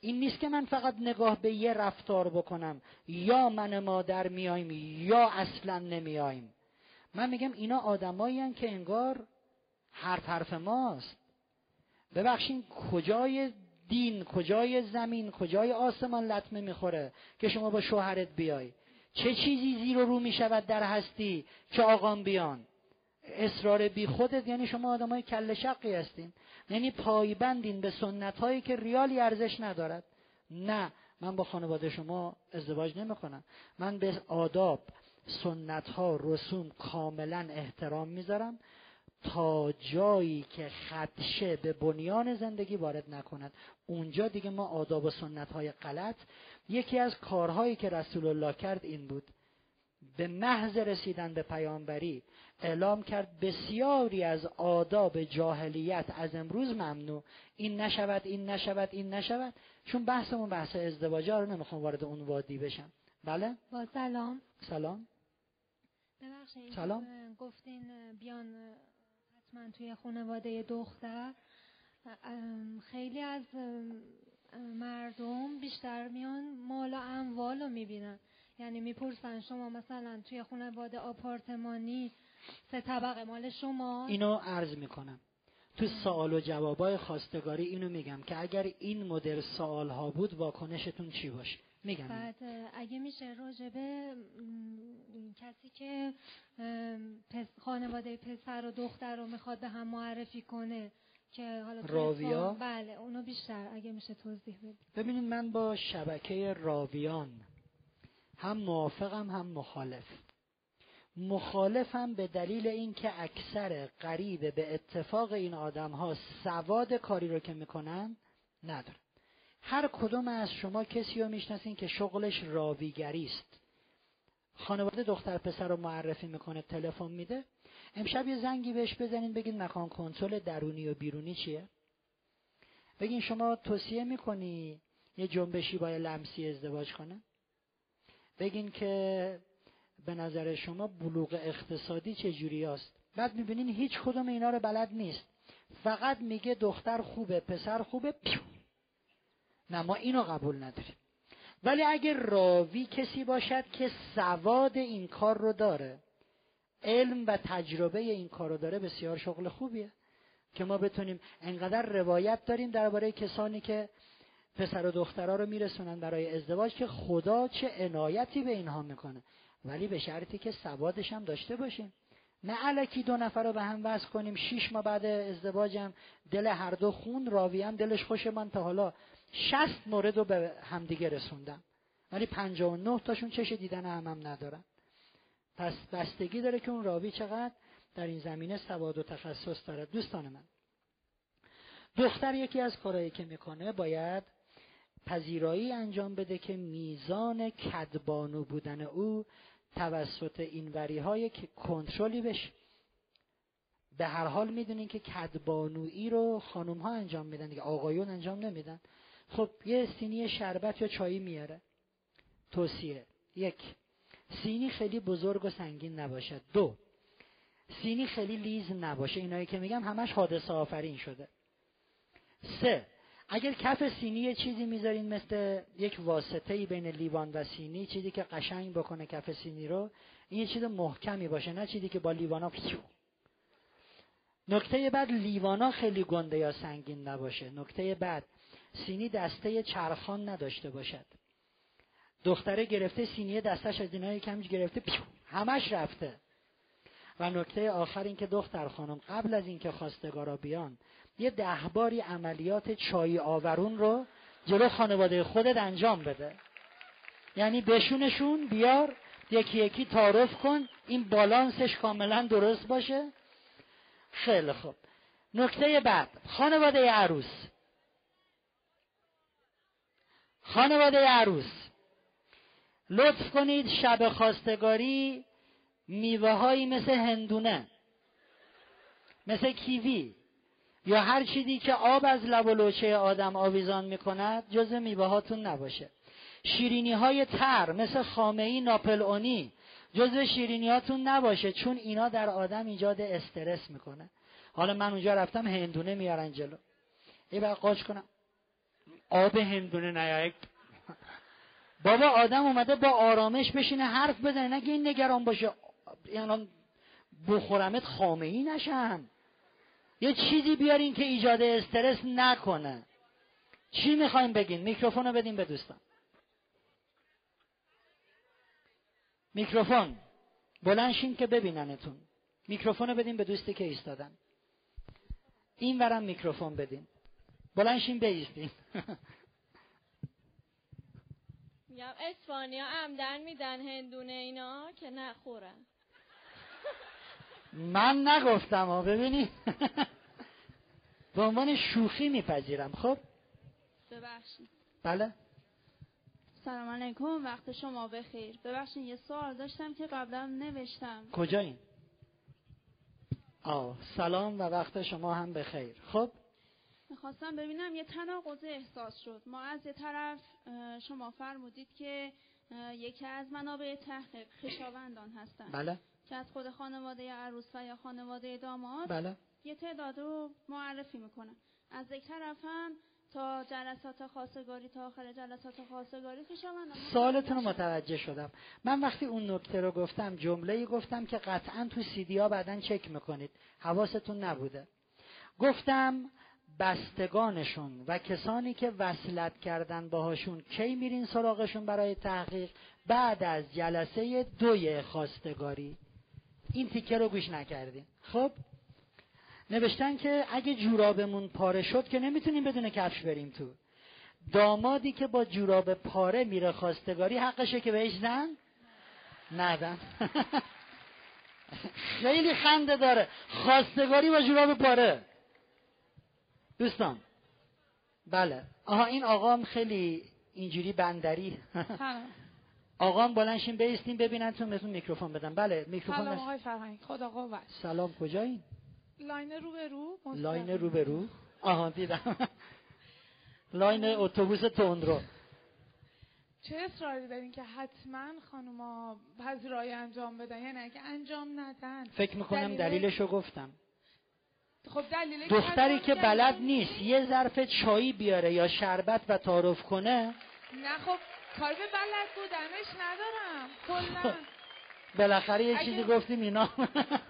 این نیست که من فقط نگاه به یه رفتار بکنم. یا من مادر میایم یا اصلا نمیایم. من میگم اینا آدمایی که انگار حرف حرف ماست. ببخشین کجای دین کجای زمین کجای آسمان لطمه می‌خوره که شما با شوهرت بیای؟ چه چیزی زیر و رو می شود در هستی که آقام بیان؟ اصرار بی خودت یعنی شما آدم های کل شقی هستین. یعنی پایبندین به سنت هایی که ریالی ارزش ندارد. نه من با خانواده شما ازدواج نمی کنم من به آداب سنت ها رسوم کاملا احترام می‌ذارم تا جایی که خدشه به بنیان زندگی وارد نکند. اونجا دیگه ما آداب و سنت های غلط. یکی از کارهایی که رسول الله کرد این بود. به محض رسیدن به پیامبری اعلام کرد بسیاری از آداب جاهلیت از امروز ممنوع. این نشود این نشود این نشود. چون بحثمون بحث ازدواج رو نمی‌خوام وارد اون وادی بشم. بله؟ با سلام. سلام. ببخشید سلام. گفتین بیان حتما توی خانواده دختر. خیلی از مردم بیشتر میان مال و اموال رو می‌بینن. یعنی می‌پرسن شما مثلا توی خانواده آپارتمانی سه طبقه مال شما؟ اینو عرض می‌کنم. تو سوال و جوابای خواستگاری اینو میگم که اگر این مدل سوال ها بود واکنشتون چی باشه؟ میگم. بعد اگه میشه راجبه کسی که خانواده پسر و دختر رو می‌خواد به هم معرفی کنه که حالا راویا؟ بله اونو بیشتر اگه میشه توضیح بدید. ببینید من با شبکه راویان هم موافقم هم مخالف. مخالفم به دلیل اینکه اکثر قریب به اتفاق این آدم ها سواد کاری رو که می‌کنن ندارن. هر کدوم از شما کسی رو می‌شناسین که شغلش راویگری است. خانواده دختر پسر رو معرفی می‌کنه تلفن میده. امشب یه زنگی بهش بزنین بگین مکان کنترل درونی و بیرونی چیه؟ بگین شما توصیه می‌کنی یه جنبشی با لمسی ازدواج کنه؟ بگین که به نظر شما بلوغ اقتصادی چه جوری است بعد می‌بینین هیچ کدوم اینا رو بلد نیست. فقط میگه دختر خوبه پسر خوبه. پیو نه ما اینو قبول نداریم. ولی اگر راوی کسی باشد که سواد این کار رو داره علم و تجربه این کار رو داره بسیار شغل خوبیه که ما بتونیم انقدر روایت داریم درباره کسانی که پسر و دخترها رو میرسونن برای ازدواج که خدا چه عنایتی به اینها می‌کنه. ولی به شرطی که سوادش هم داشته باشیم. نه علکی دو نفر رو به هم وصل کنیم شیش ماه بعد ازدواجم دل هر دو خون راوی دلش خوش من تا حالا. شست مورد رو به همدیگه رسوندم ولی پنجاه و نه تاشون چش دیدن هم, هم ندارن. پس بستگی داره که اون راوی چقدر در این زمینه سواد و تخصص داره. دوستان من دختر یکی از کارهایی که می‌کنه باید پذیرایی انجام بده که میزان کدبانو بودن او توسط این وری های کنترلی بشه. به هر حال می‌دونین که کدبانویی رو خانم ها انجام میدن دیگه آقایون انجام نمیدن. خب یه سینی شربت یا چایی میاره. توصیه. یک سینی خیلی بزرگ و سنگین نباشد دو سینی خیلی لیز نباشه. اینایی که میگم همش حادثه آفرین شده. سه اگر کف سینی یه چیزی می‌ذارین مثل یک واسطه ای بین لیوان و سینی چیزی که قشنگ بکنه کف سینی رو این یه چیز محکمی باشه نه چیزی که با لیوانا نکته بعد لیوانا خیلی گنده یا سنگین نباشه. نکته بعد سینی دسته چرخان نداشته باشد. دختره گرفته سینی دستش از اینایی کمش گرفته پیو همش رفته. و نکته آخر این که دختر خانم قبل از اینکه خواستگارا بیان یه دهباری عملیات چای آورون رو جلو خانواده خودت انجام بده. یعنی بشونشون بیار یکی یکی تعارف کن این بالانسش کاملا درست باشه. خیلی خوب. نکته بعد خانواده عروس. خانواده عروس لطف کنید شب خواستگاری میوه هایی مثل هندونه مثل کیوی یا هر چیزی که آب از لب و لوچه آدم آویزان می کند جز میوه هاتون نباشه. شیرینی های تر مثل خامه ناپل اونی جز شیرینی هاتون نباشه چون اینا در آدم ایجاد استرس می‌کنه. حالا من اونجا رفتم هندونه میارن جلو. ای بقى قاش کنم. آب هندونه نیایک بابا آدم اومده با آرامش بشینه حرف بزنه نگه این نگران باشه. یعنی بخورمت خامه ای نشم یه چیزی بیارین که ایجاد استرس نکنه. چی می‌خوایم بگین؟ میکروفون رو بدین به دوستان. میکروفون. بلنشین که ببیننتون. میکروفون بدین به دوستی که ایستادن. این ورم میکروفون بدین. بلنشین بیستین میگم اسپانیا عمدن میدن هندونه اینا که نخورن. من نگفتم ها ببینی. به عنوان شوخی میپذیرم خب؟ ببخشید. بله. سلام علیکم وقت شما بخیر. ببخشید یه سوال داشتم که قبلا نوشتم. کجا این آه سلام و وقت شما هم بخیر. خب؟ می‌خواستم ببینم یه تناقض احساس شد. ما از یه طرف شما فرمودید که یکی از منابع تحقیق خشاوندان هستن بله. که از خود خانواده عروس و یا خانواده داماد بله. یه تعداد رو معرفی می‌کنن. از یک طرف هم تا جلسات خواستگاری تا آخر جلسات خواستگاری خیشاوندان سوالتون رو متوجه شدم. من وقتی اون نکته رو گفتم جمله گفتم که قطعا تو سیدی ها بعدا چک می‌کنید. حواستون نبوده. گفتم بستگانشون و کسانی که وصلت کردن باهاشون کی میرین سراغشون برای تحقیق بعد از جلسه دوی خواستگاری؟ این تیکه رو گوش نکردین. خب نوشتن که اگه جورابمون پاره شد که نمی‌تونیم بدون کفش بریم تو. دامادی که با جوراب پاره میره خواستگاری حقشه که بهش زن؟ ندن خیلی خنده داره. خواستگاری با جوراب پاره. دوستان بله. آها این آقام خیلی اینجوری بندری. آقام بلنشین بیستین ببینن تو بهتون میکروفون بدم بله میکروفون سلام آقای فرهنگ خدا قوت. سلام کجایین لاین رو به رو لاین رو به رو. آها دیدم. لاین اتوبوس تندرو. چه اصراری دارین که حتما خانوما پذیرایی انجام بدن. یعنی اگه انجام ندن فکر می‌کنم دلیل... دلیلشو گفتم. خب دختری که بلد نیست. یه ظرف چایی بیاره یا شربت و تعارف کنه؟ نه خب کار به بلد بودنش ندارم کلا. بالاخره یه چیزی گفتیم اینا.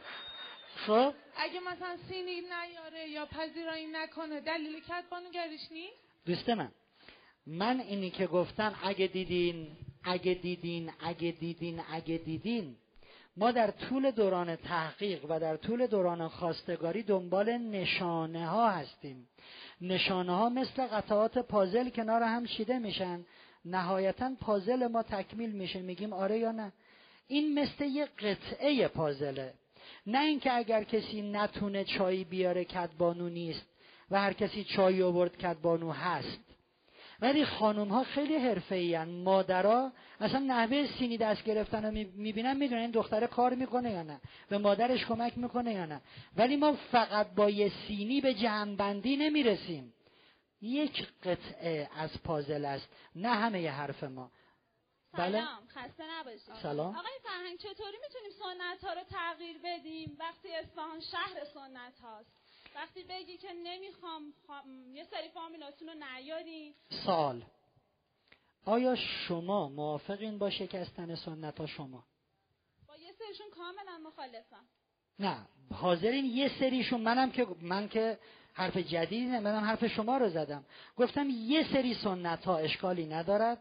خب؟ اگه مثلا سینی نیاره یا پذیرایی نکنه دلیل کتبانوگریش نیست؟ دوست من من اینی که گفتم اگه دیدین اگه دیدین اگه دیدین اگه دیدین ما در طول دوران تحقیق و در طول دوران خواستگاری دنبال نشانه ها هستیم. نشانه ها مثل قطعات پازل کنار هم شیده میشن. نهایتا پازل ما تکمیل میشه. میگیم آره یا نه؟ این مثل یه قطعه پازله. نه اینکه اگر کسی نتونه چای بیاره کدبانو نیست و هر کسی چای آورد کدبانو هست. ولی خانوم ها خیلی حرفه ای مادرها اصلا نحوه سینی دست گرفتن رو می‌بینن می‌دونن این دختره کار می‌کنه یا نه به مادرش کمک می‌کنه یا نه. ولی ما فقط با یه سینی به جمعبندی نمی‌رسیم. یک قطعه از پازل است نه همه ی حرف ما. بله؟ سلام خسته نباشید. سلام. آقای فرهنگ چطوری می‌تونیم سنت ها رو تغییر بدیم؟ وقتی اصفهان شهر سنت هاست وقتی بگی که نمی‌خوام یه سری فامیلاتون رو نیاری سال. آیا شما موافقین با شکستن سنت ها شما؟ با یه سریشون کاملا مخالفم. نه. حاضرین یه سریشون منم که من که حرف جدیدی منم حرف شما رو زدم. گفتم یه سری سنت ها اشکالی ندارد.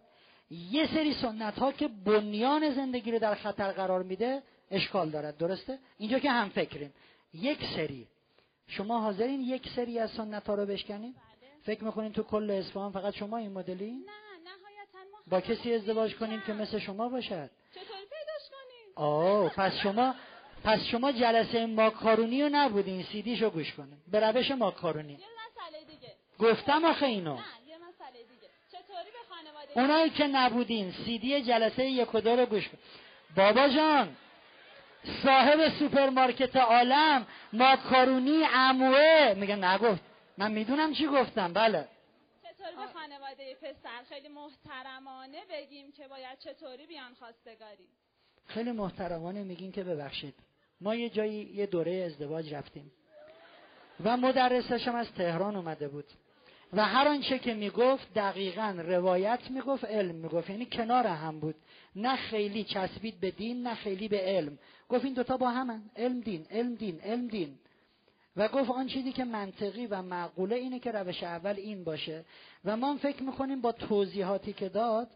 یه سری سنت ها که بنیان زندگی رو در خطر قرار میده اشکال دارد. درسته؟ اینجا که هم فکریم. یک سری. شما حاضرین یک سری از سنت ها رو بشکنین؟ بله. فکر می‌کنین تو کل اصفهان فقط شما این مدلی نه نهایتا با کسی ازدواج کنین که مثل شما باشد؟ چطوری پیداش کنین؟ آه پس شما پس شما جلسه ماکارونی رو نبودین سیدیشو گوش کنین. به روش ماکارونی. یه مسئله دیگه. گفتم آخه اینو. نه یه مسئله دیگه. چطوری به خانواده؟ اونایی که نبودین سیدی جلسه یک و دو رو گوش کن. بابا جان! صاحب سوپرمارکت عالم ماکارونی اموه میگه نگفت. من می‌دونم چی گفتم. بله. چطوری به خانواده پسر خیلی محترمانه بگیم که باید چطوری بیان خواستگاری؟ خیلی محترمانه میگیم که ببخشید. ما یه جایی یه دوره ازدواج رفتیم. و مدرسش هم از تهران اومده بود. و هر آنچه که می‌گفت دقیقا روایت می‌گفت علم می‌گفت. یعنی کنار هم بود. نه خیلی چسبید به دین نه خیلی به علم. گفت این دوتا با همن. علم دین علم دین علم دین. و گفت آن چیزی که منطقی و معقوله اینه که روش اول این باشه. و ما فکر می‌کنیم با توضیحاتی که داد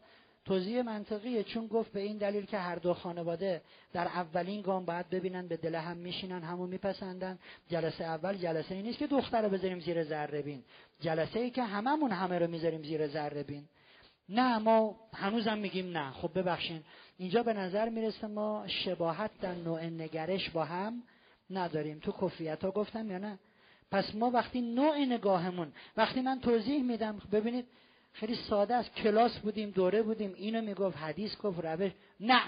توضیح منطقیه چون گفت به این دلیل که هر دو خانواده در اولین گام باید ببینن به دل هم میشینن همو میپسندن. جلسه اول جلسه ای نیست که دختر رو بذاریم زیر ذره بین. جلسه ای که هممون همه رو می‌ذاریم زیر ذره بین. نه ما هنوزم میگیم نه. خب ببخشین. اینجا به نظر می‌رسه ما شباهت در نوع نگرش با هم نداریم. تو کفیت ها گفتم یا نه؟ پس ما وقتی نوع نگاهمون وقتی من توضیح میدم ببینید خیلی ساده است. کلاس بودیم دوره بودیم. اینو می‌گفت حدیث گفت روش. نه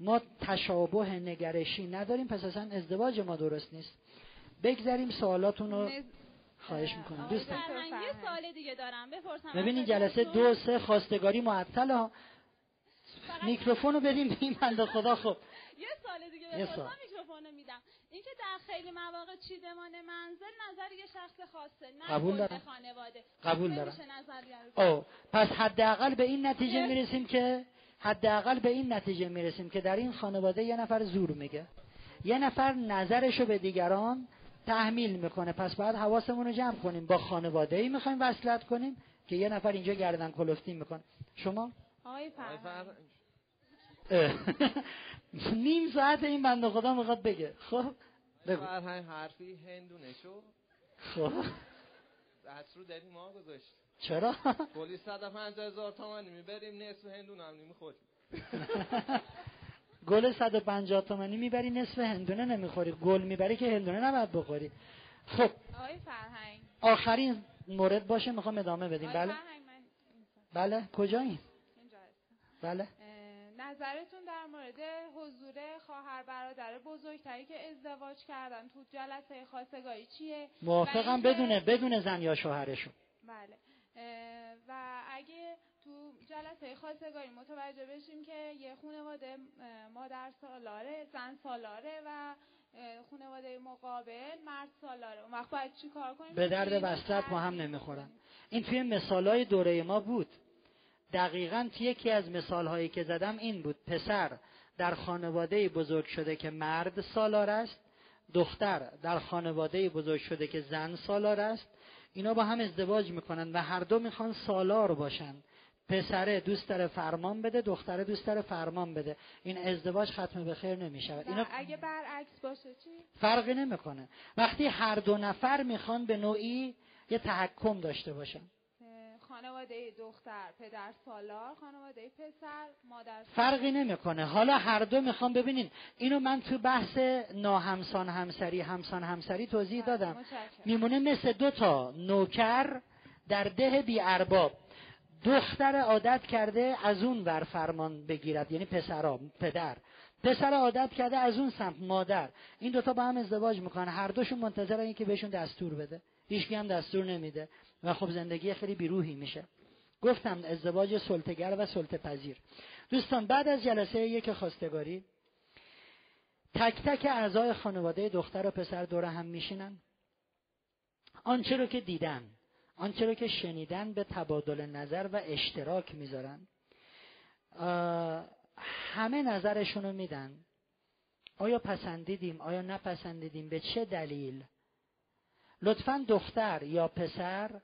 ما تشابه نگرشی نداریم. پس اصلا ازدواج ما درست نیست. بگذاریم سوالاتون رو خواهش می‌کنم. دوست یه سوال دیگه دارم. بپرسم ببینید جلسه دو سه خواستگاری معطل ها. میکروفون رو بدیم به این بنده خدا خب. یه سال دیگه بپرسم. میکروفون میدم. اینکه در خیلی مواقع چیدمان منزل نظر یه شخص خاصه نه قبول دارم. خانواده. قبول دارم. او پس حداقل به این نتیجه می‌رسیم که حداقل به این نتیجه می‌رسیم که در این خانواده یه نفر زور میگه. یه نفر نظرشو به دیگران تحمیل می‌کنه. پس باید حواسمون رو جمع کنیم. با خانواده ای می‌خوایم وصلت کنیم که یه نفر اینجا گردن کلفتی می‌کنه. شما؟ آقای نیم ساعت این بنده خدا می‌خواد بگه. خب؟ فرهنگ حرفی هندونه شو. خب دست رو داریم ما گذاشت چرا؟ کلی 150 هزار تومانی می‌بریم نصف هندونه هم نمی‌خوریم. گل 150 تومانی می‌بری نصف هندونه نمی‌خوری. گل می‌بری که هندونه نباید بخوری. خب. آقای فرهنگ. آخرین مورد باشه می‌خوام ادامه بدیم. بله؟ بله. کجایی؟ بله. نظرتون در مورد حضور خواهر برادر بزرگتری که ازدواج کردن تو جلسه خواستگاری چیه؟ موافقم. بدونه بدون زن یا شوهرشون. بله. و اگه تو جلسه خواستگاری متوجه بشیم که یه خانواده مادر سالاره زن سالاره و خانواده مقابل مرد سالاره. اون وقت باید چی کار کنیم؟ به درد وصلت ما هم نمی‌خورن. این توی مثالای دوره ما بود. دقیقا یکی از مثال هایی که زدم این بود. پسر در خانواده بزرگ شده که مرد سالار است دختر در خانواده بزرگ شده که زن سالار است. اینا با هم ازدواج می‌کنن و هر دو می‌خوان سالار باشن. پسره دوست داره فرمان بده دختره دوست داره فرمان بده. این ازدواج ختم به خیر نمی‌شود. اینا اگه برعکس باشه چی؟ فرقی نمی‌کنه. وقتی هر دو نفر می‌خوان به نوعی یه تحکم داشته باشن. خانواده دختر پدر سالار خانواده پسر مادر فرقی نمی‌کنه. حالا هر دو می‌خوام ببینین. اینو من تو بحث ناهمسان همسری همسان همسری توضیح بله، دادم. میمونه مثل دو تا نوکر در ده بی ارباب دختر عادت کرده از اون ور فرمان بگیرد یعنی پسرا پدر. پسر عادت کرده از اون سمت مادر. این دوتا با هم ازدواج می‌کنن. هر دوشون منتظرن که بهشون دستور بده. هیچ هم دستور نمیده. و خب زندگی خیلی بیروحی میشه. گفتم ازدواج سلطگر و سلطه پذیر دوستان بعد از جلسه یک خواستگاری تک تک اعضای خانواده دختر و پسر دور هم میشینن. آنچه رو که دیدن آنچه رو که شنیدن به تبادل نظر و اشتراک می‌ذارن. همه نظرشون رو میدن. آیا پسندیدیم آیا نپسندیدیم به چه دلیل؟ لطفا دختر یا پسر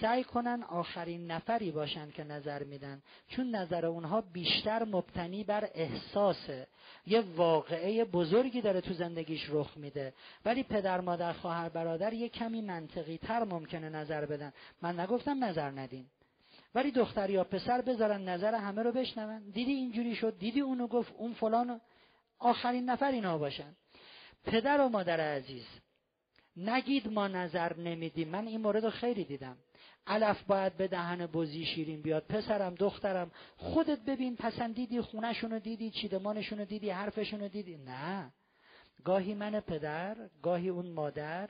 سعی کنن آخرین نفری باشن که نظر میدن چون نظر اونها بیشتر مبتنی بر احساسه. یه واقعه بزرگی داره تو زندگیش رخ میده. ولی پدر مادر خواهر برادر یه کمی منطقی تر ممکنه نظر بدن. من نگفتم نظر ندین. ولی دختر یا پسر بذارن نظر همه رو بشنون. دیدی اینجوری شد؟ دیدی اونو گفت؟ اون فلان آخرین نفر اینا باشن. پدر و مادر عزیز نگید ما نظر نمیدیم. من این مورد رو خیلی دیدم. علف باید به دهن بزی شیرین بیاد. پسرم دخترم خودت ببین پسندیدی خونهشون رو دیدی چیدمانشون رو دیدی حرفشون رو دیدی. نه. گاهی من پدر گاهی اون مادر.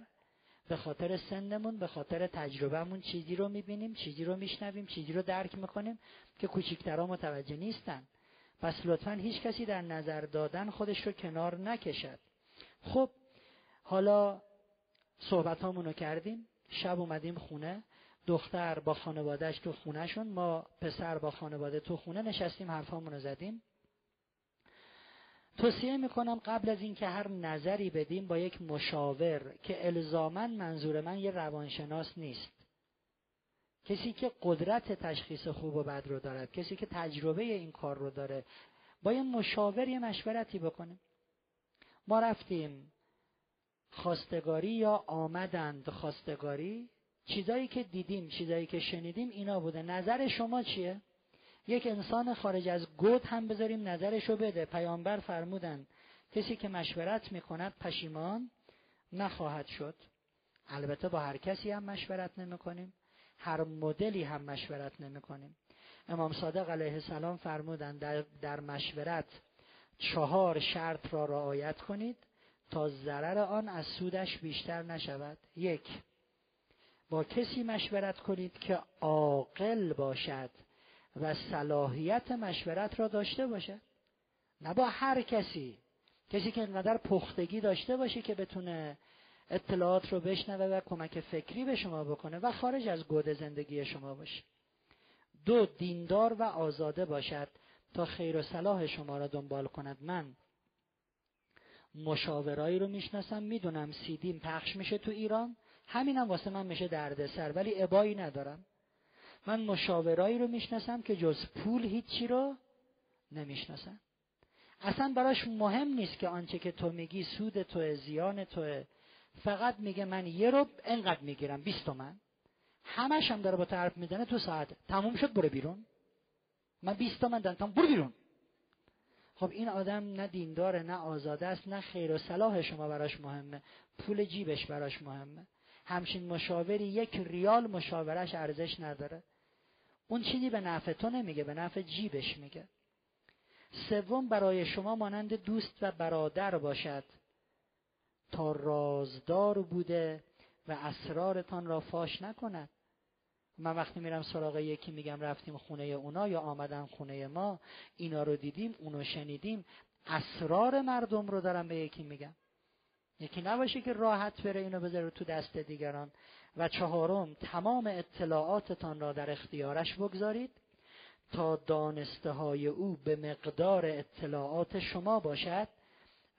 به خاطر سنمون به خاطر تجربهمون چیزی رو می‌بینیم چیزی رو میشنویم چیزی رو درک می‌کنیم که کوچیکترها متوجه نیستن. پس لطفا هیچ کسی در نظر دادن خودش رو کنار نکشد. خب حالا صحبت رو کردیم. شب اومدیم خونه. دختر با خانوادهش تو خونهشون. ما پسر با خانواده تو خونه نشستیم حرفامون رو زدیم. توصیه می‌کنم قبل از اینکه هر نظری بدیم با یک مشاور که الزاما منظور من یه روانشناس نیست. کسی که قدرت تشخیص خوب و بد رو دارد کسی که تجربه این کار رو داره. با یه مشاور یه مشورتی بکنیم. ما رفتیم خواستگاری یا آمدند خواستگاری؟ چیزایی که دیدیم چیزایی که شنیدیم اینا بوده. نظر شما چیه؟ یک انسان خارج از گود هم بذاریم نظرشو بده. پیامبر فرمودن کسی که مشورت می‌کند پشیمان نخواهد شد. البته با هر کسی هم مشورت نمی‌کنیم. هر مدلی هم مشورت نمی‌کنیم. امام صادق علیه السلام فرمودن در, در مشورت چهار شرط را رعایت کنید. تا ضرر آن از سودش بیشتر نشود. یک با کسی مشورت کنید که عاقل باشد و صلاحیت مشورت را داشته باشد. نه با هر کسی کسی که اینقدر پختگی داشته باشه که بتونه اطلاعات رو بشنوه و کمک فکری به شما بکنه و خارج از گود زندگی شما باشه. دو دیندار و آزاده باشد تا خیر و صلاح شما را دنبال کند. من مشاورایی رو می‌شناسم می‌دونم سیدیم پخش میشه تو ایران. همینم واسه من میشه دردسر ولی ابایی ندارم. من مشاورایی رو می‌شناسم که جز پول هیچی رو نمی‌شناسم اصلا براش مهم نیست که آنچه که تو میگی سود تو زیان تو فقط میگه من یه رو انقدر می‌گیرم بیست تومن. همش هم داره با طرف می‌زنه تو ساعت. تموم شد برو بیرون. من بیست تومن دارم برو بیرون. خب این آدم نه دینداره نه آزاده است نه خیر و صلاح شما براش مهمه. پول جیبش براش مهمه. همچین مشاوری یک ریال مشاورش ارزش نداره. اون چیزی به نفع تو نمیگه به نفع جیبش میگه. سوم برای شما مانند دوست و برادر باشد. تا رازدار بوده و اسرارتان را فاش نکند. من وقتی میرم سراغ یکی میگم رفتیم خونه اونا یا آمدن خونه ما اینا رو دیدیم اونو شنیدیم اسرار مردم رو دارم به یکی میگم. یکی نباشه که راحت بره اینو بذاره تو دست دیگران. و چهارم تمام اطلاعاتتان را در اختیارش بگذارید تا دانسته های او به مقدار اطلاعات شما باشد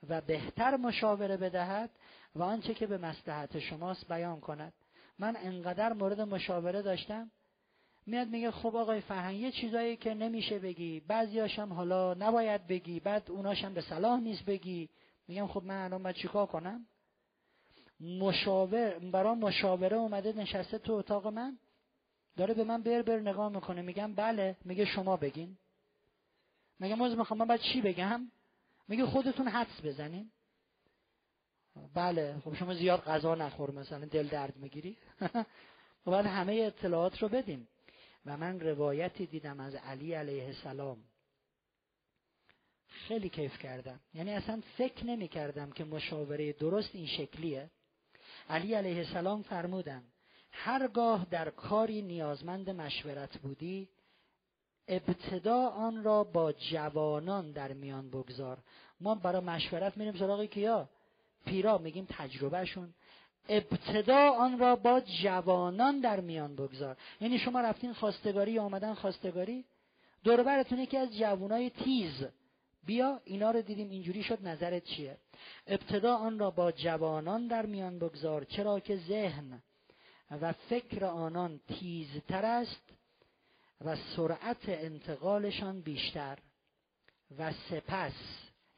و بهتر مشاوره بدهد و آنچه که به مصلحت شماست بیان کند. من انقدر مورد مشاوره داشتم. میاد میگه خب آقای فرهنگ یه چیزایی که نمیشه بگی. بعضیاش هم حالا نباید بگی. بعد اوناش هم به صلاح نیست بگی. میگم خب من الان باید چیکار کنم؟ مشاور برای مشاوره اومده نشسته تو اتاق من. داره به من بر بر نگاه می‌کنه. میگم بله. میگه شما بگین. میگم موز می‌خوام من باید چی بگم؟ میگه خودتون حدس بزنین. بله خب شما زیاد غذا نخور مثلا دل درد می‌گیری. خب باید همه اطلاعات رو بدیم و من روایتی دیدم از علی علیه السلام. خیلی کیف کردم. یعنی اصلا فکر نمی کردم که مشاوره درست این شکلیه. علی علیه السلام فرمودن هرگاه در کاری نیازمند مشورت بودی ابتدا آن را با جوانان در میان بگذار. ما برای مشورت میریم سراغ کیا؟ پیرا میگیم تجربهشون. ابتدا آن را با جوانان در میان بگذار. یعنی شما رفتین خواستگاری یا آمدن خواستگاری؟ دوربرتون یکی از جوانای تیز. بیا اینا رو دیدیم اینجوری شد نظرت چیه؟ ابتدا آن را با جوانان در میان بگذار چرا که ذهن و فکر آنان تیزتر است و سرعت انتقالشان بیشتر و سپس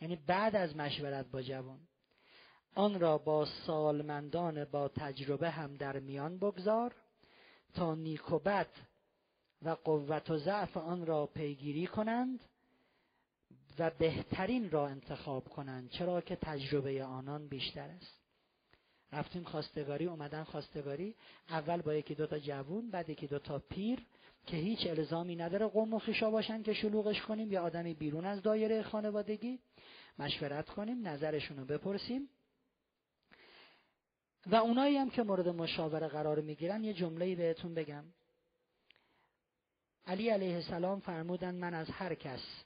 یعنی بعد از مشورت با جوان. آن را با سالمندان با تجربه هم در میان بگذار تا نیکوبت و قوت و ضعف آن را پیگیری کنند و بهترین را انتخاب کنند چرا که تجربه آنان بیشتر است. رفتیم خواستگاری اومدن خواستگاری اول با یکی دوتا جوون بعد یکی دوتا پیر که هیچ الزامی نداره قوم و خیشا باشن که شلوغش کنیم یا آدمی بیرون از دایره خانوادگی مشورت کنیم نظرشون رو بپرسیم. و اونایی هم که مورد مشاوره قرار می‌گیرن یه جمله بهتون بگم. علی علیه السلام فرمودن من از هر کس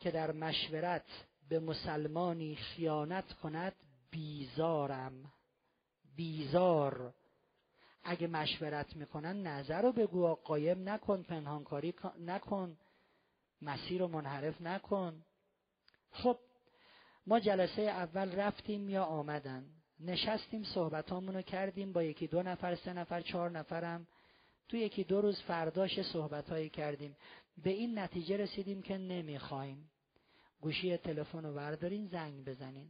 که در مشورت به مسلمانی خیانت کند بیزارم. بیزار. اگه مشورت می‌کنن نظر رو بگو قایم نکن پنهانکاری نکن مسیر رو منحرف نکن. خب ما جلسه اول رفتیم یا آمدن؟ نشستیم صحبتامون رو کردیم با یکی دو نفر سه نفر چهار نفرم. تو یکی دو روز فرداش صحبت کردیم. به این نتیجه رسیدیم که نمی‌خوایم. گوشی تلفن رو بردارین زنگ بزنین.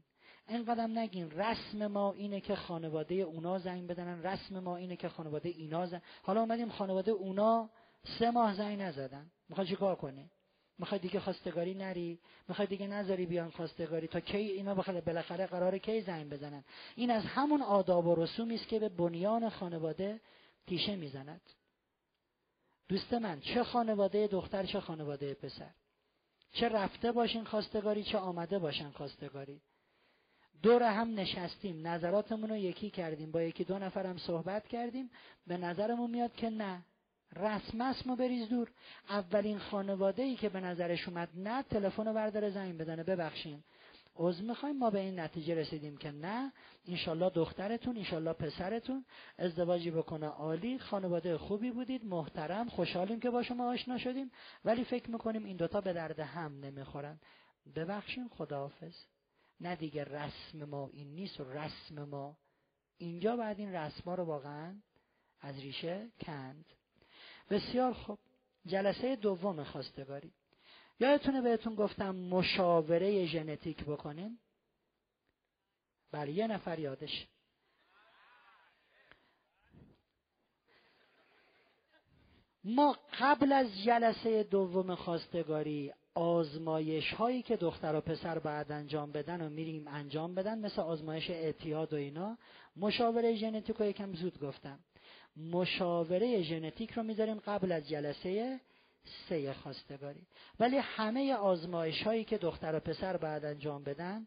اینقدرم نگین رسم ما اینه که خانواده اونا زنگ بدنن رسم ما اینه که خانواده اینا زنگ حالا اومدیم خانواده اونا سه ماه زنگ نزدن. می‌خوای چیکار کنی؟ می‌خوای دیگه خواستگاری نری؟ می‌خوای دیگه نذاری بیان خواستگاری؟ تا کی اینا بخاطر بالاخره قرار کی زنگ بزنن؟ این از همون آداب و رسومی است که به بنیان خانواده تیشه می‌زند. دوست من چه خانواده دختر چه خانواده پسر؟ چه رفته باشین خواستگاری چه آمده باشن خواستگاری؟ دور هم نشستیم. نظراتمون رو یکی کردیم. با یکی دو نفر هم صحبت کردیم. به نظرمون میاد که نه. رسم اسمو بریز دور. اولین خانواده ای که به نظرش اومد نه تلفن رو برداره زنگ بدنه ببخشین. عضو می‌خوایم. ما به این نتیجه رسیدیم که نه. انشالله دخترتون انشالله پسرتون ازدواجی بکنه عالی. خانواده خوبی بودید. محترم. خوشحالیم که با شما آشنا شدیم. ولی فکر می‌کنیم این دوتا به درد هم نمی‌خورن. ببخشین. خداحافظ. نه دیگه رسم ما این نیست و رسم ما. اینجا بعد این رسم رو واقعا از ریشه کند. بسیار خوب. جلسه دوم خواستگاری. یادتونه بهتون گفتم مشاوره ژنتیک بکنیم؟ بله یه نفر یادش. ما قبل از جلسه دوم خواستگاری آزمایش هایی که دختر و پسر باید انجام بدن و میریم انجام بدن مثل آزمایش اعتیاد و اینا. مشاوره ژنتیک رو یکم زود گفتم. مشاوره ژنتیک رو می‌ذاریم قبل از جلسه سه خواستگاری. ولی همه آزمایش هایی که دختر و پسر بعد انجام بدن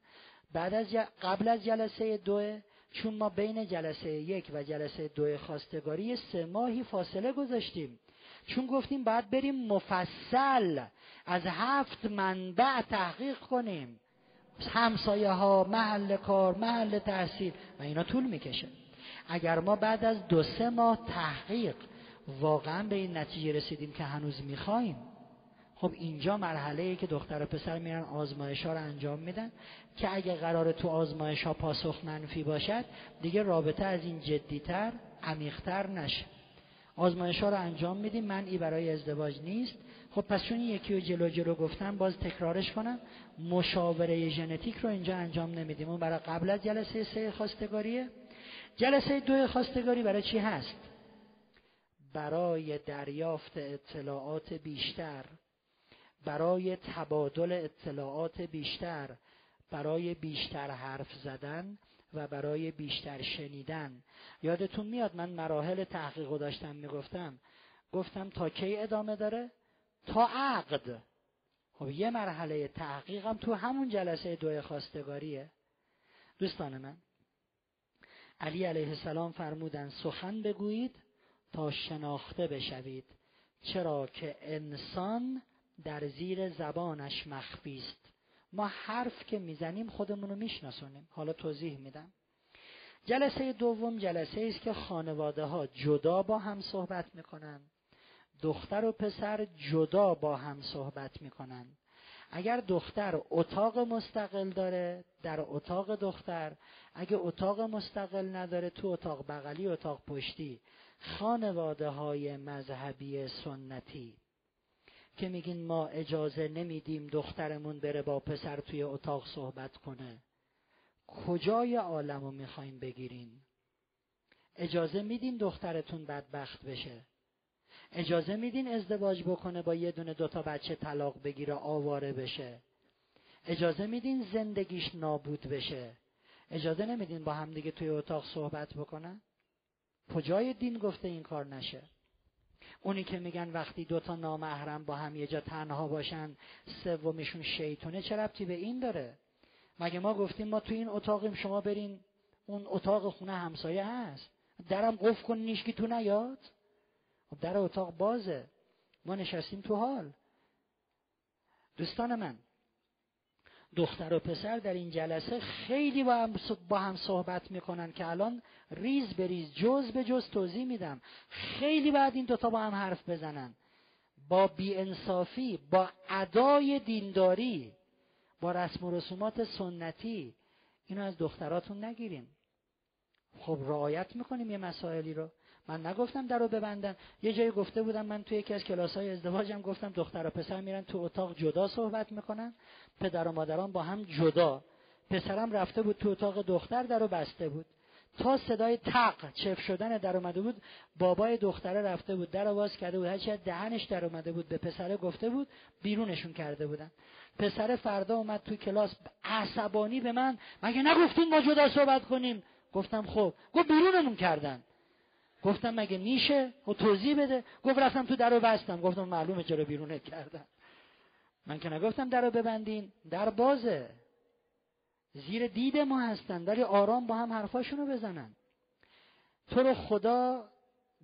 بعد از قبل از جلسه دو چون ما بین جلسه یک و جلسه دو خواستگاری سه ماهی فاصله گذاشتیم. چون گفتیم بعد بریم مفصل از هفت منبع تحقیق کنیم. همسایه ها محل کار محل تحصیل و اینا طول می‌کشه. اگر ما بعد از دو سه ماه تحقیق واقعا به این نتیجه رسیدیم که هنوز می‌خوایم خب اینجا مرحله ای که دختر و پسر میرن آزمایش ها رو انجام میدن که اگه قرار تو آزمایش ها پاسخ منفی باشد دیگه رابطه از این جدیتر عمیقتر نشه. آزمایش ها رو انجام میدیم من ای برای ازدواج نیست. خب پس چون یکی رو جلو جلو گفتم باز تکرارش کنم. مشاوره ژنتیک رو اینجا انجام نمیدیم. اون برای قبل از جلسه سه خواستگاریه. جلسه دو خواستگاری برای چی هست؟ برای دریافت اطلاعات بیشتر برای تبادل اطلاعات بیشتر برای بیشتر حرف زدن و برای بیشتر شنیدن. یادتون میاد من مراحل تحقیق داشتم می‌گفتم؟ گفتم تا کی ادامه داره؟ تا عقد. خب یه مرحله تحقیقم تو همون جلسه دو خواستگاریه. دوستان من علی علیه السلام فرمودن سخن بگویید تا شناخته بشوید چرا که انسان در زیر زبانش مخفی است. ما حرف که می‌زنیم خودمون رو میشناسونیم. حالا توضیح میدم. جلسه دوم جلسه است که خانواده ها جدا با هم صحبت می‌کنن. دختر و پسر جدا با هم صحبت می‌کنن. اگر دختر اتاق مستقل داره در اتاق دختر اگه اتاق مستقل نداره تو اتاق بغلی اتاق پشتی خانواده های مذهبی سنتی که میگین ما اجازه نمیدیم دخترمون بره با پسر توی اتاق صحبت کنه کجای عالم رو می‌خوایم بگیرین؟ اجازه میدین دخترتون بدبخت بشه؟ اجازه میدین ازدواج بکنه با یه دونه دوتا بچه طلاق بگیره آواره بشه؟ اجازه میدین زندگیش نابود بشه؟ اجازه نمیدین با هم دیگه توی اتاق صحبت بکنن؟ کجای دین گفته این کار نشه؟ اونی که میگن وقتی دوتا نامحرم با هم یه جا تنها باشن سومیشون شیطونه چه ربطی به این داره؟ مگه ما گفتیم ما تو این اتاقیم شما برین اون اتاق خونه همسایه هست؟ درم قفل کن نیشکی تو نیاد؟ خب در اتاق بازه. ما نشستیم تو حال. دوستان من دختر و پسر در این جلسه خیلی با هم, با هم صحبت می‌کنن که الان ریز به ریز جز به جز توضیح میدم. خیلی بعد این دوتا با هم حرف بزنن. با بیانصافی با ادای دینداری با رسم و رسومات سنتی. اینو از دختراتون نگیریم. خب رعایت می‌کنیم یه مسائلی رو. من نگفتم در رو ببندن یه جایی گفته بودم من توی یکی از کلاس های ازدواجم گفتم دختر و پسر میرن تو اتاق جدا صحبت می‌کنن. پدر و مادران با هم جدا. پسرم رفته بود تو اتاق دختر در رو بسته بود. تا صدای تق چف شدن در اومده بود بابای دختره رفته بود در آواز کرده بود. هرچی دهنش در اومده بود به پسره گفته بود بیرونشون کرده بودن. پسر فردا اومد تو کلاس عصبانی به من مگه نگفتین ما جدا صحبت کنیم؟ گفتم خب. گفت بیرونمون کردن. گفتم مگه میشه؟ و توضیح بده. گفت رفتم تو در رو بستم. گفتم معلومه چرا بیرونت کردن من که نگفتم در رو ببندین. در بازه. زیر دید ما هستن ولی آرام با هم حرفاشونو بزنن. تو رو خدا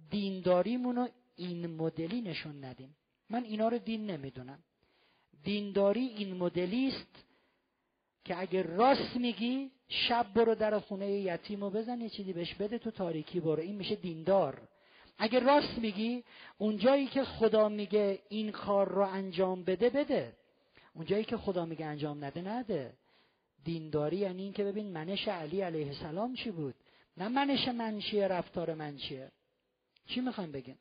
دینداریمونو این مدلی نشون ندیم. من اینا رو دین نمی‌دونم. دینداری این مدلی است که اگر راست میگی شب برو در خونه یتیم و بزن یه چیزی بهش بده تو تاریکی برو. این میشه دیندار. اگر راست میگی اونجایی که خدا میگه این کار رو انجام بده بده. اونجایی که خدا میگه انجام نده نده. دینداری یعنی این که ببین منش علی علیه السلام چی بود؟ نه منش من چیه رفتار من چیه؟ چی می‌خوایم بگیم؟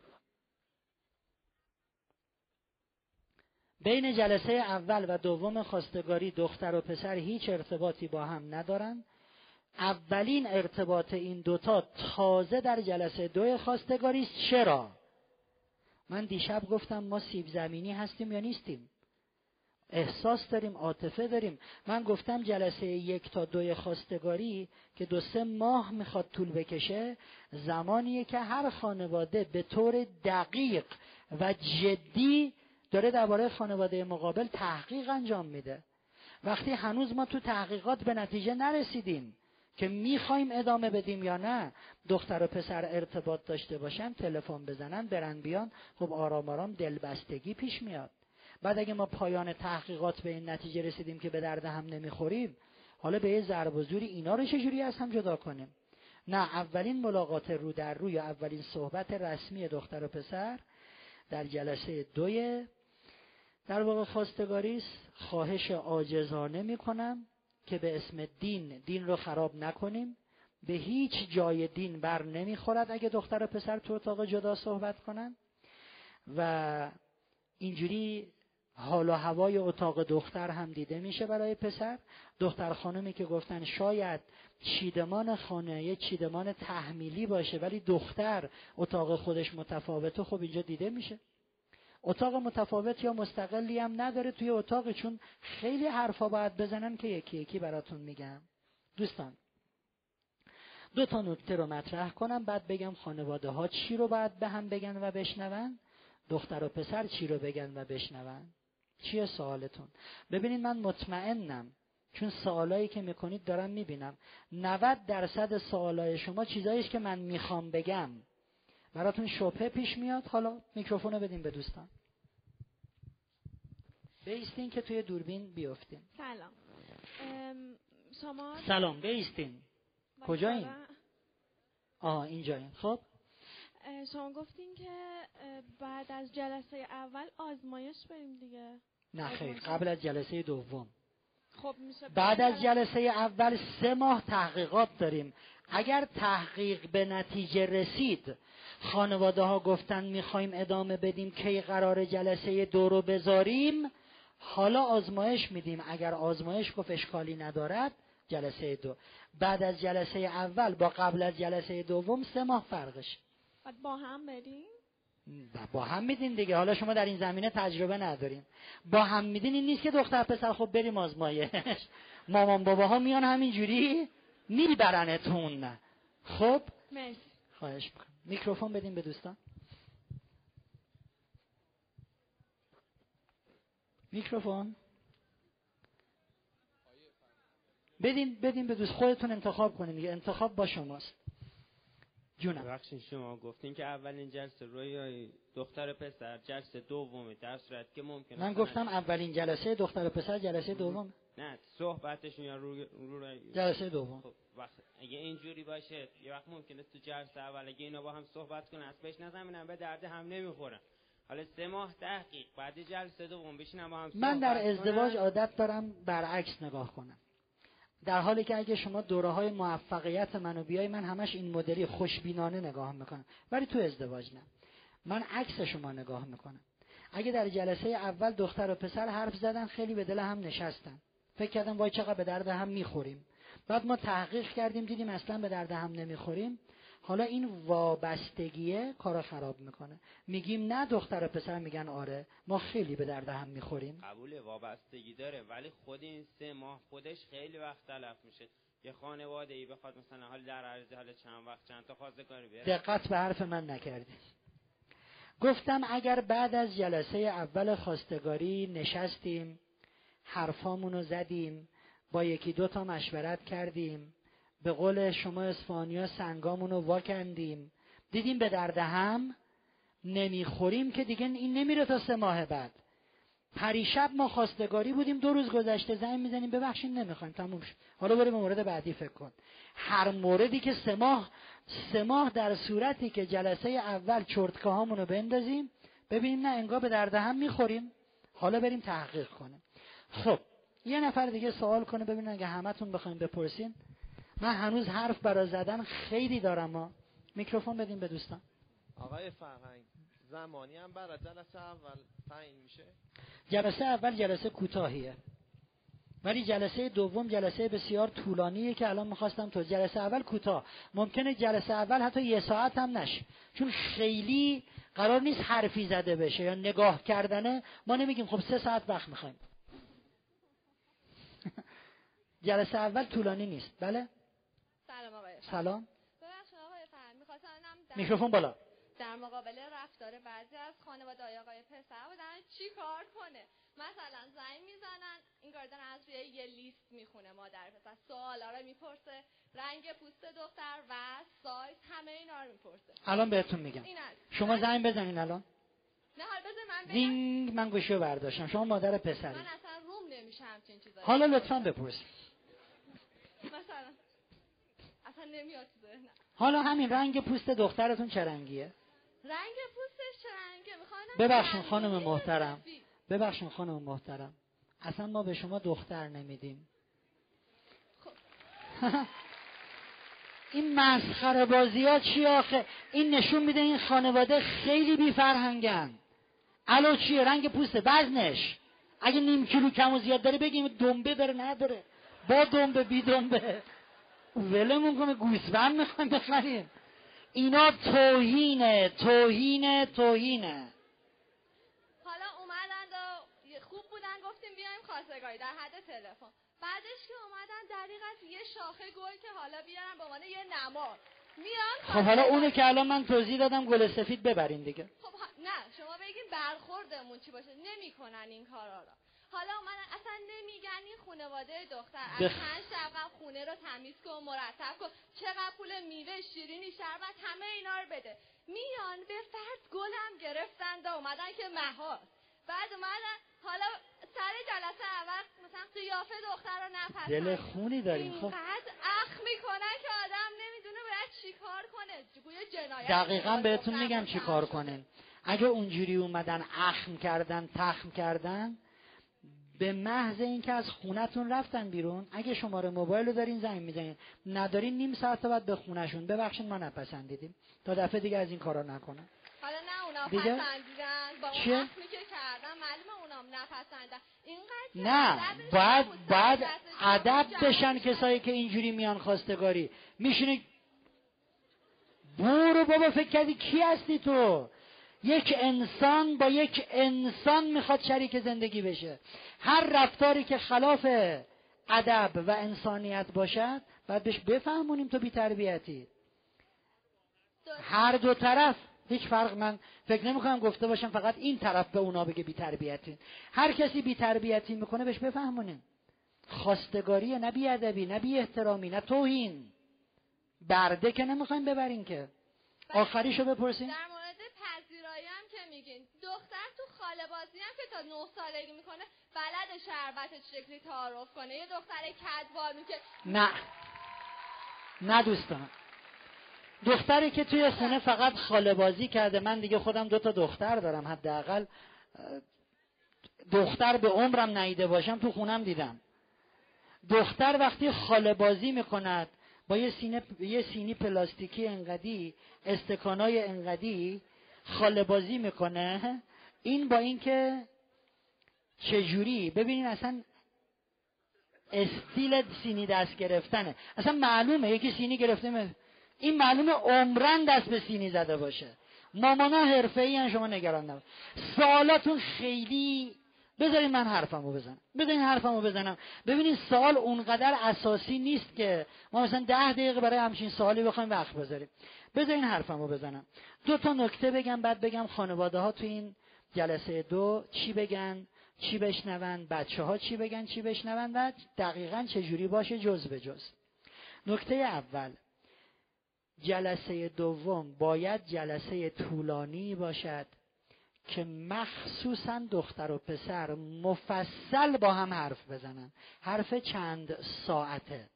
بین جلسه اول و دوم خواستگاری دختر و پسر هیچ ارتباطی با هم ندارن. اولین ارتباط این دوتا تازه در جلسه دو خواستگاری است. چرا؟ من دیشب گفتم ما سیب زمینی هستیم یا نیستیم؟ احساس داریم عاطفه داریم. من گفتم جلسه یک تا دوی خواستگاری که دو سه ماه می‌خواد طول بکشه زمانیه که هر خانواده به طور دقیق و جدی داره درباره خانواده مقابل تحقیق انجام میده. وقتی هنوز ما تو تحقیقات به نتیجه نرسیدیم که می‌خوایم ادامه بدیم یا نه دختر و پسر ارتباط داشته باشن تلفن بزنن برن بیان خب آرام آرام دلبستگی پیش میاد. بعد اگه ما پایان تحقیقات به این نتیجه رسیدیم که به درد هم نمی‌خوریم حالا به یه ضرب و زوری اینا رو چجوری از هم جدا کنیم؟ نه اولین ملاقات رو در رو یا اولین صحبت رسمی دختر و پسر در جلسه دوی در واقع خواستگاری خواهش عاجزانه می‌کنم که به اسم دین دین رو خراب نکنیم. به هیچ جای دین بر نمی‌خورد اگه دختر و پسر تو اتاق جدا صحبت کنن. و اینجوری حال و هوای اتاق دختر هم دیده میشه برای پسر. دختر خانمی که گفتن شاید چیدمان خانه یه چیدمان تحمیلی باشه ولی دختر اتاق خودش متفاوته خب اینجا دیده میشه. اتاق متفاوت یا مستقلی هم نداره توی اتاق چون خیلی حرفا باید بزنن که یکی یکی براتون میگم. دوستان دو تا نکته رو مطرح کنم بعد بگم خانواده ها چی رو باید به هم بگن و بشنون دختر و پسر چی رو بگن و بشنون. چیه سوالتون؟ ببینید من مطمئنم چون سوالایی که می‌کنید دارم می‌بینم 90 درصد سوالای شما چیزایی که من می‌خوام بگم. براتون شبهه پیش میاد. حالا میکروفون رو بدیم به دوستان. بیستین که توی دوربین بیفتین سلام. شما؟ سلام بیستین. کجا این؟ آه اینجایین. خب؟ شما گفتین که بعد از جلسه اول آزمایش بریم دیگه. نه خیر. قبل از جلسه دوم. خب میشه بعد از جلسه اول سه ماه تحقیقات داریم. اگر تحقیق به نتیجه رسید خانواده ها گفتن می‌خوایم ادامه بدیم کی قرار جلسه دو رو بذاریم حالا آزمایش میدیم. اگر آزمایش گفت اشکالی ندارد جلسه دو. بعد از جلسه اول با قبل از جلسه دوم سه ماه فرقش بعد با هم بریم؟ با هم میدین دیگه. حالا شما در این زمینه تجربه ندارین. با هم میدین این نیست که دختر پسر خب بریم آزمایش. مامان باباها میان همینجوری میبرنتون. خب؟ مرسی. خواهش می‌کنم. میکروفون بدیم به دوستان. میکروفون. بدین بدین به دوست. خودتون انتخاب کنین انتخاب با شماست. جونم. بخشین شما گفتین که اولین جلسه روی دختر پسر جلسه دومه در صورت که ممکنه من گفتم اولین جلسه دختر پسر جلسه دوم. نه صحبتشون یا رو, رو, جلسه دوم. خب وقت اگه اینجوری باشه یه وقت ممکنه تو جلسه اول اگه اینا با هم صحبت کنن از پیش نزمینن به درد هم نمی‌خورن. حالا سه ماه تحقیق بعد جلسه دوم بشینم با هم من در ازدواج عادت دارم برعکس نگاه کنم. در حالی که اگه شما دوره های موفقیت منو بیای من همش این مدلی خوشبینانه نگاه می‌کنم. ولی تو ازدواج نه. من عکس شما نگاه می‌کنم. اگه در جلسه اول دختر و پسر حرف زدن خیلی به دل هم نشستن. فکر کردم وای چقدر به درد هم می‌خوریم. بعد ما تحقیق کردیم دیدیم اصلا به درد هم نمی‌خوریم. حالا این وابستگیه کارا خراب می‌کنه. میگیم نه دختر و پسر میگن آره ما خیلی به درد هم می‌خوریم. قبول وابستگی داره ولی خود این سه ماه خودش خیلی وقت تلف میشه. یه خانواده ای بخواد مثلا حال در عرض حال چند وقت چند تا خواستگاری بیاره دقت به حرف من نکردی. گفتم اگر بعد از جلسه اول خواستگاری نشستیم حرفامونو زدیم با یکی دو تا مشورت کردیم به قول شما اسپانیا سنگامون رو واکندیم دیدیم به درد هم نمی‌خوریم که دیگه این نمیره تا سه ماه بعد. پریشب ما خواستگاری بودیم دو روز گذشته زنگ می‌زنیم ببخشید نمی‌خوایم تموم شد. حالا بریم به مورد بعدی فکر کن. هر موردی که سه ماه سه ماه در صورتی که جلسه اول چرتکه بندازیم ببینیم نه انگار به درد هم می‌خوریم. حالا بریم تحقیق کنیم. خب یه نفر دیگه سوال کنه ببینن اگه همتون بخوایم بپرسین. من هنوز حرف برای زدن خیلی دارم ما میکروفون بدیم به دوستان. آقای فرهنگ زمانی هم برای جلسه اول تعیین میشه؟ جلسه اول جلسه کوتاهیه. ولی جلسه دوم جلسه بسیار طولانیه که الان می‌خواستم تو جلسه اول کوتاه. ممکنه جلسه اول حتی یه ساعت هم نشه. چون خیلی قرار نیست حرفی زده بشه یا نگاه کردنه. ما نمیگیم خب سه ساعت وقت می‌خوایم. جلسه اول طولانی نیست. بله؟ سلام. آقای سلام ببخشید آقای فرد می‌خواستم میکروفون بالا. در مقابل رفتار بعضی از خانواده آقای پسر بودن چی کار کنه؟ مثلا زنگ می‌زنن این دارن از روی یه لیست می‌خونه مادر پسر سوالا رو می‌پرسه رنگ پوست دختر و سایز همه اینا رو می‌پرسه. الان بهتون میگم. شما زنگ بزنین الان. نه حال من دینگ من گوشی رو برداشتم. شما مادر پسری. من اصلا روم نمیشم چنین چیزایی حالا لطفا بپرسید مثلا نمیاد حالا همین رنگ پوست دخترتون چه رنگیه؟ رنگ پوستش چه رنگه؟ ببخشون خانم محترم. ببخشون خانم محترم. اصلا ما به شما دختر نمیدیم. خب. این مسخره بازی ها چی آخه؟ این نشون میده این خانواده خیلی بی فرهنگن الو چیه رنگ پوسته وزنش. اگه نیم کیلو کم و زیاد داره بگیم دنبه داره نداره. با دنبه بی دنبه. ولمون کنه گوسفند می‌خوایم بخریم. اینا توهینه توهینه توهینه. حالا اومدن و خوب بودن گفتیم بیایم خواستگاری در حد تلفن. بعدش که اومدن دریق از یه شاخه گل که حالا بیارن به عنوان یه نماد. میان خب حالا اونو که الان من توضیح دادم گل سفید ببرین دیگه. خب نه شما بگین برخوردمون چی باشه. نمی‌کنن این کارا رو. حالا من اصلا نمیگن این خانواده دختر از پنج شب خونه رو تمیز کن مرتب کن. چقدر پول میوه شیرینی شربت همه اینا رو بده. میان به فرد گلم گرفتن دا اومدن که مهار. بعد اومدن حالا سر جلسه اول مثلا قیافه دختر رو نپسند دل خونی داریم خب. اخ می‌کنن که آدم نمی‌دونه باید چیکار کنه. گویا جنایت دقیقا بهتون میگم چیکار کنه اگه اونجوری اومدن اخم کردن تخم کردن به محض اینکه از خونتون رفتن بیرون اگه شماره موبایل رو دارین زنگ می‌زنین ندارین نیم ساعت بعد به خونشون ببخشید ما نپسندیدیم. تا دفعه دیگه از این کارا نکنن. حالا نه اونا دیگه؟ پسندیدن. با اون؟ که کردن معلومه اونام نپسندن نه باید باید ادب بشن کسایی که اینجوری میان خواستگاری. میشینه برو بابا فکر کردی کی هستی تو؟ یک انسان با یک انسان می‌خواد شریک زندگی بشه. هر رفتاری که خلاف ادب و انسانیت باشد باید بهش بفهمونیم تو بیتربیتی هر دو طرف هیچ فرق من فکر نمی‌کنم گفته باشم فقط این طرف به اونا بگه بیتربیتی هر کسی بیتربیتی می‌کنه بهش بفهمونیم. خواستگاری نه بیادبی نه بی احترامی نه توهین. برده که نمی‌خوایم ببرین که. آخریشو بپرسین دختر تو خاله بازی هم که تا نه سالگی می‌کنه بلد شربت شکلی تعارف کنه. یه دختر کدبانو که نه. نه دوستان. دختری که توی خونه فقط خاله بازی کرده من دیگه خودم دو تا دختر دارم حداقل. دختر به عمرم نیده باشم تو خونم دیدم. دختر وقتی خاله بازی می‌کند با یه, سینه، یه سینی پلاستیکی انقدی استکانای انقدی خاله بازی می‌کنه. این با اینکه چجوری؟ ببینین اصلا استیل سینی دست گرفتنه. اصلا معلومه یکی سینی گرفته این معلومه عمرن دست به سینی زده باشه. مامانا حرفه ای شما نگران نباش سوالاتون خیلی بذارین من حرفمو بزنم. بذارین حرفمو بزنم. ببینید سوال اونقدر اساسی نیست که ما مثلا ده دقیقه برای همچین سوالی بخوایم وقت بذاریم. بذارین حرفمو بزنم. دو تا نکته بگم بعد بگم خانواده ها تو این جلسه دو چی بگن چی بشنون بچه ها چی بگن چی بشنون و دقیقا چه جوری باشه جز به جز. نکته اول جلسه دوم باید جلسه طولانی باشد. که مخصوصا دختر و پسر مفصل با هم حرف بزنن. حرف چند ساعته.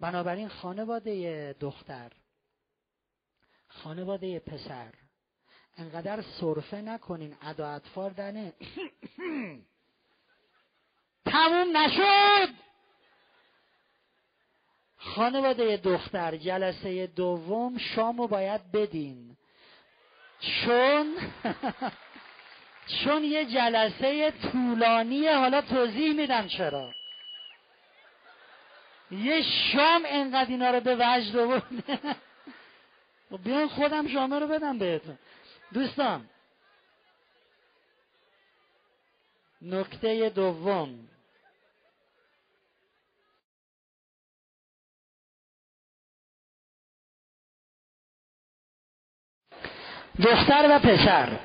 بنابراین خانواده دختر خانواده پسر انقدر صرفه نکنین ادا اطفار دنه. تموم نشد! خانواده دختر جلسه دوم شامو باید بدین. چون چون یه جلسه طولانیه حالا توضیح میدم چرا. یه شام انقدر اینا رو به وجد آورده خب بیان خودم شامه رو بدم بهتون. دوستان نکته دوم. دختر و پسر.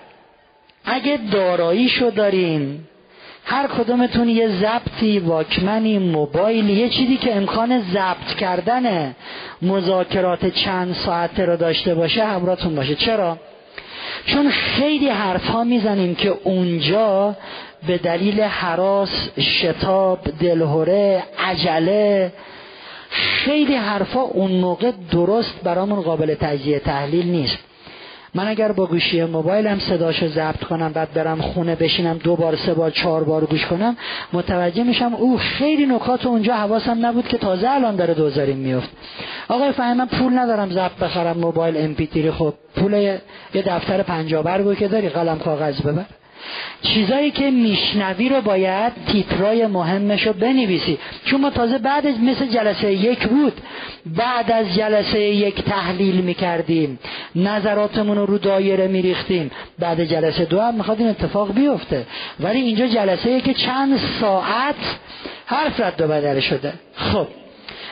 اگه داراییشو دارین هر کدومتون یه ضبطی واکمنی موبایل یه چیزی که امکان ضبط کردن مذاکرات چند ساعته رو داشته باشه همراهتون باشه. چرا؟ چون خیلی حرف ها می‌زنیم که اونجا به دلیل حراس شتاب دلهوره عجله خیلی حرفا اون موقع درست برامون قابل تجزیه تحلیل نیست. من اگر با گوشی موبایلم صداشو ضبط کنم بعد برم خونه بشینم دو بار سه بار چهار بار گوش کنم متوجه میشم او خیلی نکات اونجا حواسم نبود که تازه الان داره دوزاریم میفت آقای فهم من پول ندارم ضبط بخرم موبایل ام خب پول یه دفتر پنجاه برگو که داری؟ قلم کاغذ ببر. چیزایی که میشنوی رو باید تیترای مهمش رو بنویسی. چون ما تازه بعد مثل جلسه یک بود. بعد از جلسه یک تحلیل می‌کردیم. نظراتمون رو رو دایره میریختیم. بعد جلسه دو هم می‌خواد این اتفاق بیفته. ولی اینجا جلسه که چند ساعت حرف رد و بدل شده. خب.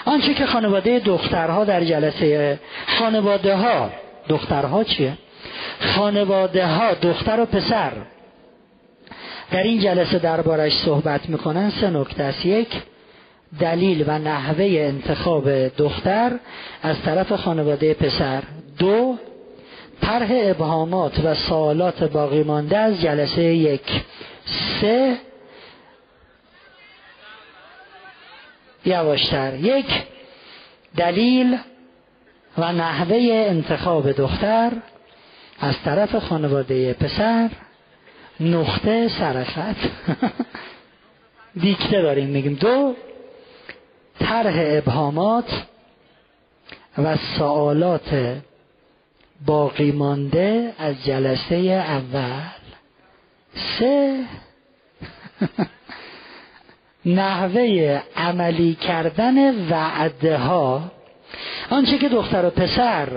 آنچه که خانواده دخترها در جلسه خانواده ها دخترها چیه؟ خانواده ها دختر و پسر. در این جلسه دربارش صحبت می‌کنن سه نکته است. یک دلیل و نحوه انتخاب دختر از طرف خانواده پسر. دو طرح ابهامات و سوالات باقی مانده از جلسه یک. سه یواشتر. یک دلیل و نحوه انتخاب دختر از طرف خانواده پسر. نقطه سرخط دیکته داریم میگیم دو طرح ابهامات و سوالات باقی مانده از جلسه اول. سه نحوه عملی کردن وعده ها آنچه که دختر و پسر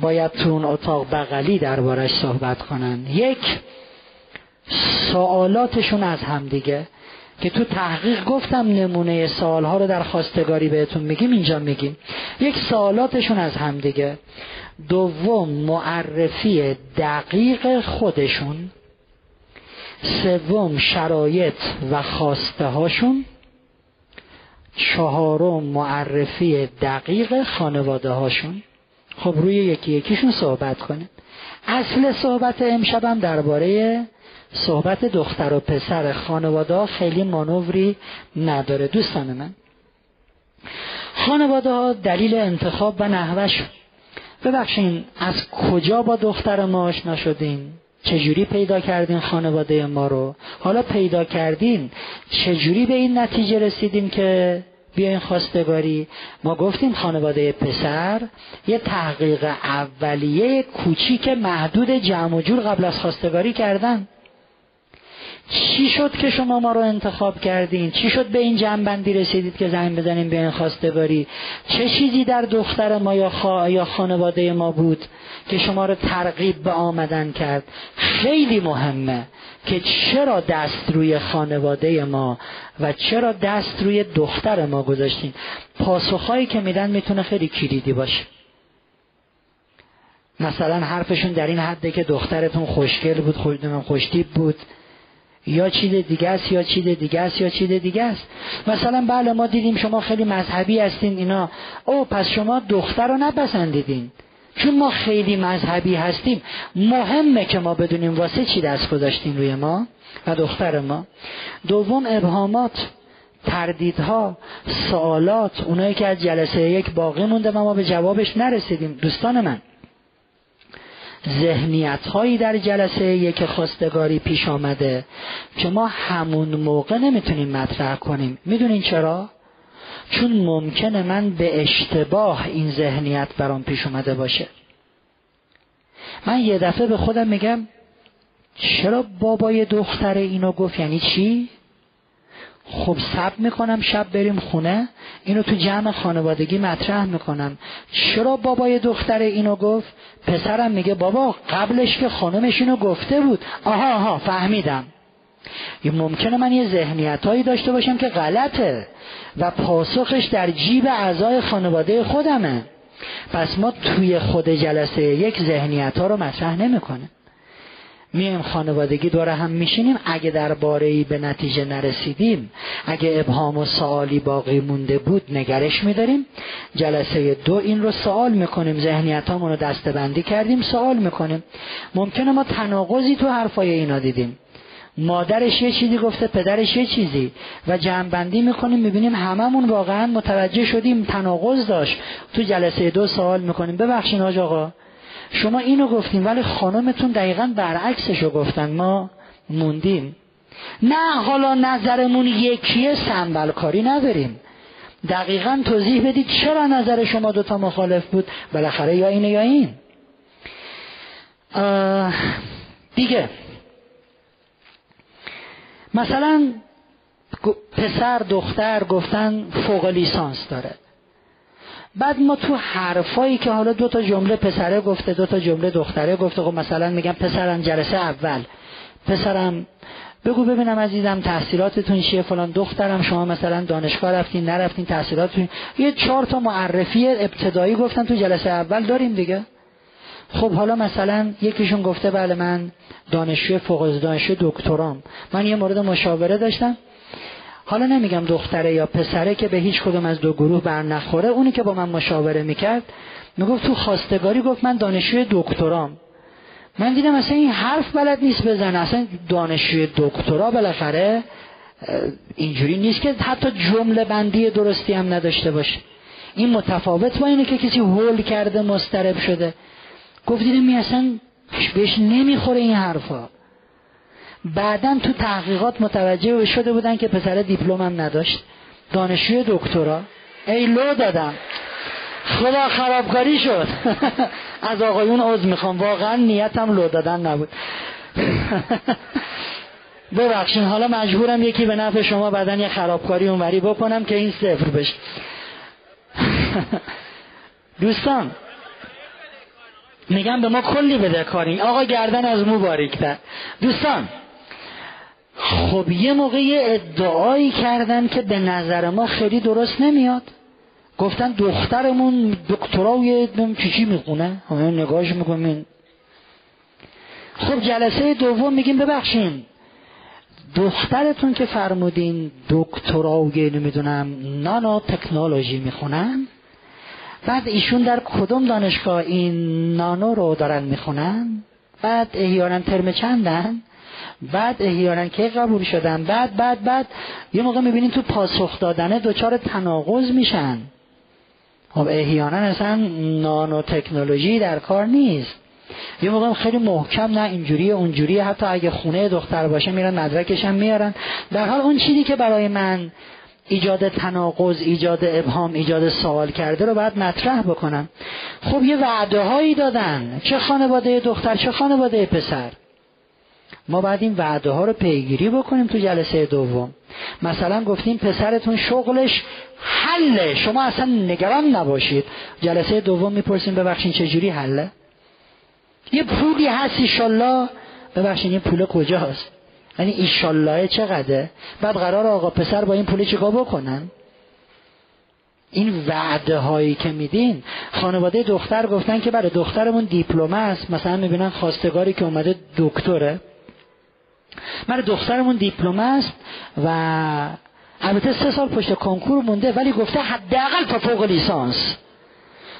باید تو اون اتاق بغلی دربارش صحبت کنن. یک سوالاتشون از همدیگه که تو تحقیق گفتم نمونه سوالها رو در خواستگاری بهتون میگیم اینجا میگیم. یک سوالاتشون از همدیگه دوم معرفی دقیق خودشون. سوم شرایط و خواسته هاشون چهارم معرفی دقیق خانواده هاشون خب روی یکی یکیشون صحبت کنیم. اصل صحبت امشبم درباره صحبت دختر و پسر خانواده خیلی مانوری نداره. دوستان من خانواده ها دلیل انتخاب و نحوش ببخشین از کجا با دختر ما آشنا شدین؟ چجوری پیدا کردین خانواده ما رو؟ حالا پیدا کردین چجوری به این نتیجه رسیدین که بیاین خواستگاری؟ ما گفتیم خانواده پسر یه تحقیق اولیه کوچیک محدود جمع و جور قبل از خواستگاری کردن. چی شد که شما ما رو انتخاب کردین؟ چی شد به این جنبندی رسیدید که زنگ بزنیم به این خواستگاری؟ چه چیزی در دختر ما یا, خوا... یا خانواده ما بود که شما رو ترغیب به آمدن کرد؟ خیلی مهمه که چرا دست روی خانواده ما و چرا دست روی دختر ما گذاشتین؟ پاسخهایی که میدن می‌تونه خیلی کلیدی باشه. مثلا حرفشون در این حده که دخترتون خوشگل بود خوشتیب بود. یا چیز دیگه است یا چیز دیگه است یا چیز دیگه است. مثلا بله ما دیدیم شما خیلی مذهبی هستین اینا. او پس شما دختر رو نپسندیدین. چون ما خیلی مذهبی هستیم. مهمه که ما بدونیم واسه چی دست گذاشتین روی ما و دختر ما. دوم ابهامات تردیدها سوالات. اونایی که از جلسه یک باقی مونده ما به جوابش نرسیدیم. دوستان من ذهنیت هایی در جلسه یک خواستگاری پیش آمده که ما همون موقع نمی‌تونیم مطرح کنیم می‌دونین چرا؟ چون ممکنه من به اشتباه این ذهنیت برام پیش اومده باشه من یه دفعه به خودم میگم چرا بابای دختر اینو گفت یعنی چی؟ خب سب می‌کنم شب بریم خونه. اینو تو جمع خانوادگی مطرح می‌کنم. چرا بابای دختر اینو گفت؟ پسرم میگه بابا قبلش که خانمش اینو گفته بود. آها آها فهمیدم. ممکنه من یه ذهنیت هایی داشته باشم که غلطه و پاسخش در جیب اعضای خانواده خودمه. پس ما توی خود جلسه یک ذهنیت ها رو مطرح نمی‌کنه. میایم خانوادگی دور هم میشینیم. اگه درباره ای به نتیجه نرسیدیم اگه ابهام و سوالی باقی مونده بود نگرش میداریم. جلسه دو این رو سوال می‌کنیم. ذهنیت رو دستبندی کردیم سوال می‌کنیم. ممکنه ما تناقضی تو حرفای اینا دیدیم. مادرش یه چیزی گفته پدرش یه چیزی. و جمعبندی می‌کنیم می‌بینیم هممون واقعا متوجه شدیم تناقض داشت. تو جلسه دو سوال می‌کنیم. ببخشین آج آقا. شما اینو گفتیم ولی خانمتون دقیقا برعکسش رو گفتن. ما موندیم. نه حالا نظرمون یکیه سنبل کاری نداریم. دقیقا توضیح بدید چرا نظر شما دوتا مخالف بود بالاخره یا اینه یا این. دیگه. مثلا پسر دختر گفتن فوق لیسانس داره. بعد ما تو حرفایی که حالا دو تا جمله پسره گفته دو تا جمله دختره گفته خب مثلا میگم پسرم جلسه اول. پسرم بگو ببینم عزیزم تحصیلاتتون چیه؟ فلان دخترم شما مثلا دانشگاه رفتین نرفتین تحصیلاتتون. یه چهار تا معرفی ابتدایی گفتن تو جلسه اول. داریم دیگه. خب حالا مثلا یکیشون گفته بله من دانشجو فوق دانشجو دکترام. من یه مورد مشاوره داشتم. حالا نمیگم دختره یا پسره که به هیچ کدوم از دو گروه بر نخوره اونی که با من مشاوره می‌کرد می‌گفت تو خواستگاری گفت من دانشجوی دکترام. من دیدم اصلا این حرف بلد نیست بزنه. اصلا دانشجوی دکترا بالاخره اینجوری نیست که حتی جمله بندی درستی هم نداشته باشه. این متفاوت با اینه که کسی هول کرده مسترب شده. گفت دیدم اصلا بهش نمی‌خوره این حرفا. بعدا تو تحقیقات متوجه شده بودن که پسر دیپلم هم نداشت. دانشجوی دکترا. ای لو دادم. خدا خرابکاری شد. از آقایون عوض می‌خوام. واقعا نیتم لو دادن نبود. ببخشین حالا مجبورم یکی به نفع شما بعدا یه خرابکاری اونوری بکنم که این صفر بشه. دوستان میگم به ما کلی بده کاریم آقا گردن از مو باریکتر. دوستان خب یه موقع ادعایی کردن که به نظر ما خیلی درست نمیاد. گفتن دخترمون دکترای چی چی می‌خونه. همه نگاهش می‌کنیم. خب جلسه دوم میگیم ببخشین. دخترتون که فرمودین دکترای نمی‌دونم نانو تکنولوژی می‌خونن بعد ایشون در کدوم دانشگاه این نانو رو دارن می‌خونن؟ بعد احیانا ترم چندن؟ بعد احیانا که قبول شدن بعد بعد بعد یه موقع می‌بینین تو پاسخ دادنه دچار تناقض میشن. خب احیانا اصلا نانو تکنولوژی در کار نیست. یه موقع خیلی محکم نه اینجوری اونجوری حتی اگه خونه دختر باشه میرن مدرکش هم میارن. در حال اون چیزی که برای من ایجاد تناقض ایجاد ابهام ایجاد سوال کرده رو باید مطرح بکنم. خب یه وعده هایی دادن. چه خانواده دختر چه خانواده پسر؟ ما باید این وعده ها رو پیگیری بکنیم تو جلسه دوم. مثلا گفتیم پسرتون شغلش حله. شما اصلا نگران نباشید. جلسه دوم می‌پرسیم ببخشین چجوری حله؟ یه پولی هست ایشالله. ببخشین این پول کجاست؟ یعنی ایشالله چقدره؟ بعد قرار آقا پسر با این پول چیکار بکنن؟ این وعده هایی که میدین خانواده دختر گفتن که برای دخترمون دیپلم است مثلا می‌بینن خواستگاری که اومده دکتره. برای دخترمون دیپلم است و البته سه سال پشت کنکور مونده ولی گفته حداقل تا فوق لیسانس.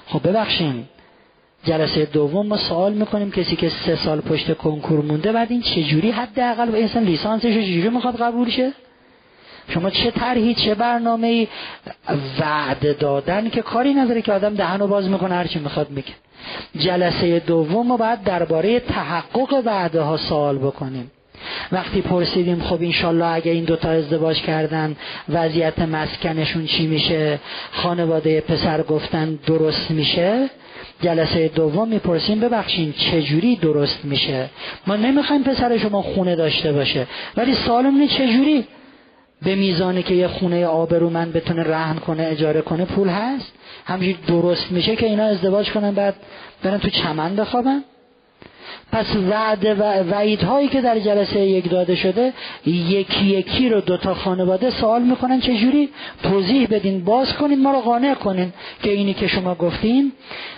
خب ببخشین جلسه دوم ما سوال می‌کنیم کسی که سه سال پشت کنکور مونده بعد این چجوری حداقل اصلا لیسانسش چجوری می‌خواد قبول شه؟ شما چه طرحی چه برنامه ای وعده دادن که کاری نداره که آدم دهنو باز می‌کنه هرچی می‌خواد میگه. جلسه دوم ما باید درباره تحقق وعده ها سوال بکنیم. وقتی پرسیدیم خب انشالله اگه این دوتا ازدواج کردن وضعیت مسکنشون چی میشه؟ خانواده پسر گفتن درست میشه؟ جلسه دوم می‌پرسیم ببخشین چجوری درست میشه؟ ما نمی‌خوایم پسر شما خونه داشته باشه ولی سالمونه چجوری به میزانی که یه خونه آبرومند بتونه رهن کنه اجاره کنه پول هست؟ همجوری درست میشه که اینا ازدواج کنن بعد برن تو چمن بخوابن؟ پس وعده و وعیدهایی که در جلسه یک داده شده یکی یکی رو دوتا خانواده سوال می‌کنن چجوری؟ توضیح بدین باز کنین ما رو قانع کنین که اینی که شما گفتین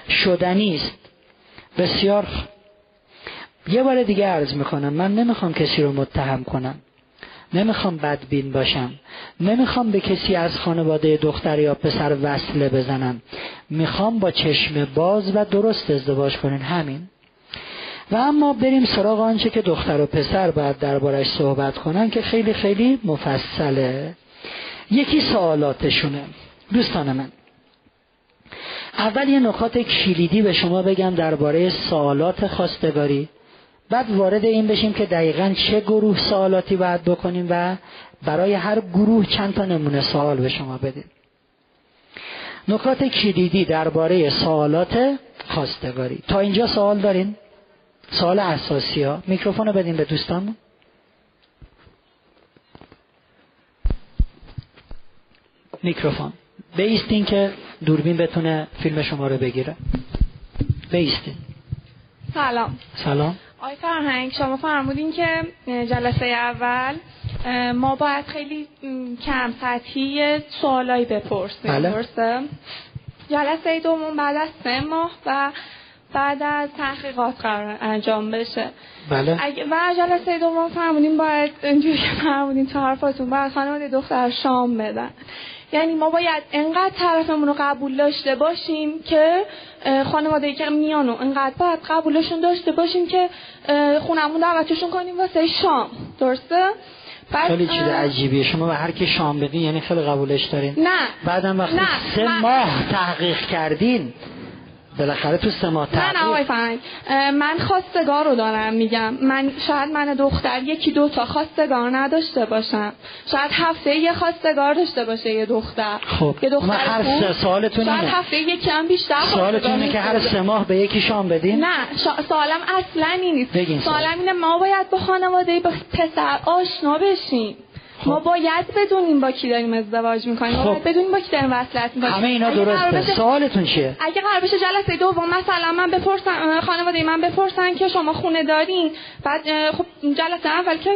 شدنی است. بسیار یه بار دیگه عرض می‌کنم من نمی‌خوام کسی رو متهم کنم. نمی‌خوام بدبین باشم. نمی‌خوام به کسی از خانواده دختر یا پسر وصله بزنم. می‌خوام با چشم باز و درست ازدواج کنین. همین. و اما بریم سراغ آنچه که دختر و پسر باید دربارش صحبت کنن که خیلی خیلی مفصله. یکی سوالاتشونه. دوستان من اول یه نکات کلیدی به شما بگم درباره سوالات خواستگاری. بعد وارد این بشیم که دقیقا چه گروه سوالاتی باید بکنیم و برای هر گروه چند تا نمونه سوال به شما بدیم. نکات کلیدی درباره سوالات خواستگاری. تا اینجا سوال دارین؟ سوال اساسی ها. میکروفون رو بدیم به دوستان میکروفون. بیستین که دوربین بتونه فیلم شما رو بگیره. بیستین. سلام. سلام. آی فرهنگ شما فرمودین که جلسه اول ما باید خیلی کم سطحی سوالایی بپرسیم بله. جلسه دوم بعد از سه ماه و بعد از تحقیقات قرار انجام بشه. بله. و جلسه دوم فرمودین باید اینجوری که فرمودین تا حرفاتون باید خانواده دختر شام بدن. یعنی ما باید انقدر طرفمون رو قبول داشته باشیم که خانواده که میانو انقدر باید قبولشون داشته باشیم که خونمون دعوتشون کنیم واسه شام. درسته؟ خیلی چیز عجیبیه. شما به هر کی شام بدین یعنی خیلی قبولش دارین. نه. بعدم وقتی سه ماه تحقیق کردین بالاخره تو سما نه نه آقای فرنگ من خواستگار رو دارم میگم. من شاید من دختر یکی دو تا خواستگار نداشته باشم. شاید هفته یه خواستگار داشته باشه یه دختر. خب یه دختر هر سه سالتون شاید هفته یکی هم بیشتر سوالتون اینه که هر سه ماه به یکی شام بدین؟ نه سوالم اصلا این نیست. سوالم اینه ما باید با خانواده پسر آشنا بشیم. ما باید بدونیم با کی داریم ازدواج می‌کنیم. خب. باید بدونیم با کی داریم وصلت می‌کنیم. همه اینا درسته. سوالتون چیه؟ اگه قرار بشه جلسه دوم مثلا من بپرسم خانواده من بپرسن که شما خونه دارین. بعد خب جلسه اول که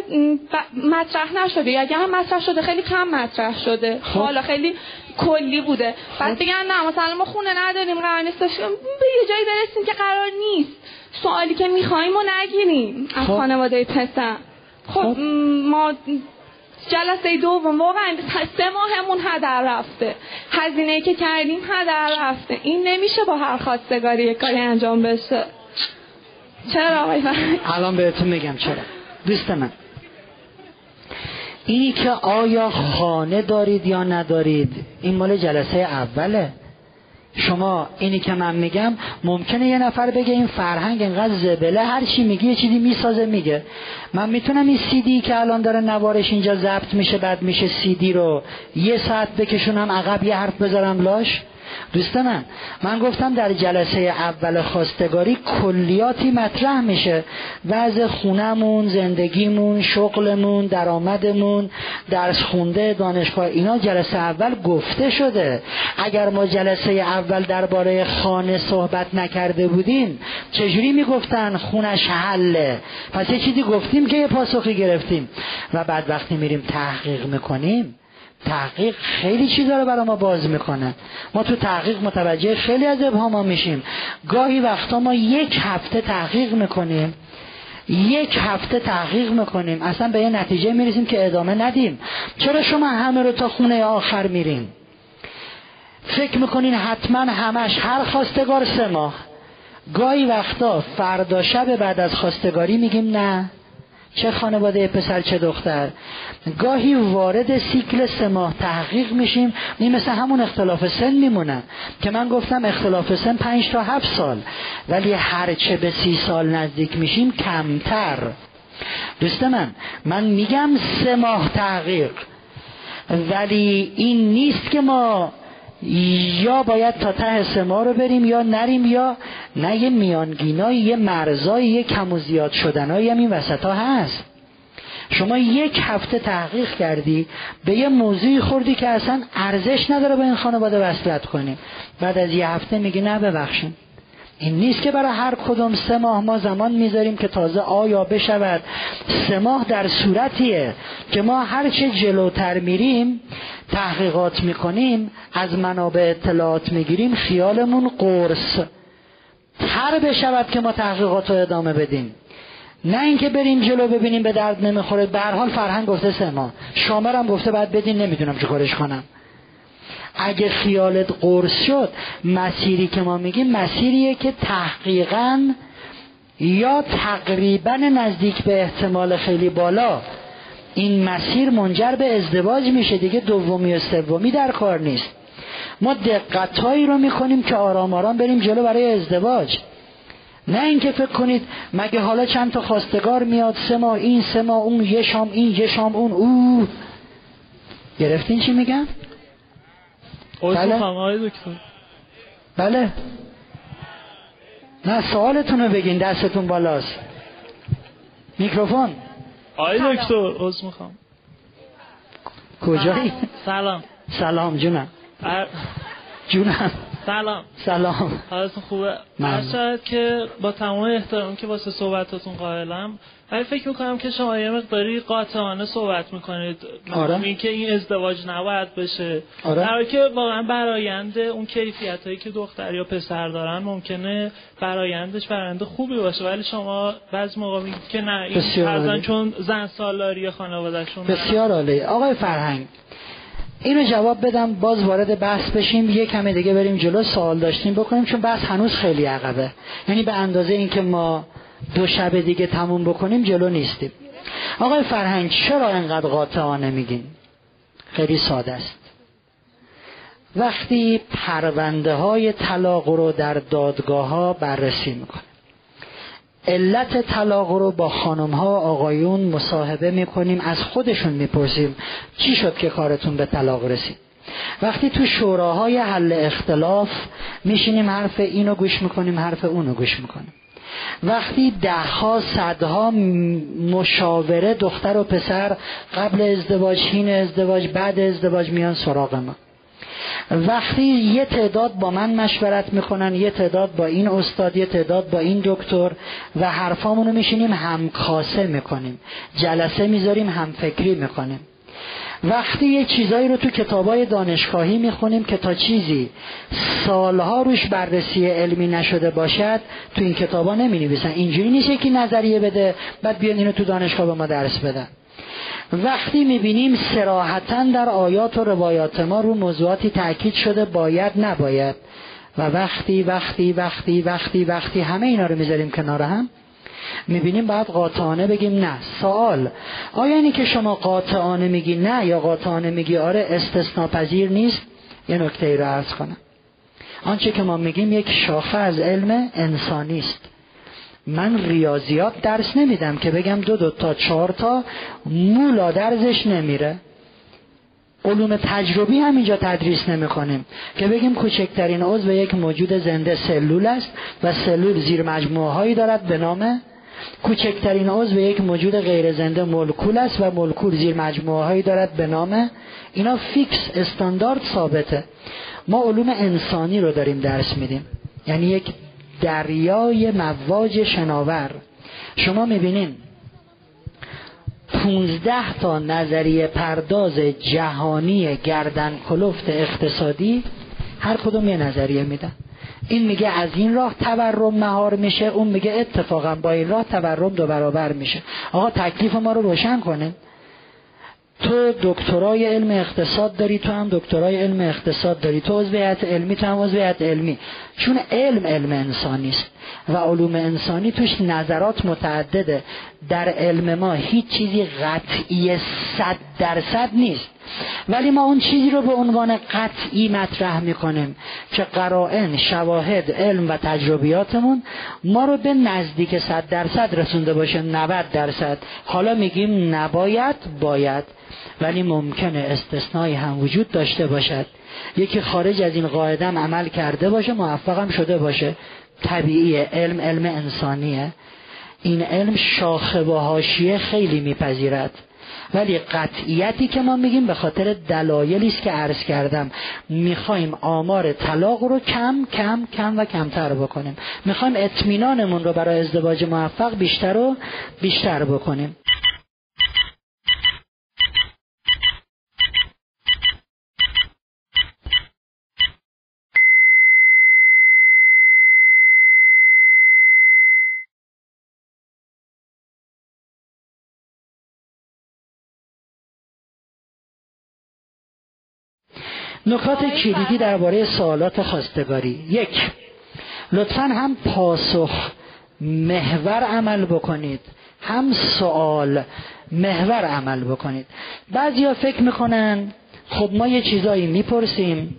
مطرح نشده. اگه هم مطرح شده خیلی کم مطرح شده. خب. حالا خیلی کلی بوده. بعد خب. بگن نه مثلا ما خونه نداریم قرار نیست. به یه جایی برسیم که قرار نیست. سوالی که می‌خوایم و نگیریم از خب. خانواده پسر. خب ما جلسه دوم واقعا سه ماهمون هدر رفته. هزینه که کردیم هدر رفته. این نمیشه با هر خواستگاری یک کاری انجام بشه. چرا آقای الان بهتون میگم چرا. دوست من. اینی که آیا خانه دارید یا ندارید؟ این مال جلسه اوله. شما اینی که من میگم ممکنه یه نفر بگه این فرهنگ انقدر زبله هر چی میگه یه چیزی می‌سازه میگه. من می‌تونم این سیدی که الان داره نوارش اینجا ضبط میشه بعد میشه سیدی رو یه ساعت بکشونم عقب یه حرف بذارم لاش. دوست من من گفتم در جلسه اول خواستگاری کلیاتی مطرح میشه. وضع خونمون زندگیمون شغلمون درآمدمون درس خونده دانشگاه اینا جلسه اول گفته شده. اگر ما جلسه اول درباره خانه صحبت نکرده بودیم چجوری می‌گفتن؟ خونش حله. پس یه چیزی گفتیم که یه پاسخی گرفتیم. و بعد وقتی میریم تحقیق می‌کنیم تحقیق خیلی چیزا رو برای ما باز می‌کنه. ما تو تحقیق متوجه خیلی از ابهاما میشیم. گاهی وقتا ما یک هفته تحقیق می‌کنیم. یک هفته تحقیق می‌کنیم. اصلا به یه نتیجه می‌رسیم که ادامه ندیم. چرا شما همه رو تا خونه آخر میرین؟ فکر می‌کنین حتما همش هر خواستگار سه ماه. گاهی وقتا فردا شب بعد از خواستگاری میگیم نه. چه خانواده پسر چه دختر. گاهی وارد سیکل سه ماه تحقیق میشیم این مثل همون اختلاف سن میمونن که من گفتم اختلاف سن پنج تا هفت سال. ولی هرچه به سی سال نزدیک میشیم کمتر. دوست من من میگم سه ماه تحقیق. ولی این نیست که ما یا باید تا ته سما رو بریم یا نریم یا نه یه میانگینایی یه مرزایی یه کم و زیاد شدنایی هم این وسط ها هست. شما یک هفته تحقیق کردی به یه موضوعی خوردی که اصلا ارزش نداره با این خانواده وصلت کنیم. بعد از یه هفته میگی نه ببخشیم این نیست که برای هر کدوم سه ماه ما زمان می‌ذاریم که تازه آیا بشود. سه ماه در صورتیه که ما هرچه جلوتر میریم تحقیقات می‌کنیم از منابع اطلاعات می‌گیریم خیالمون قرص. تر بشود که ما تحقیقات رو ادامه بدیم. نه اینکه بریم جلو ببینیم به درد نمی‌خوره. به هر حال فرهنگ گفته سه ماه. شامرم گفته بعد بدین نمی‌دونم چه کارش کنم. اگه خیالت قرص شد مسیری که ما میگیم مسیریه که تحقیقا یا تقریبا نزدیک به احتمال خیلی بالا. این مسیر منجر به ازدواج میشه. دیگه دومی و سومی در کار نیست. ما دقتهایی رو می‌کنیم که آرام آرام بریم جلو برای ازدواج. نه اینکه فکر کنید مگه حالا چند تا خواستگار میاد سه ماه این سه ماه اون یه شام این یه شام اون. او گرفتین چی میگم بله. بله. نه سوالتون رو بگین دستتون بالاست. میکروفون. آی دکتر عذر می‌خوام. کجایی؟ سلام. سلام جونم. جونم. سلام. سلام. حالتون خوبه؟ شاید که با تمام احترام که واسه صحبتاتون قائلم ولی فکر می‌کنم که شما یه مقداری قاطعانه صحبت می‌کنید. آره. این که این ازدواج نباید بشه. آره. در که واقعا برایند اون کیفیت هایی که دختر یا پسر دارن ممکنه برایندش برنده خوبی باشه. ولی شما بعض موقع میگید که نه این چون زن سالاری خانوادهشون بسیار عالی. آقای فرهنگ اینو جواب بدم باز وارد بحث بشیم یه کمی دیگه بریم جلو سوال داشتیم بکنیم چون بحث هنوز خیلی عقبه. یعنی به اندازه اینکه ما دو شب دیگه تموم بکنیم جلو نیستیم. آقای فرهنگ چرا انقدر قاطعانه میگین؟ خیلی ساده است. وقتی پرونده های طلاق رو در دادگاه ها بررسی می‌کنه علت طلاق رو با خانم ها آقایون مصاحبه می‌کنیم از خودشون می‌پرسیم چی شد که کارتون به طلاق رسید؟ وقتی تو شوراهای حل اختلاف میشینیم حرف اینو گوش می‌کنیم حرف اونو گوش می‌کنیم. وقتی دهها صدها مشاوره دختر و پسر قبل ازدواج هین ازدواج بعد ازدواج میان سراغ ما. وقتی یه تعداد با من مشورت می‌کنن یه تعداد با این استاد یه تعداد با این دکتر و حرفامونو رو میشینیم همکاسه می‌کنیم. جلسه می‌ذاریم هم فکری می‌کنیم. وقتی یه چیزایی رو تو کتابای دانشگاهی می‌خونیم که تا چیزی سالها روش بررسی علمی نشده باشد تو این کتابا نمی نویسن اینجوری نیست که نظریه بده بعد بیان اینو تو دانشگاه به ما درس بدن. وقتی می‌بینیم سراحتا در آیات و روایات ما رو موضوعاتی تاکید شده باید نباید. و وقتی وقتی وقتی وقتی وقتی همه اینا رو می‌ذاریم کنار هم می‌بینیم باید قاطعانه بگیم نه. سوال آیا اینی که شما قاطعانه میگی نه یا قاطعانه میگی آره استثناپذیر نیست؟ یه نکته ای رو عرض کنم. آنچه که ما میگیم یک شاخه از علم انسانی است من ریاضیات درس نمیدم که بگم دو دو تا چهار تا مولا درزش نمیره. علوم تجربی هم اینجا تدریس نمی کنیم که بگیم کوچکترین عضو یک موجود زنده سلول است و سلول زیر مجموعه هایی دارد به نام کوچکترین عضو یک موجود غیر زنده مولکول است و مولکول زیر مجموعه هایی دارد به نام اینا فیکس استاندارد ثابته. ما علوم انسانی رو داریم درس میدیم. یعنی یک دریای مواج شناور. شما می‌بینین پونزده تا نظریه پرداز جهانی گردن کلفت اقتصادی هر کدوم یه نظریه میدن. این میگه از این راه تورم مهار میشه اون میگه اتفاقا با این راه تورم دو برابر میشه. آقا تکلیف ما رو روشن کنه تو دکترای علم اقتصاد داری تو هم دکترای علم اقتصاد داری. تو عضویت علمی تو هم عضویت علمی. چون علم علم انسانی است و علوم انسانی توش نظرات متعدده. در علم ما هیچ چیزی قطعی صد درصد نیست. ولی ما اون چیزی رو به عنوان قطعی مطرح می‌کنیم که قرائن شواهد علم و تجربیاتمون ما رو به نزدیک صد درصد رسونده باشه 90 درصد. حالا میگیم نباید باید. ولی ممکنه استثنایی هم وجود داشته باشد. یکی خارج از این قاعده عمل کرده باشه موفقم شده باشه. طبیعیه علم علم انسانیه. این علم شاخه و حاشیه خیلی میپذیرد. ولی قطعیتی که ما میگیم به خاطر دلایلی است که عرض کردم می‌خوایم آمار طلاق رو کم کم کم و کمتر بکنیم. می‌خوایم اطمینانمون رو برای ازدواج موفق بیشتر و بیشتر بکنیم. نکات کلیدی درباره سوالات خواستگاری. یک لطفا هم پاسخ محور عمل بکنید. هم سوال محور عمل بکنید. بعضیا فکر می‌کنن خب ما یه چیزایی می‌پرسیم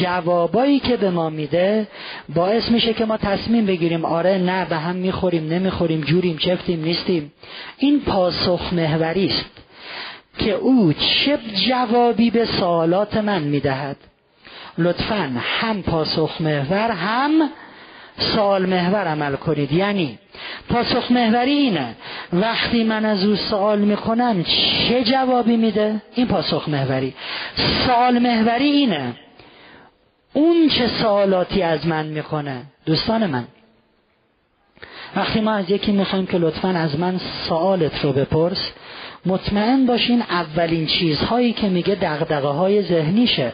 جوابایی که به ما میده باعث میشه که ما تصمیم بگیریم آره نه به هم می‌خوریم نمی‌خوریم جوریم چفتیم نیستیم. این پاسخ محوری است که او چه جوابی به سوالات من می‌دهد. لطفا هم پاسخ محور هم سوال محور عمل کنید. یعنی پاسخ محوری اینه وقتی من از او سوال می‌کنم چه جوابی میده؟ این پاسخ محوری. سوال محوری اینه اون چه سوالاتی از من می‌کنه؟ دوستان من وقتی ما از یکی می‌خوایم که لطفا از من سوالت رو بپرس مطمئن باشین اولین چیزهایی که میگه دقدقه های ذهنیشه.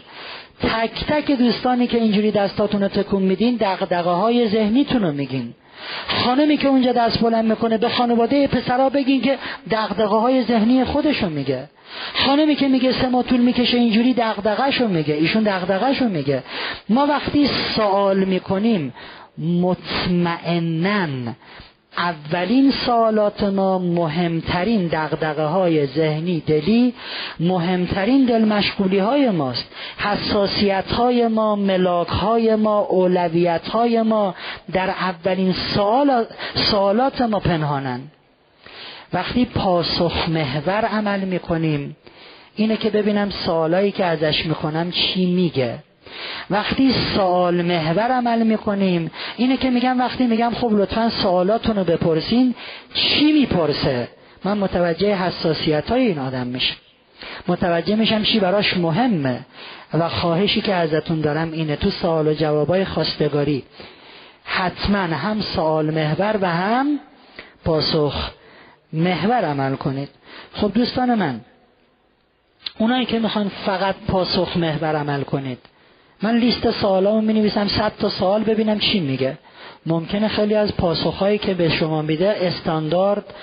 تک تک دوستانی که اینجوری دستاتون رو تکون میدین دقدقه های ذهنیتون رو میگین. خانمی که اونجا دست بلند می‌کنه به خانواده پسرا بگین که دقدقه های ذهنی خودشو میگه. خانمی که میگه سه ما طول می‌کشه اینجوری دقدقهشو میگه ایشون دقدقهشو میگه. ما وقتی سوال می‌کنیم مطمئنن اولین سوالات ما مهمترین دقدقه های ذهنی دلی مهمترین دل مشغولی های ماست. حساسیت های ما ملاک های ما اولویت های ما در اولین سوال سوالات ما پنهانن. وقتی پاسخ محور عمل می‌کنیم اینه که ببینم سوالایی که ازش می‌کنم چی میگه. وقتی سوال محور عمل می‌کنیم اینه که میگم وقتی میگم خب لطفا سوالاتون رو بپرسین چی می‌پرسه؟ من متوجه حساسیت های این آدم میشم. متوجه میشم چی براش مهمه و خواهشی که ازتون دارم اینه تو سوال و جوابای خواستگاری. حتما هم سوال محور و هم پاسخ محور عمل کنید. خب دوستان من اونایی که می‌خوان فقط پاسخ محور عمل کنید من لیست سوالامو می نویسم صد تا سوال ببینم چی میگه. ممکنه خیلی از پاسخهایی که به شما میده استاندارد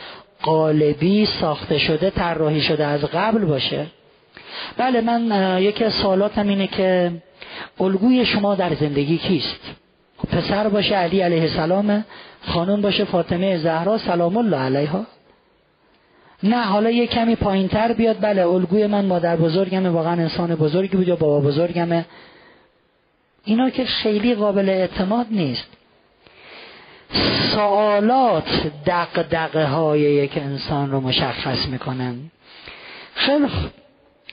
قالبی ساخته شده طراحی شده از قبل باشه. بله من یکی از سوالاتم اینه که الگوی شما در زندگی کیست؟ پسر باشه علی علیه السلام خانم باشه فاطمه زهرا سلام الله علیها. نه حالا یه کمی پایین تر بیاد. بله الگوی من مادر بزرگمه واقعا انسان بزرگی بود یا بابا بزرگمه. اینا که خیلی قابل اعتماد نیست. سوالات دقدقه های یک انسان رو مشخص می‌کنن. خیلی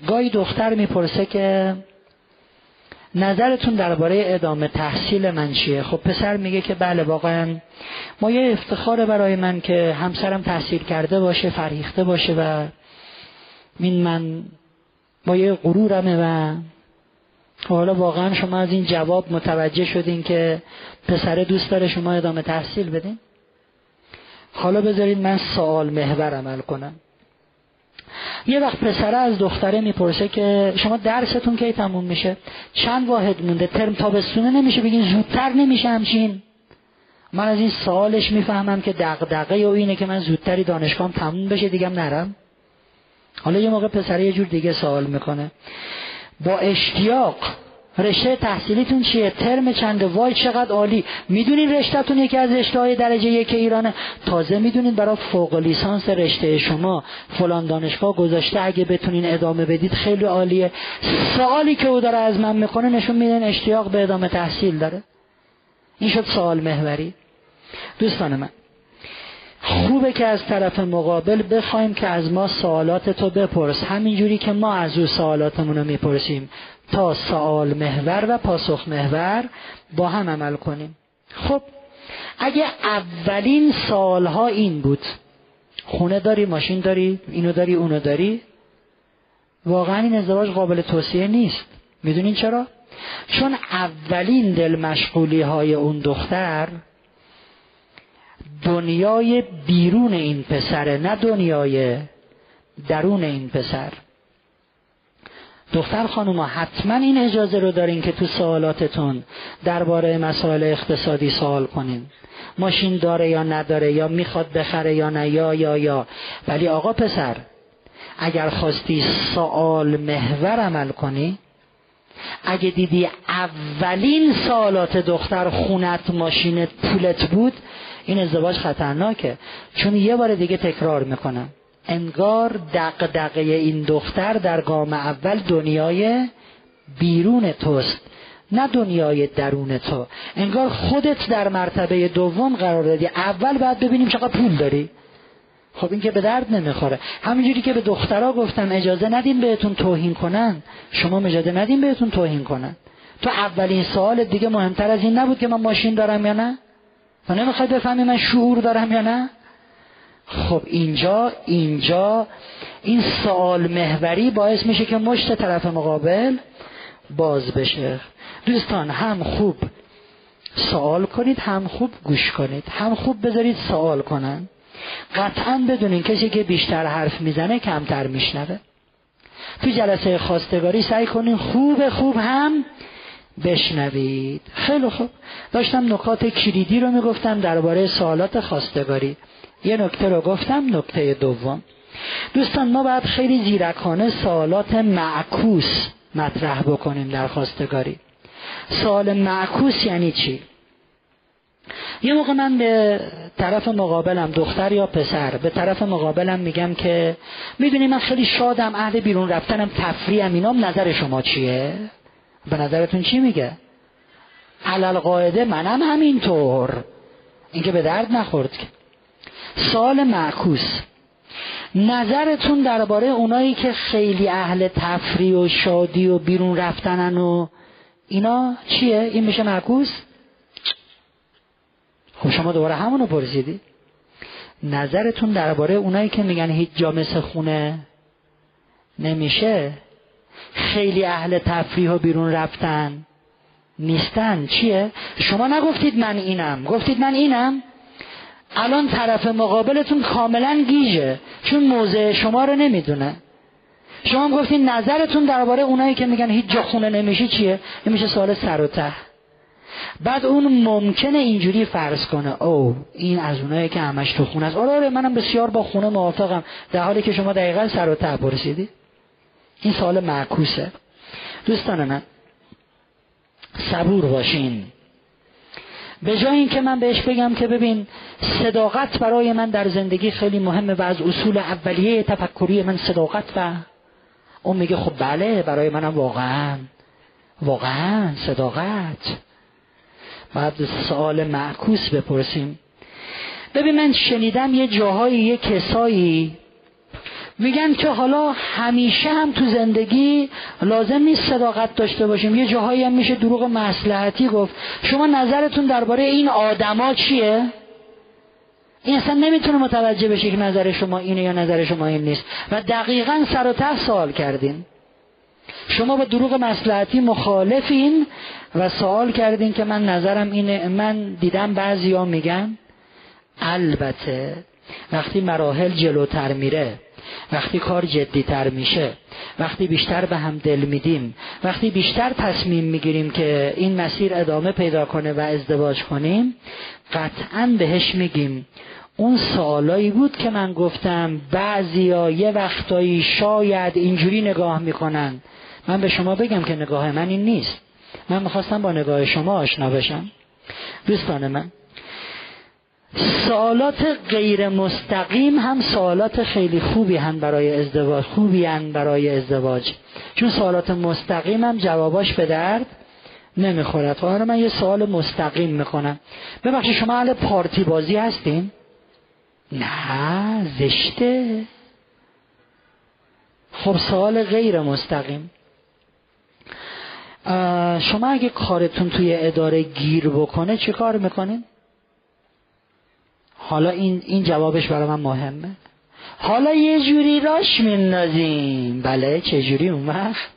گاهی دختر می‌پرسه که نظرتون درباره ادامه تحصیل من چیه؟ خب پسر میگه که بله واقعا. ما یه افتخار برای من که همسرم تحصیل کرده باشه فرهیخته باشه و این من ما یه غرورمه و حالا واقعا شما از این جواب متوجه شدین که پسر دوست داره شما ادامه تحصیل بدین؟ حالا بذارید من سوال محور عمل کنم. یه وقت پسره از دختره می‌پرسه که شما درستون کی تموم میشه؟ چند واحد مونده؟ ترم تابستونه نمیشه؟ بگین زودتر نمیشه همچین. من از این سوالش می‌فهمم که دغدغه و اینه که من زودتری دانشگاهم تموم بشه دیگم نرم. حالا یه موقع پسره یه جور دیگه سوال می‌کنه. با اشتیاق. رشته تحصیلیتون چیه؟ ترم چنده؟ وای چقدر عالی. می‌دونین رشتهتون یکی از رشته های درجه یک ایرانه. تازه می‌دونین برای فوق لیسانس رشته شما فلان دانشگاه گذاشته. اگه بتونین ادامه بدید خیلی عالیه. سوالی که او داره از من می‌کنه نشون میدن اشتیاق به ادامه تحصیل داره. این شد سوال محوری. دوستان من خوبه که از طرف مقابل بخوایم که از ما سوالات تو بپرس. همینجوری که ما از او سوالاتمون رو می‌پرسیم. تا سوال محور و پاسخ محور با هم عمل کنیم. خب اگه اولین سالها این بود. خونه داری ماشین داری اینو داری اونو داری. واقعا این ازدواج قابل توصیه نیست. می‌دونین چرا؟ چون اولین دل مشغولی های اون دختر دنیای بیرون این پسره نه دنیای درون این پسر. دختر خانوما حتما این اجازه رو دارین که تو سوالاتتون درباره مسائل اقتصادی سوال کنین. ماشین داره یا نداره یا می‌خواد بخره یا نه یا یا یا. ولی آقا پسر اگر خواستی سوال محور عمل کنی اگه دیدی اولین سوالات دختر خونت ماشینت پولت بود این ازدواج خطرناکه. چون یه بار دیگه تکرار می‌کنم انگار دقدقه این دختر در گام اول دنیای بیرون توست. نه دنیای درون تو. انگار خودت در مرتبه دوم قرار دادی. اول باید ببینیم چقدر پول داری. خب این که به درد نمی‌خوره. همینجوری که به دخترها گفتم اجازه ندیم بهتون توهین کنن. شما اجازه ندیم بهتون توهین کنن. تو اولین سوال دیگه مهمتر از این نبود که من ماشین دارم یا نه؟ و نمی‌خوای بفهمی من شعور دارم یا نه؟ خب اینجا اینجا این سوال محوری باعث میشه که مشت طرف مقابل باز بشه. دوستان هم خوب سوال کنید هم خوب گوش کنید. هم خوب بذارید سوال کنن. قطعا بدونین کسی که بیشتر حرف می‌زنه کمتر میشنوه. تو جلسه خواستگاری سعی کنین خوب خوب هم بشنوید. خیلی خوب. داشتم نکات کلیدی رو می‌گفتم درباره سوالات خواستگاری. یه نکته رو گفتم نکته دوم. دوستان ما باید خیلی زیرکانه سوالات معکوس مطرح بکنیم در خواستگاری. سوال معکوس یعنی چی؟ یه موقع من به طرف مقابلم دختر یا پسر به طرف مقابلم میگم که می‌دونی من خیلی شادم اهل بیرون رفتنم تفریحم اینام نظر شما چیه؟ به نظرتون چی میگه؟ علل قاعده منم همینطور. اینکه به درد نخورد سال معکوس. نظرتون درباره اونایی که خیلی اهل تفریح و شادی و بیرون رفتنن و اینا چیه؟ این میشه معکوس؟ خب شما دوباره همونو پرسیدی. نظرتون درباره اونایی که میگن هیچ جا مثل خونه نمیشه؟ خیلی اهل تفریح و بیرون رفتن. نیستن. چیه؟ شما نگفتید من اینم. گفتید من اینم؟ الان طرف مقابلتون کاملا گیجه. چون موضع شما رو نمی‌دونه. شما هم گفتین نظرتون درباره اونایی که میگن هیچ جا خونه نمیشه چیه؟ این میشه سوال سر و ته. بعد اون ممکنه اینجوری فرض کنه. او این از اونایی که همش تو خونه است. آره آره منم بسیار با خونه موافقم. در حالی که شما دقیقا سر و ته پرسیدی این سوال معکوسه. دوستان من صبور باشین. به جای اینکه من بهش بگم که ببین صداقت برای من در زندگی خیلی مهمه و از اصول اولیه تفکری من صداقت و اون میگه خب بله برای منم واقعا واقعا صداقت. بعد سوال معکوس بپرسیم. ببین من شنیدم یه جاهایی یه کسایی میگن که حالا همیشه هم تو زندگی لازم نیست صداقت داشته باشیم. یه جاهایی هم میشه دروغ مسلحتی گفت. شما نظرتون درباره این آدما چیه؟ این اصلا نمی‌تونه متوجه بشه که نظر شما اینه یا نظر شما این نیست. و دقیقا سر و ته سوال کردین. شما با دروغ مسلحتی مخالفین و سوال کردین که من نظرم اینه. من دیدم بعضی ها میگن البته وقتی مراحل جلوتر میره وقتی کار جدیتر میشه وقتی بیشتر به هم دل میدیم وقتی بیشتر تصمیم می‌گیریم که این مسیر ادامه پیدا کنه و ازدواج کنیم قطعا بهش میگیم. اون سوالایی بود که من گفتم بعضیا یه وقتایی شاید اینجوری نگاه می‌کنن. من به شما بگم که نگاه من این نیست. من می‌خواستم با نگاه شما آشنا بشم. دوستان من سوالات غیر مستقیم هم سوالات خیلی خوبی هن برای ازدواج خوبی هن برای ازدواج. چون سوالات مستقیم هم جواباش به درد نمی‌خورد. حالا من یه سوال مستقیم می‌کنم ببخشید شما اهل پارتی بازی هستین؟ نه زشته. خب سوال غیر مستقیم. شما اگه کارتون توی اداره گیر بکنه چه کار می‌کنین؟ حالا این, این جوابش برای من مهمه. حالا یه جوری راش میندازیم. بله چه جوری اون وقت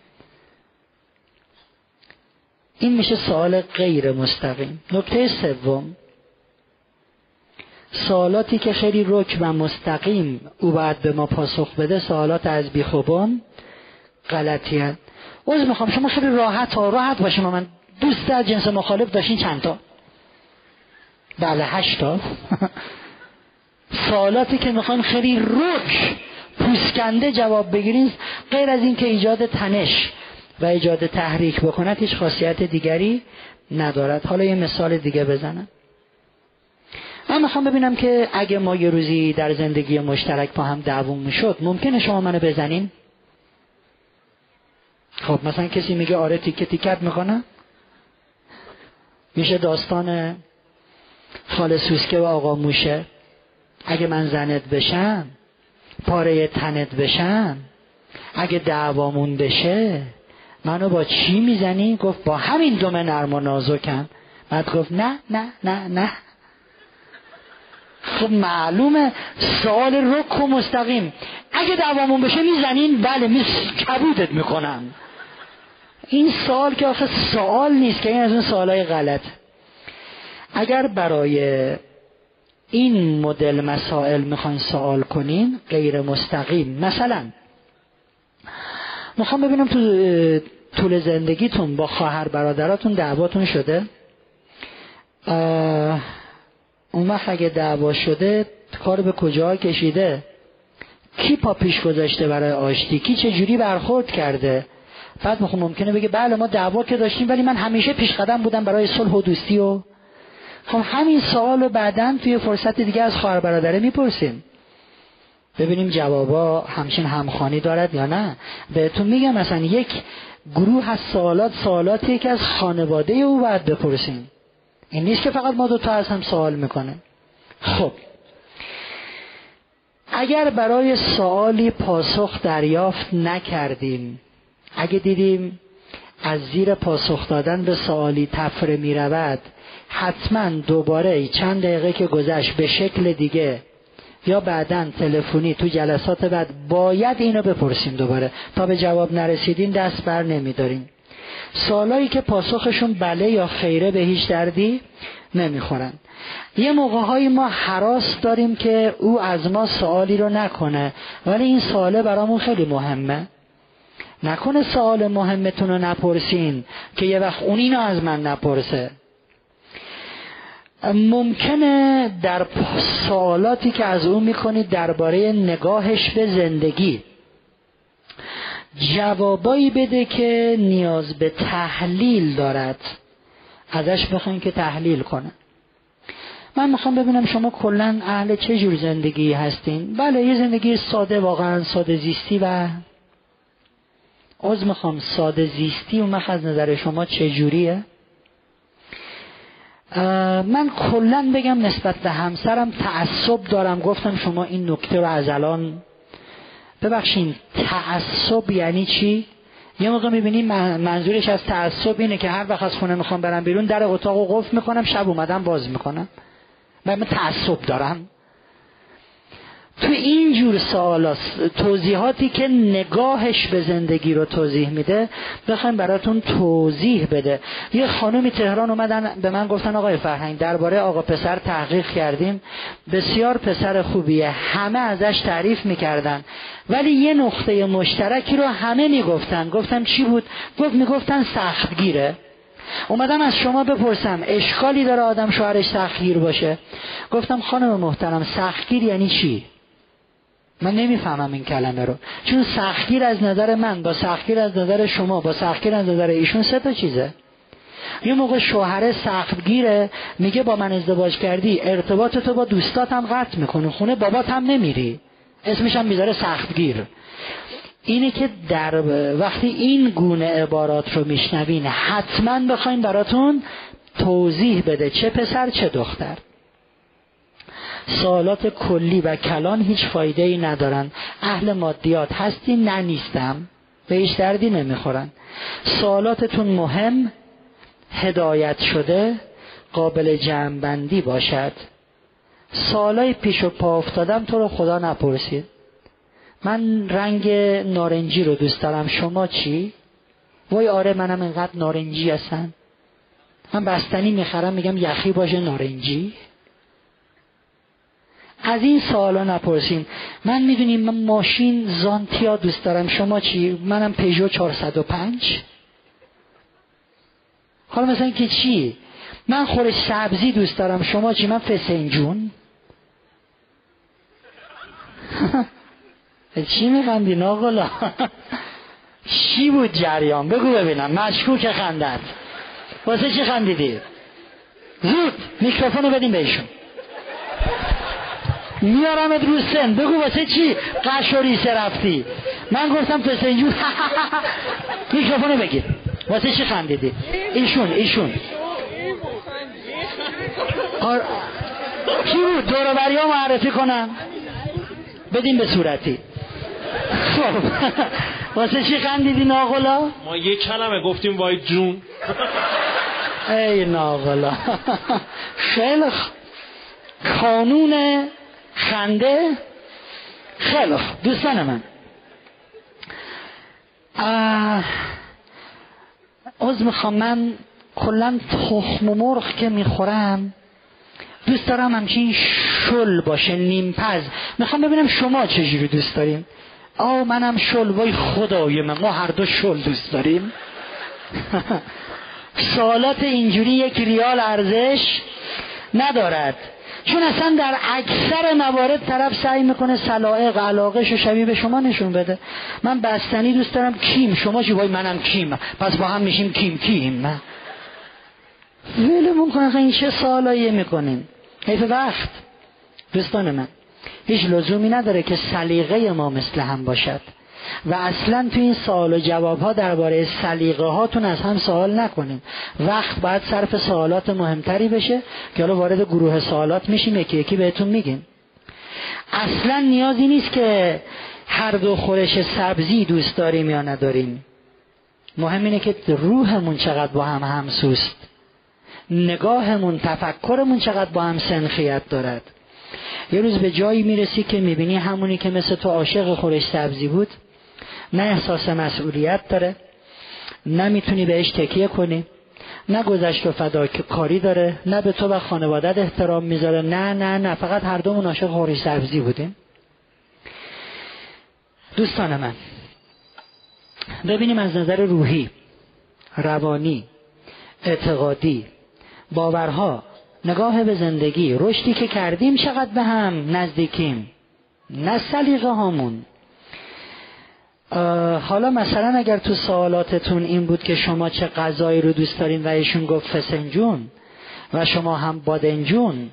این میشه سوال غیر مستقیم. نکته سوم. سوالاتی که خیلی رک و مستقیم او باید به ما پاسخ بده سوالات از بیخوبان غلطی هست عوض می‌خوام شما خیلی راحت ها راحت باشیم من دوست از جنس مخالف داشتین چند تا؟ بله هشتا سوالاتی که می‌خوان خیلی رک پوسکنده جواب بگیرین غیر از اینکه ایجاد تنش و ایجاد تحریک بکند هیچ خاصیت دیگری ندارد. حالا یه مثال دیگه بزنم. من می‌خوام ببینم که اگه ما یه روزی در زندگی مشترک با هم دعوون می‌شد ممکنه شما منو بزنین؟ خب مثلا کسی میگه آره تیکه تیکت می‌کنه میشه داستان خال سوسکه و آقا موشه اگه من زنت بشم پاره تنت بشم اگه دعوامون بشه منو با چی می‌زنی؟ گفت با همین دومه نرم و نازکم. بعد گفت نه نه نه نه. خب معلومه سوال رک و مستقیم. اگه دعوامون بشه می‌زنین؟ بله می کبودت می‌کنم. این سوال که آخه سوال نیست که این از اون سوالای غلط اگر برای این مدل مسائل می‌خواین سوال کنین غیر مستقیم. مثلا می‌خوام ببینم تو طول زندگیتون با خواهر برادراتون دعواتون شده؟ اون وقت اگه دعوا شده کار به کجا کشیده؟ کی پا پیش گذاشته برای آشتی؟ کی چه جوری برخورد کرده؟ بعد می‌خوام ممکنه بگه بله ما دعوا که داشتیم ولی من همیشه پیش قدم بودم برای صلح و دوستی و خب همین سوال رو بعدا توی فرصت دیگه از خواهر برادره می‌پرسیم. ببینیم جوابا همچین همخانی دارد یا نه. بهتون میگم مثلا یک گروه از سوالات سوالاتی که از خانواده او باید بپرسیم. این نیست که فقط ما دوتا از هم سوال می‌کنه خب. اگر برای سوالی پاسخ دریافت نکردیم اگه دیدیم از زیر پاسخ دادن به سوالی تفره می رود حتما دوباره چند دقیقه که گذشت به شکل دیگه یا بعدا تلفنی تو جلسات بعد باید اینو بپرسیم دوباره. تا به جواب نرسیدین دست بر نمیداریم سوالایی که پاسخشون بله یا خیره به هیچ دردی نمی‌خورن. یه موقع ما حراس داریم که او از ما سوالی رو نکنه ولی این سواله برامون خیلی مهمه. نکنه سوال مهمتون رو نپرسین که یه وقت اون اینو از من نپرسه. ممکنه در سوالاتی که از او می‌کنید درباره نگاهش به زندگی جوابایی بده که نیاز به تحلیل دارد. ازش بخواین که تحلیل کنه. من می‌خوام ببینم شما کلا اهل چه جور زندگی هستین؟ بله یه زندگی ساده واقعا ساده زیستی و عوض می‌خوام. ساده زیستی و از نظر شما چجوریه؟ من کلا بگم نسبت به همسرم تعصب دارم. گفتم شما این نکته رو از الان ببخشین. تعصب یعنی چی؟ یه موقع می‌بینیم منظورش از تعصب اینه که هر وقت از خونه می‌خوام برم بیرون در اتاق و قفل می‌کنم شب اومدم باز می‌کنم. من تعصب دارم. تو این جور سوالات توضیحاتی که نگاهش به زندگی رو توضیح میده بخوایم براتون توضیح بده. یه خانومی تهران اومدن به من گفتن آقای فرهنگ درباره آقا پسر تحقیق کردیم. بسیار پسر خوبیه. همه ازش تعریف می‌کردن. ولی یه نقطه مشترکی رو همه می‌گفتن. گفتم چی بود؟ گفت می‌گفتن سختگیره. اومدم از شما بپرسم اشکالی داره آدم شوهرش سختگیر باشه؟ گفتم خانم محترم سختگیر یعنی چی؟ من نمی‌فهمم این کلمه رو. چون سختگیر از نظر من با سختگیر از نظر شما با سختگیر از نظر ایشون سه تا چیزه. یه موقع شوهر سختگیره میگه با من ازدواج کردی ارتباط تو با دوستاتم قطع می‌کنه. خونه بابات هم نمیری. اسمش هم می‌ذاره سختگیر. اینه که در وقتی این گونه عبارات رو میشنوین حتما بخواین براتون توضیح بده چه پسر چه دختر. سوالات کلی و کلان هیچ فایده ای ندارن. اهل مادیات هستی نه نیستم. به هیچ دردی نمی‌خورن. سوالاتتون مهم هدایت شده قابل جمعبندی باشد. سالای پیش و پا افتادم تو رو خدا نپرسید. من رنگ نارنجی رو دوست دارم. شما چی؟ وای آره منم اینقدر نارنجی هستم. من بستنی می‌خرم میگم یخی باشه نارنجی. از این سوالا نپرسیم من می‌دونیم من ماشین زانتیا دوست دارم. شما چی؟ منم پژو 405 حالا مثلا که چی؟ من خورش سبزی دوست دارم. شما چی؟ من فسنجون. چی میخندی ناغلا چی بود جریان؟ بگو ببینم. مشکوک خندت. واسه چی خندیدی؟ زود. میکروفون رو بدیم بهشون. میارم رو سن. بگو واسه چی قشوری رفتی؟ من گفتم فسنجون میکروفونو بگیر. واسه چی خندیدی؟ ایشون ایشون. آر... کی بود؟ دوروبری ها معرفی کنم. بدیم به صورتی. خب. واسه چی خندیدی ناغلا؟ ما یه کلمه گفتیم وای جون. ای ناغلا. خیلی کانون خنده؟ خیلی دوستان من. از می‌خوام. من کلا تخم مرغ که می‌خورم دوست دارم همچین شل باشه نیمپز می‌خوام ببینم شما چجوری دوست داریم آه منم شل. وای خدای من ما هر دو شل دوست داریم. سوالات اینجوری یک ریال ارزش ندارد. چون اصلا در اکثر موارد طرف سعی می‌کنه سلائق علاقش و شبیه به شما نشون بده. من بستنی دوست دارم کیم. شما چی وای منم کیم؟ پس با هم میشیم کیم کیم. ولمون کنه این چه سالایی می‌کنیم حیف وقت. دوستان من هیچ لزومی نداره که سلیقه ما مثل هم باشد. و اصلا تو این سوال و جواب ها درباره سلیقه هاتون از هم سوال نکنیم. وقت باید صرف سوالات مهمتری بشه که حالا وارد گروه سوالات میشیم یکی یکی بهتون میگیم. اصلا نیازی نیست که هر دو خورش سبزی دوست داریم یا نداریم. مهم اینه که روحمون چقدر با هم همسوست. نگاهمون تفکرمون چقدر با هم سنخیت دارد. یه روز به جایی می‌رسی که می‌بینی همونی که مثل تو عاشق خورش سبزی بود. نه احساس مسئولیت داره نه می‌تونی بهش تکیه کنی نه گذشت و فداکاری داره نه به تو و خانوادت احترام می‌ذاره نه نه نه. فقط هر دومون عاشق خورش سبزی بودیم. دوستان من ببینیم از نظر روحی روانی اعتقادی باورها نگاه به زندگی رشدی که کردیم چقدر به هم نزدیکیم؟ نه سلیقه هامون. حالا مثلا اگر تو سوالاتتون این بود که شما چه غذایی رو دوست دارین و ایشون گفت فسنجون و شما هم بادنجون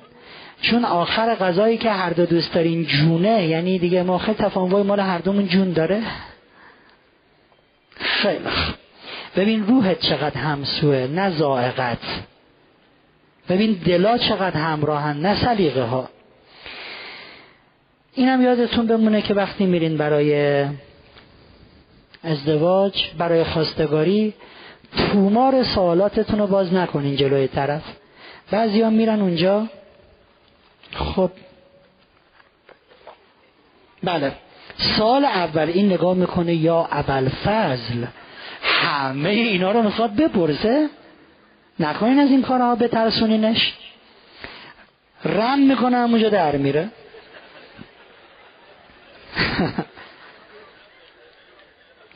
چون آخر غذایی که هر دو دوست دارین جونه یعنی دیگه ما خیلی تفاهم مال هر دومون جون داره؟ خیلی ببین روحت چقدر همسوه نه زائقت ببین دلا چقدر همراهن نه سلیقه ها اینم یادتون بمونه که وقتی میرین برای ازدواج برای خواستگاری تومار سوالاتتون رو باز نکنین جلوی طرف. بعضی ها میرن اونجا. خب. بله. سال اول این نگاه می‌کنه یا اول فضل همه اینا رو می‌خواد بپرسه؟ نکنین از این کارها بترسونینش. رم می‌کنه همونجا در میره.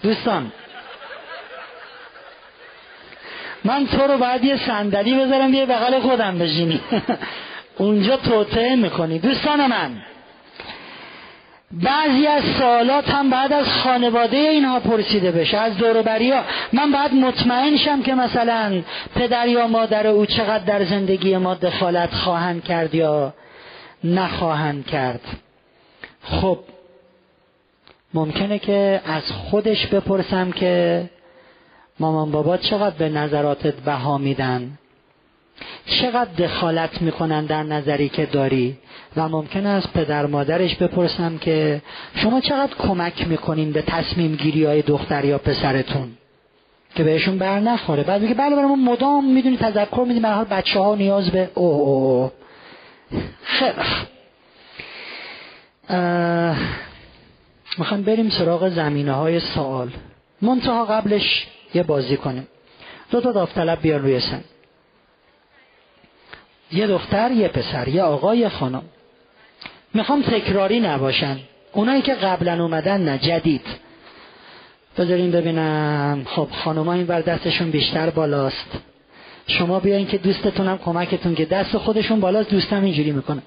دوستان من تو رو باید یه صندلی بذارم یه بغل خودم بشینی. اونجا توطعه می‌کنی. دوستان من بعضی از سوالات هم بعد از خانواده اینها پرسیده بشه از دوروبری ها. من باید مطمئن شم که مثلا پدر یا مادر او چقدر در زندگی ما دخالت خواهند کرد یا نخواهند کرد. خب ممکنه که از خودش بپرسم که مامان بابا چقدر به نظراتت بها میدن؟ چقدر دخالت می‌کنن در نظری که داری؟ و ممکنه از پدر مادرش بپرسم که شما چقدر کمک می‌کنین به تصمیم گیری های دختر یا پسرتون؟ که بهشون بر نخوره. بعد میگه بله برای مدام می‌دونی تذکر میدیم حال بچه ها نیاز به او او خیلی می‌خوایم بریم سراغ زمینه های سوال. منتها قبلش یه بازی کنیم. دو تا داوطلب بیار روی سن. یه دختر یه پسر یه آقا یه خانم. می‌خوام تکراری نباشن. اونایی که قبلا اومدن نه جدید. بذارین ببینم. خب خانوما این بر دستشون بیشتر بالاست. شما بیاین که دوستتونم کمکتون که دست خودشون بالاست دوستم اینجوری می‌کنه.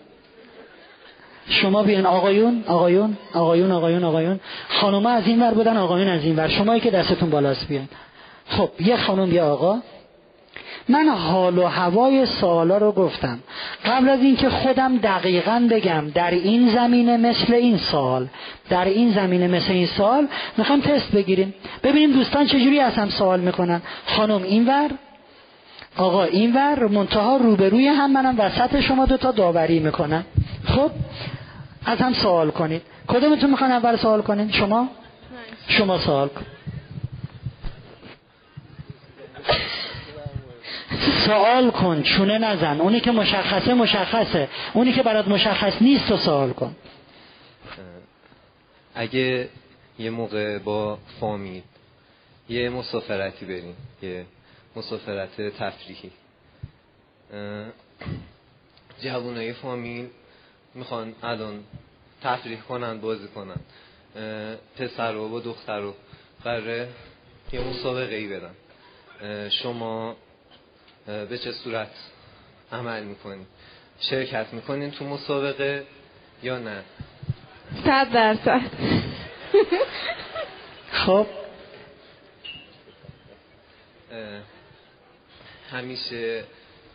شما بیان آقایون آقایون آقایون آقایون آقایون. خانوما از این ور بودن آقایون از این ور. شمایی که دستتون بالاست بیان. خب یه خانم یه آقا. من حال و هوای سوالا رو گفتم. قبل از اینکه خودم دقیقا بگم در این زمینه مثل این سال در این زمینه مثل این سال می‌خوام تست بگیریم. ببینیم دوستان چجوری از هم سوال می‌کنن. خانم اینور آقا اینور منتها روبروی هم منم وسط شما دوتا داوری می‌کنم خب؟ از هم سوال کنید. کدومتون می‌خوان اول سوال کنید شما؟ شما سوال کن. سوال کن چونه نزن. اونی که مشخصه مشخصه. اونی که برات مشخص نیست تو سوال کن. اگه یه موقع با فامیل یه مسافرتی بریم یه مسافرت تفریحی. جوانای فامیل می‌خوان الان تفریح کنن بازی کنن. پسر و با دختر رو قراره یه مسابقه ای بدن شما به چه صورت عمل می‌کنین شرکت می‌کنین تو مسابقه یا نه؟ صد درصد. خب. همیشه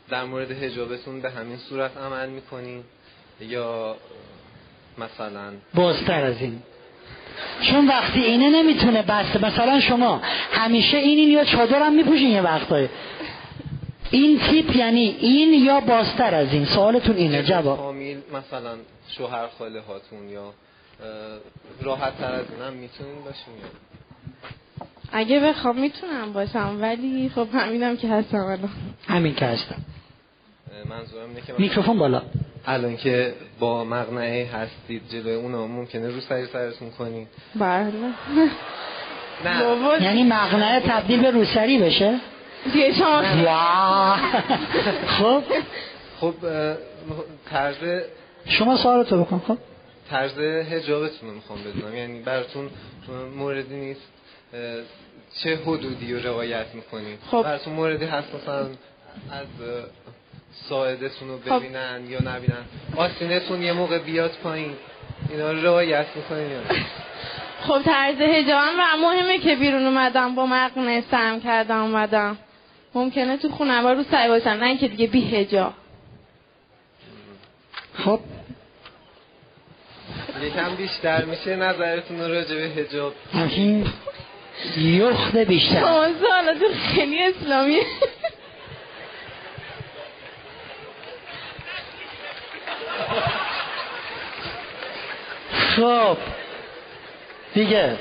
در مورد هجابتون به همین صورت عمل می‌کنین. یا مثلا بازتر از این. چون وقتی اینه نمی‌تونه بسته مثلا شما همیشه این این یا چادر هم میپوشین یه وقتای. این تیپ یعنی این یا بازتر از این؟ سوالتون اینه جواب. فامیل مثلا شوهر خاله هاتون یا راحت تر از اینم می‌تونین باشین اگه بخوام می‌تونم باشم ولی خب همینم که هستم الان. همین که هستم. منظورم اینه که میکروفون بالا. الان که با مقنعه هستید جلوی اونو ممکنه رو سری سرتون کنید. بله. نه. یعنی مقنعه تبدیل به روسری بشه؟ شما خب. خب طرز شما سوالتو بکن خب. طرز هجابتون رو می‌خوام بدونم. یعنی براتون موردی نیست. چه حدودی رو روایت می‌کنید؟ خب. براتون موردی هست مثلا از ساعدتون رو خب. ببینن یا نبینن. آستینتون یه موقع بیاد پایین. اینا رو روایت می‌کنین یا خب طرز هجابم و مهمه که بیرون اومدم با مقنعه سرم کردم اومدم. ممکنه تو خونه رو سعی باشم نه که دیگه بی هجاب خب. یکم بیشتر میشه نظرتون راجع به هجاب همین یخت بیشتر تو خیلی اسلامی خب دیگه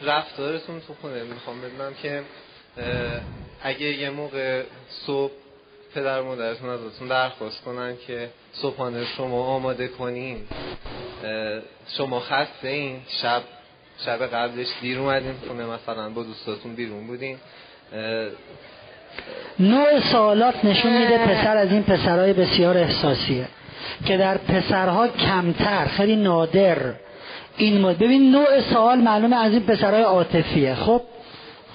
رفتارتون تو خونه می‌خوام بدونم که اگه یه موقع صبح پدر مادرتون ازتون درخواست کنن که صبحانه شما آماده کنین شما خسته این شب شب قبلش دیر اومدین خونه مثلا با دوستاتون بیرون بودین نوع سوالات نشون میده پسر از این پسرهای بسیار احساسیه که در پسرها کمتر خیلی نادر. این مد ببین نوع سوال معلومه از این پسرهای عاطفیه. خب؟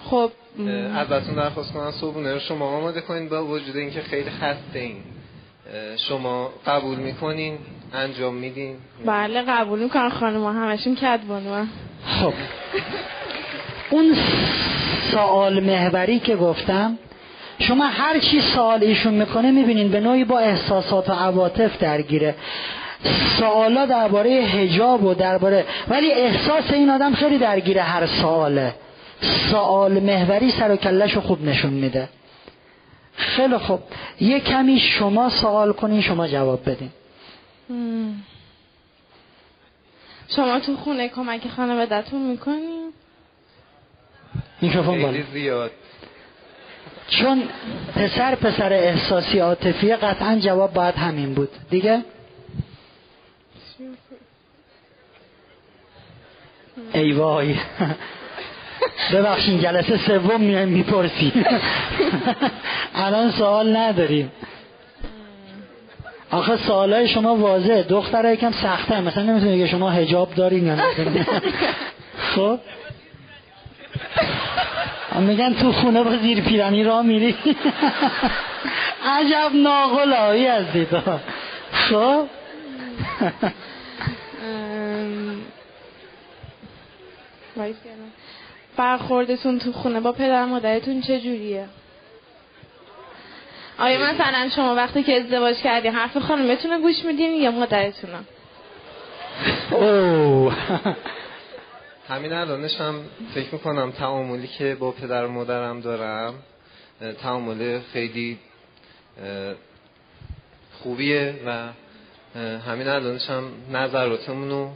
خب ازتون درخواست کنم صبحونه شما آماده کنین با وجود اینکه خیلی خسته این. شما قبول می‌کنین؟ انجام میدین؟ بله قبول می‌کنم. خانم همشون کد بانو خب. اون سوال محوری که گفتم شما هر چی سوال ایشون می‌کنه می‌بینین به نوعی با احساسات و عواطف درگیره. سوالا درباره هجاب و درباره ولی احساس این آدم خیلی درگیره هر سواله. سوال محوری سر و کلش خوب نشون میده. خیلی خوب. یه کمی شما سوال کنین شما جواب بدین. شما تو خونه کمک خانوادتون می‌کنین؟ میکروفون بالا. زیاد. چون پسر پسر احساسی عاطفی قطعا جواب باید همین بود. دیگه؟ ای وای. ببخشین جلسه سوم میایم می‌پرسیم الان سوال نداریم. آخه سوالای شما واضحه. دخترها یکم سخته مثلا نمی‌تونه که شما هجاب دارین یا نه. خب؟ میگن تو خونه با زیر پیرنی را میری. عجب ناغلایی از دیتا خب؟ برخوردتون تو خونه با پدر مادرتون چه جوریه؟ آیا مثلا شما وقتی که ازدواج کردین حرف خانمتون گوش میدین یا مادرتون اوه همین الانش هم فکر می‌کنم تعاملی که با پدر و مادرم دارم تعامل خیلی خوبیه و همین الانش هم نظراتمونو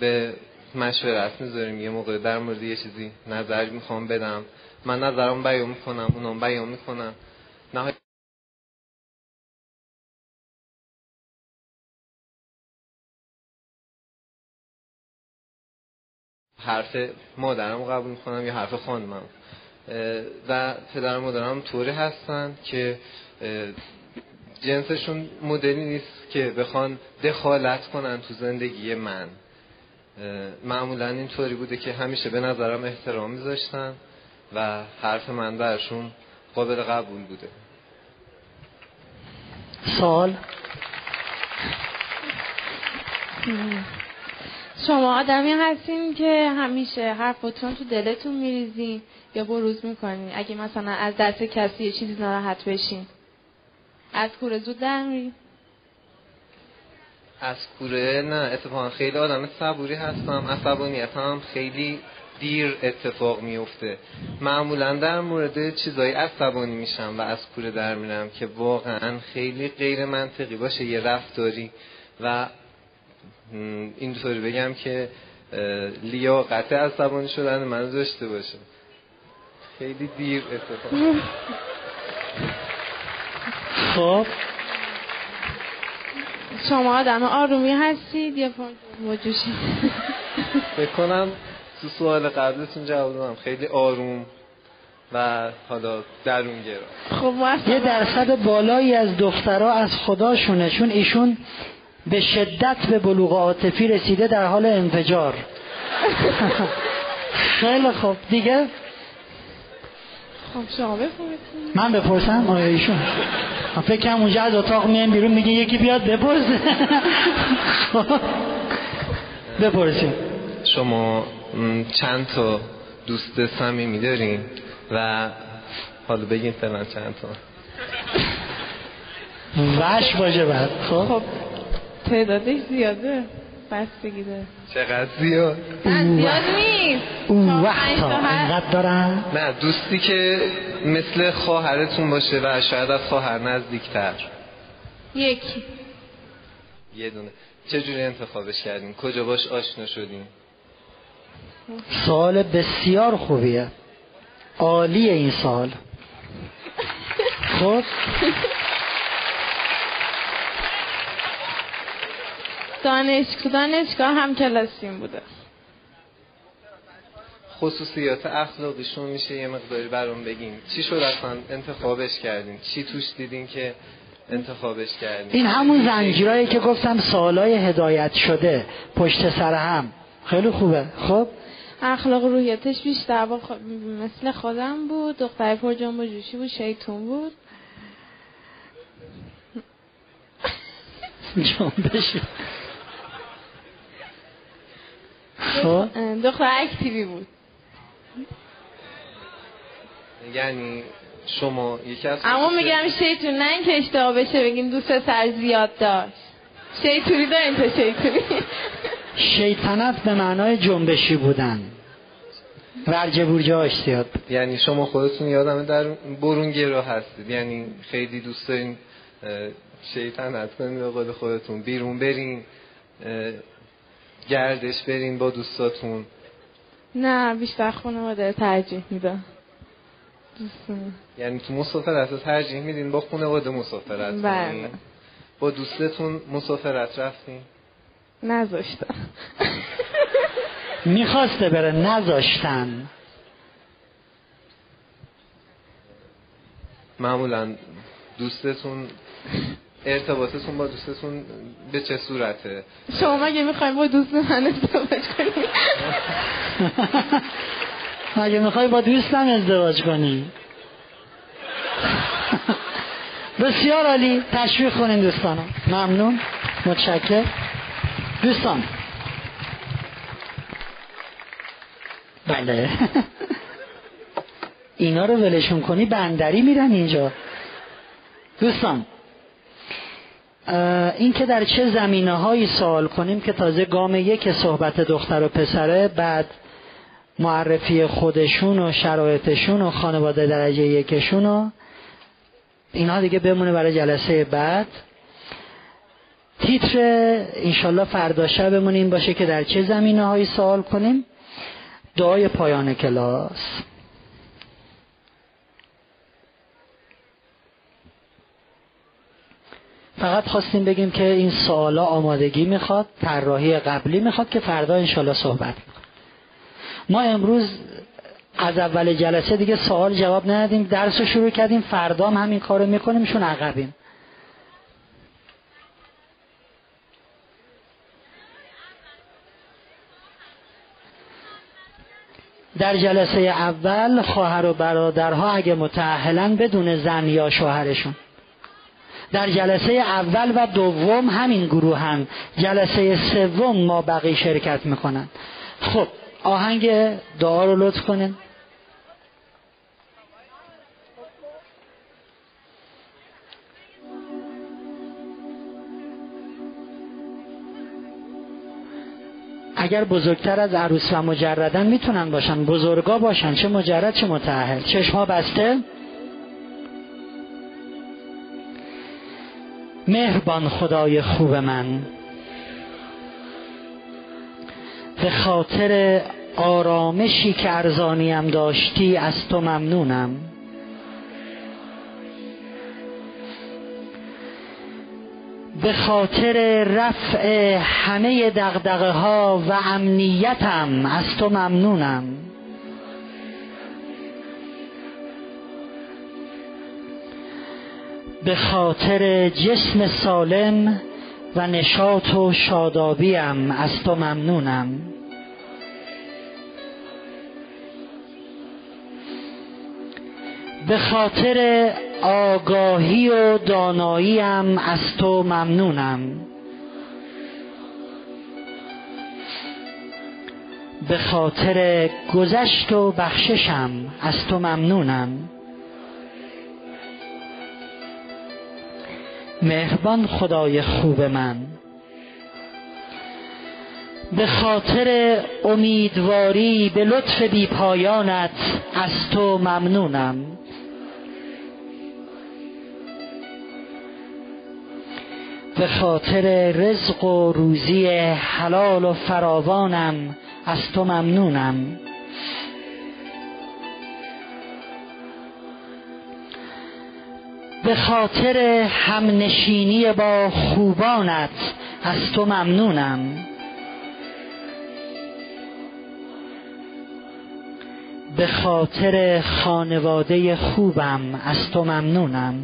به مشورت می‌ذاریم. یه موقع در مورد یه چیزی نظر می‌خوام بدم. من نظرم بیان می‌کنم اونم بیان می‌کنم نهایت حرف مادرم قبول می‌کنم یا حرف خانمم. و پدر مادرم طوری هستن که جنسشون مدلی نیست که بخوان دخالت کنن تو زندگی من. معمولا اینطوری بوده که همیشه به نظرم احترام میذاشتن و حرف من برشون قابل قبول بوده. سال شما آدمی هستین که همیشه حرفتون تو دلتون میریزین یا بروز می‌کنین. اگه مثلا از دست کسی یه چیزی ناراحت بشین. از کوره زود در از کوره نه اتفاقا خیلی آدم صبوری هستم. عصبانیت هم خیلی دیر اتفاق میفته معمولا در مورد چیزایی عصبانی میشم و از کوره در میرم که واقعا خیلی غیر منطقی باشه یه رفتاری. و اینطوری بگم که لیاقت عصبانی شدن من داشته باشه. خیلی دیر اتفاق. خب. شما آدم آرومی هستید یا موجوشی بکنم تو سوال قبلتون جواب دادم. خیلی آروم و حالا درونگرا. خب یه درصد بالایی از دخترها از خداشونه چون ایشون به شدت به بلوغ عاطفی رسیده در حال انفجار. خیلی خوب. دیگه؟ خب شما من بپرسم؟ آیا ایشون. فکرم اونجا از اتاق میان بیرون میگه یکی بیاد بپرس بپرسیم. شما چند تا دوست صمیمی دارین؟ و حالا بگین فعلا چند تا. وش باشه بعد. خب. تعدادش زیاده. بستگی داره چقدر زیاد؟ زیاد نیست. اون وقت دارن؟ نه دوستی که مثل خواهرتون باشه و شاید از خواهر نزدیکتر. یکی یه دونه. چجوری انتخابش کردین؟ کجا باش آشنا شدین؟ سوال بسیار خوبیه. عالی این سال خب؟ دانشگاه دانشگاه هم کلاسیم بوده. خصوصیات اخلاقیشون میشه یه مقداری برام بگین. چی شد اصلا؟ انتخابش کردین. چی توش دیدین که انتخابش کردین؟ این همون زنجیرایی که گفتم سالای هدایت شده پشت سر هم. خیلی خوبه. خب؟ اخلاق رویتش بیشتر. با مثل خودم بود دختر پر جنب جوشی بود شیطون بود. جنبش. خب دختر اکتیوی بود. یعنی شما یکی از اما میگم شیطون نه اینکه اشتباه بشه بگیم دوست سر زیاد داشت. شیطونی دارین تا شیطونی. شیطنت به معنای جنبشی بودن. ورجه بورجه اشتیاد یعنی شما خودتون یادم در برون گرا هستید. یعنی خیلی دوست دارین شیطنت کنید به قول خودتون. بیرون برین گردش برین با دوستاتون. نه بیشتر خانواده ترجیح میدم یعنی تو مسافرت ترجیح میدین با خانواده مسافرت بله. با دوستتون مسافرت رفتین؟ نذاشتم. می‌خواسته بره نذاشتن. معمولا دوستتون ارتباطتون با دوستتون به چه صورته؟ شما مگه می‌خوایم با دوست من ازدواج کنیم مگه می‌خوای با دوستم ازدواج کنی بسیار عالی. تشویق کنین دوستانم ممنون. متشکر دوستان. بله. اینا رو ولشون کنی بندری میرن اینجا. دوستان. این که در چه زمینه هایی سوال کنیم که تازه گام یک صحبت دختر و پسره بعد معرفی خودشون و شرایطشون و خانواده درجه یکشون و اینها دیگه بمونه برای جلسه بعد. تیتر انشالله فردا شبمون این باشه که در چه زمینه هایی سوال کنیم. دعای پایان کلاس. فقط خواستیم بگیم که این سوالا آمادگی می‌خواد طراحی قبلی می‌خواد که فردا انشالله صحبت ما امروز از اول جلسه دیگه سوال جواب ندادیم درس رو شروع کردیم فردا هم همین کارو می‌کنیم شون عقبیم. در جلسه اول خواهر و برادرها اگه متعهلن بدون زن یا شوهرشون. در جلسه اول و دوم همین گروه هم. جلسه سوم ما بقیه شرکت می‌کنن. خب آهنگ دعا رو لطف کنین. اگر بزرگتر از عروس و مجردن می‌تونن باشن بزرگا باشن چه مجرد چه متعهل. چشما بسته؟ مهربان خدای خوب من. به خاطر آرامشی که ارزانیم داشتی از تو ممنونم. به خاطر رفع همه دغدغه ها و امنیتم از تو ممنونم. به خاطر جسم سالم و نشاط و شادابیم. از تو ممنونم. به خاطر آگاهی و داناییم از تو ممنونم. به خاطر گذشت و بخششم از تو ممنونم. مهربان خدای خوب من. به خاطر امیدواری به لطف بی پایانت از تو ممنونم. به خاطر رزق و روزی حلال و فراوانم از تو ممنونم. به خاطر همنشینی با خوبانت از تو ممنونم. به خاطر خانواده خوبم از تو ممنونم.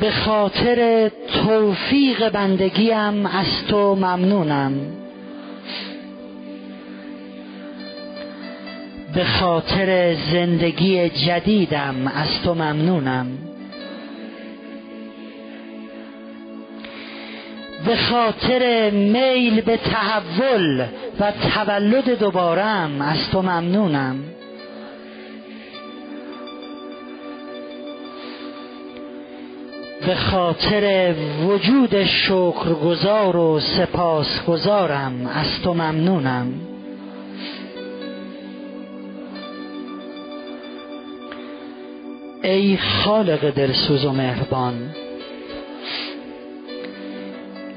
به خاطر توفیق بندگیم از تو ممنونم. به خاطر زندگی جدیدم از تو ممنونم. به خاطر میل به تحول و تولد دوبارم از تو ممنونم. به خاطر وجود شکرگزار و سپاسگزارم از تو ممنونم. ای خالق دلسوز و مهربان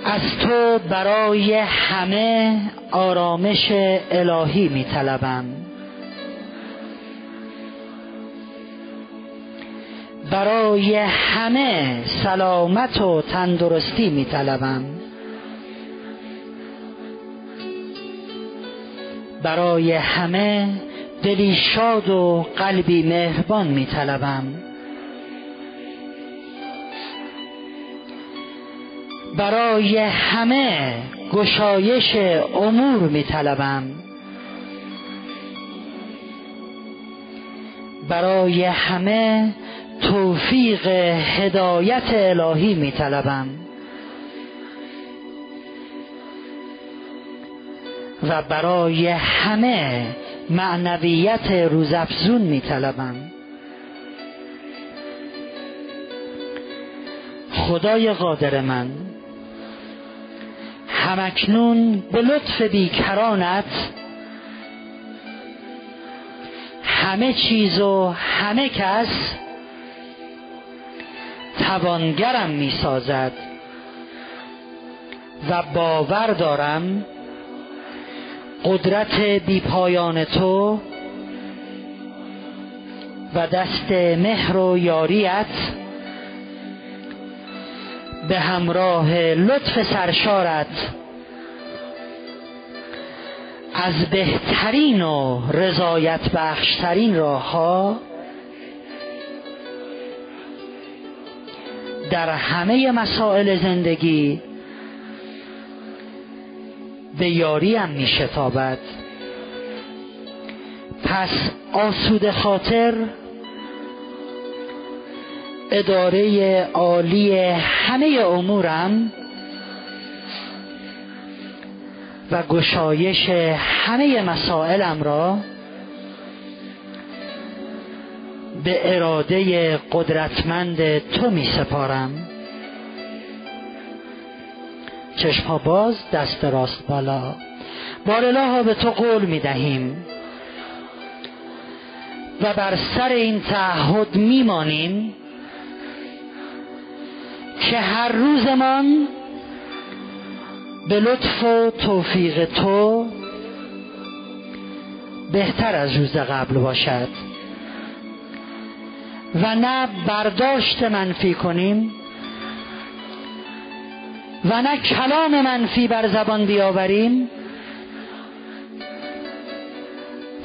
از تو برای همه آرامش الهی می طلبم برای همه سلامت و تندرستی می طلبم برای همه دلی شاد و قلبی مهربان می طلبم برای همه گشایش امور می طلبم برای همه توفیق هدایت الهی می طلبم و برای همه معنویت روزافزون می طلبم خدای قادر من همکنون به لطف بیکرانت همه چیز و همه کس توانگرم می سازد و باور دارم قدرت بیپایان تو و دست مهر و یاریت به همراه لطف سرشارت از بهترین و رضایت بخشترین راه ها در همه مسائل زندگی به یاریم می شتابد پس آسود خاطر اداره عالی همه امورم و گشایش همه مسائلم را به اراده قدرتمند تو می سپارم چشم باز دست راست بالا. بار ها به تو قول می دهیم و بر سر این تعهد میمانیم که هر روزمان به لطف و توفیق تو بهتر از روز قبل باشد. و نه برداشت منفی کنیم. و نه کلام منفی بر زبان بیاوریم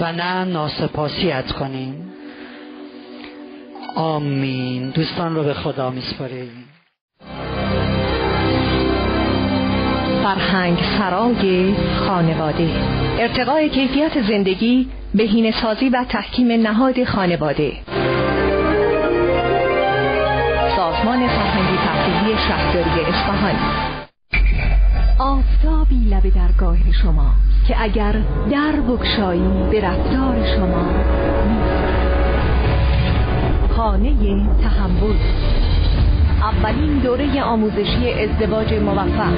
و نه ناسپاسیت کنیم. آمین. دوستان رو به خدا میسپاریم. فرهنگ سرای خانواده. ارتقای کیفیت زندگی بهینه سازی و تحکیم نهاد خانواده. سازمان فرهنگی تحصیلی شهرداری اصفهان. آفتابی لب درگاه شما که اگر در بکشایی به رفتار شما خانه تحمل. اولین دوره آموزشی ازدواج موفق.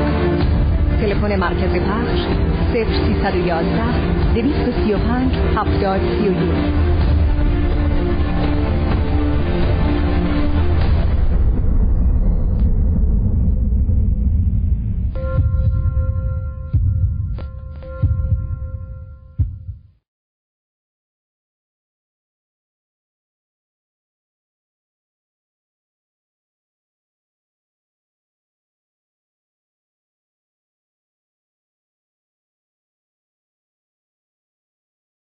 تلفن مرکز پخش 0311 235 7031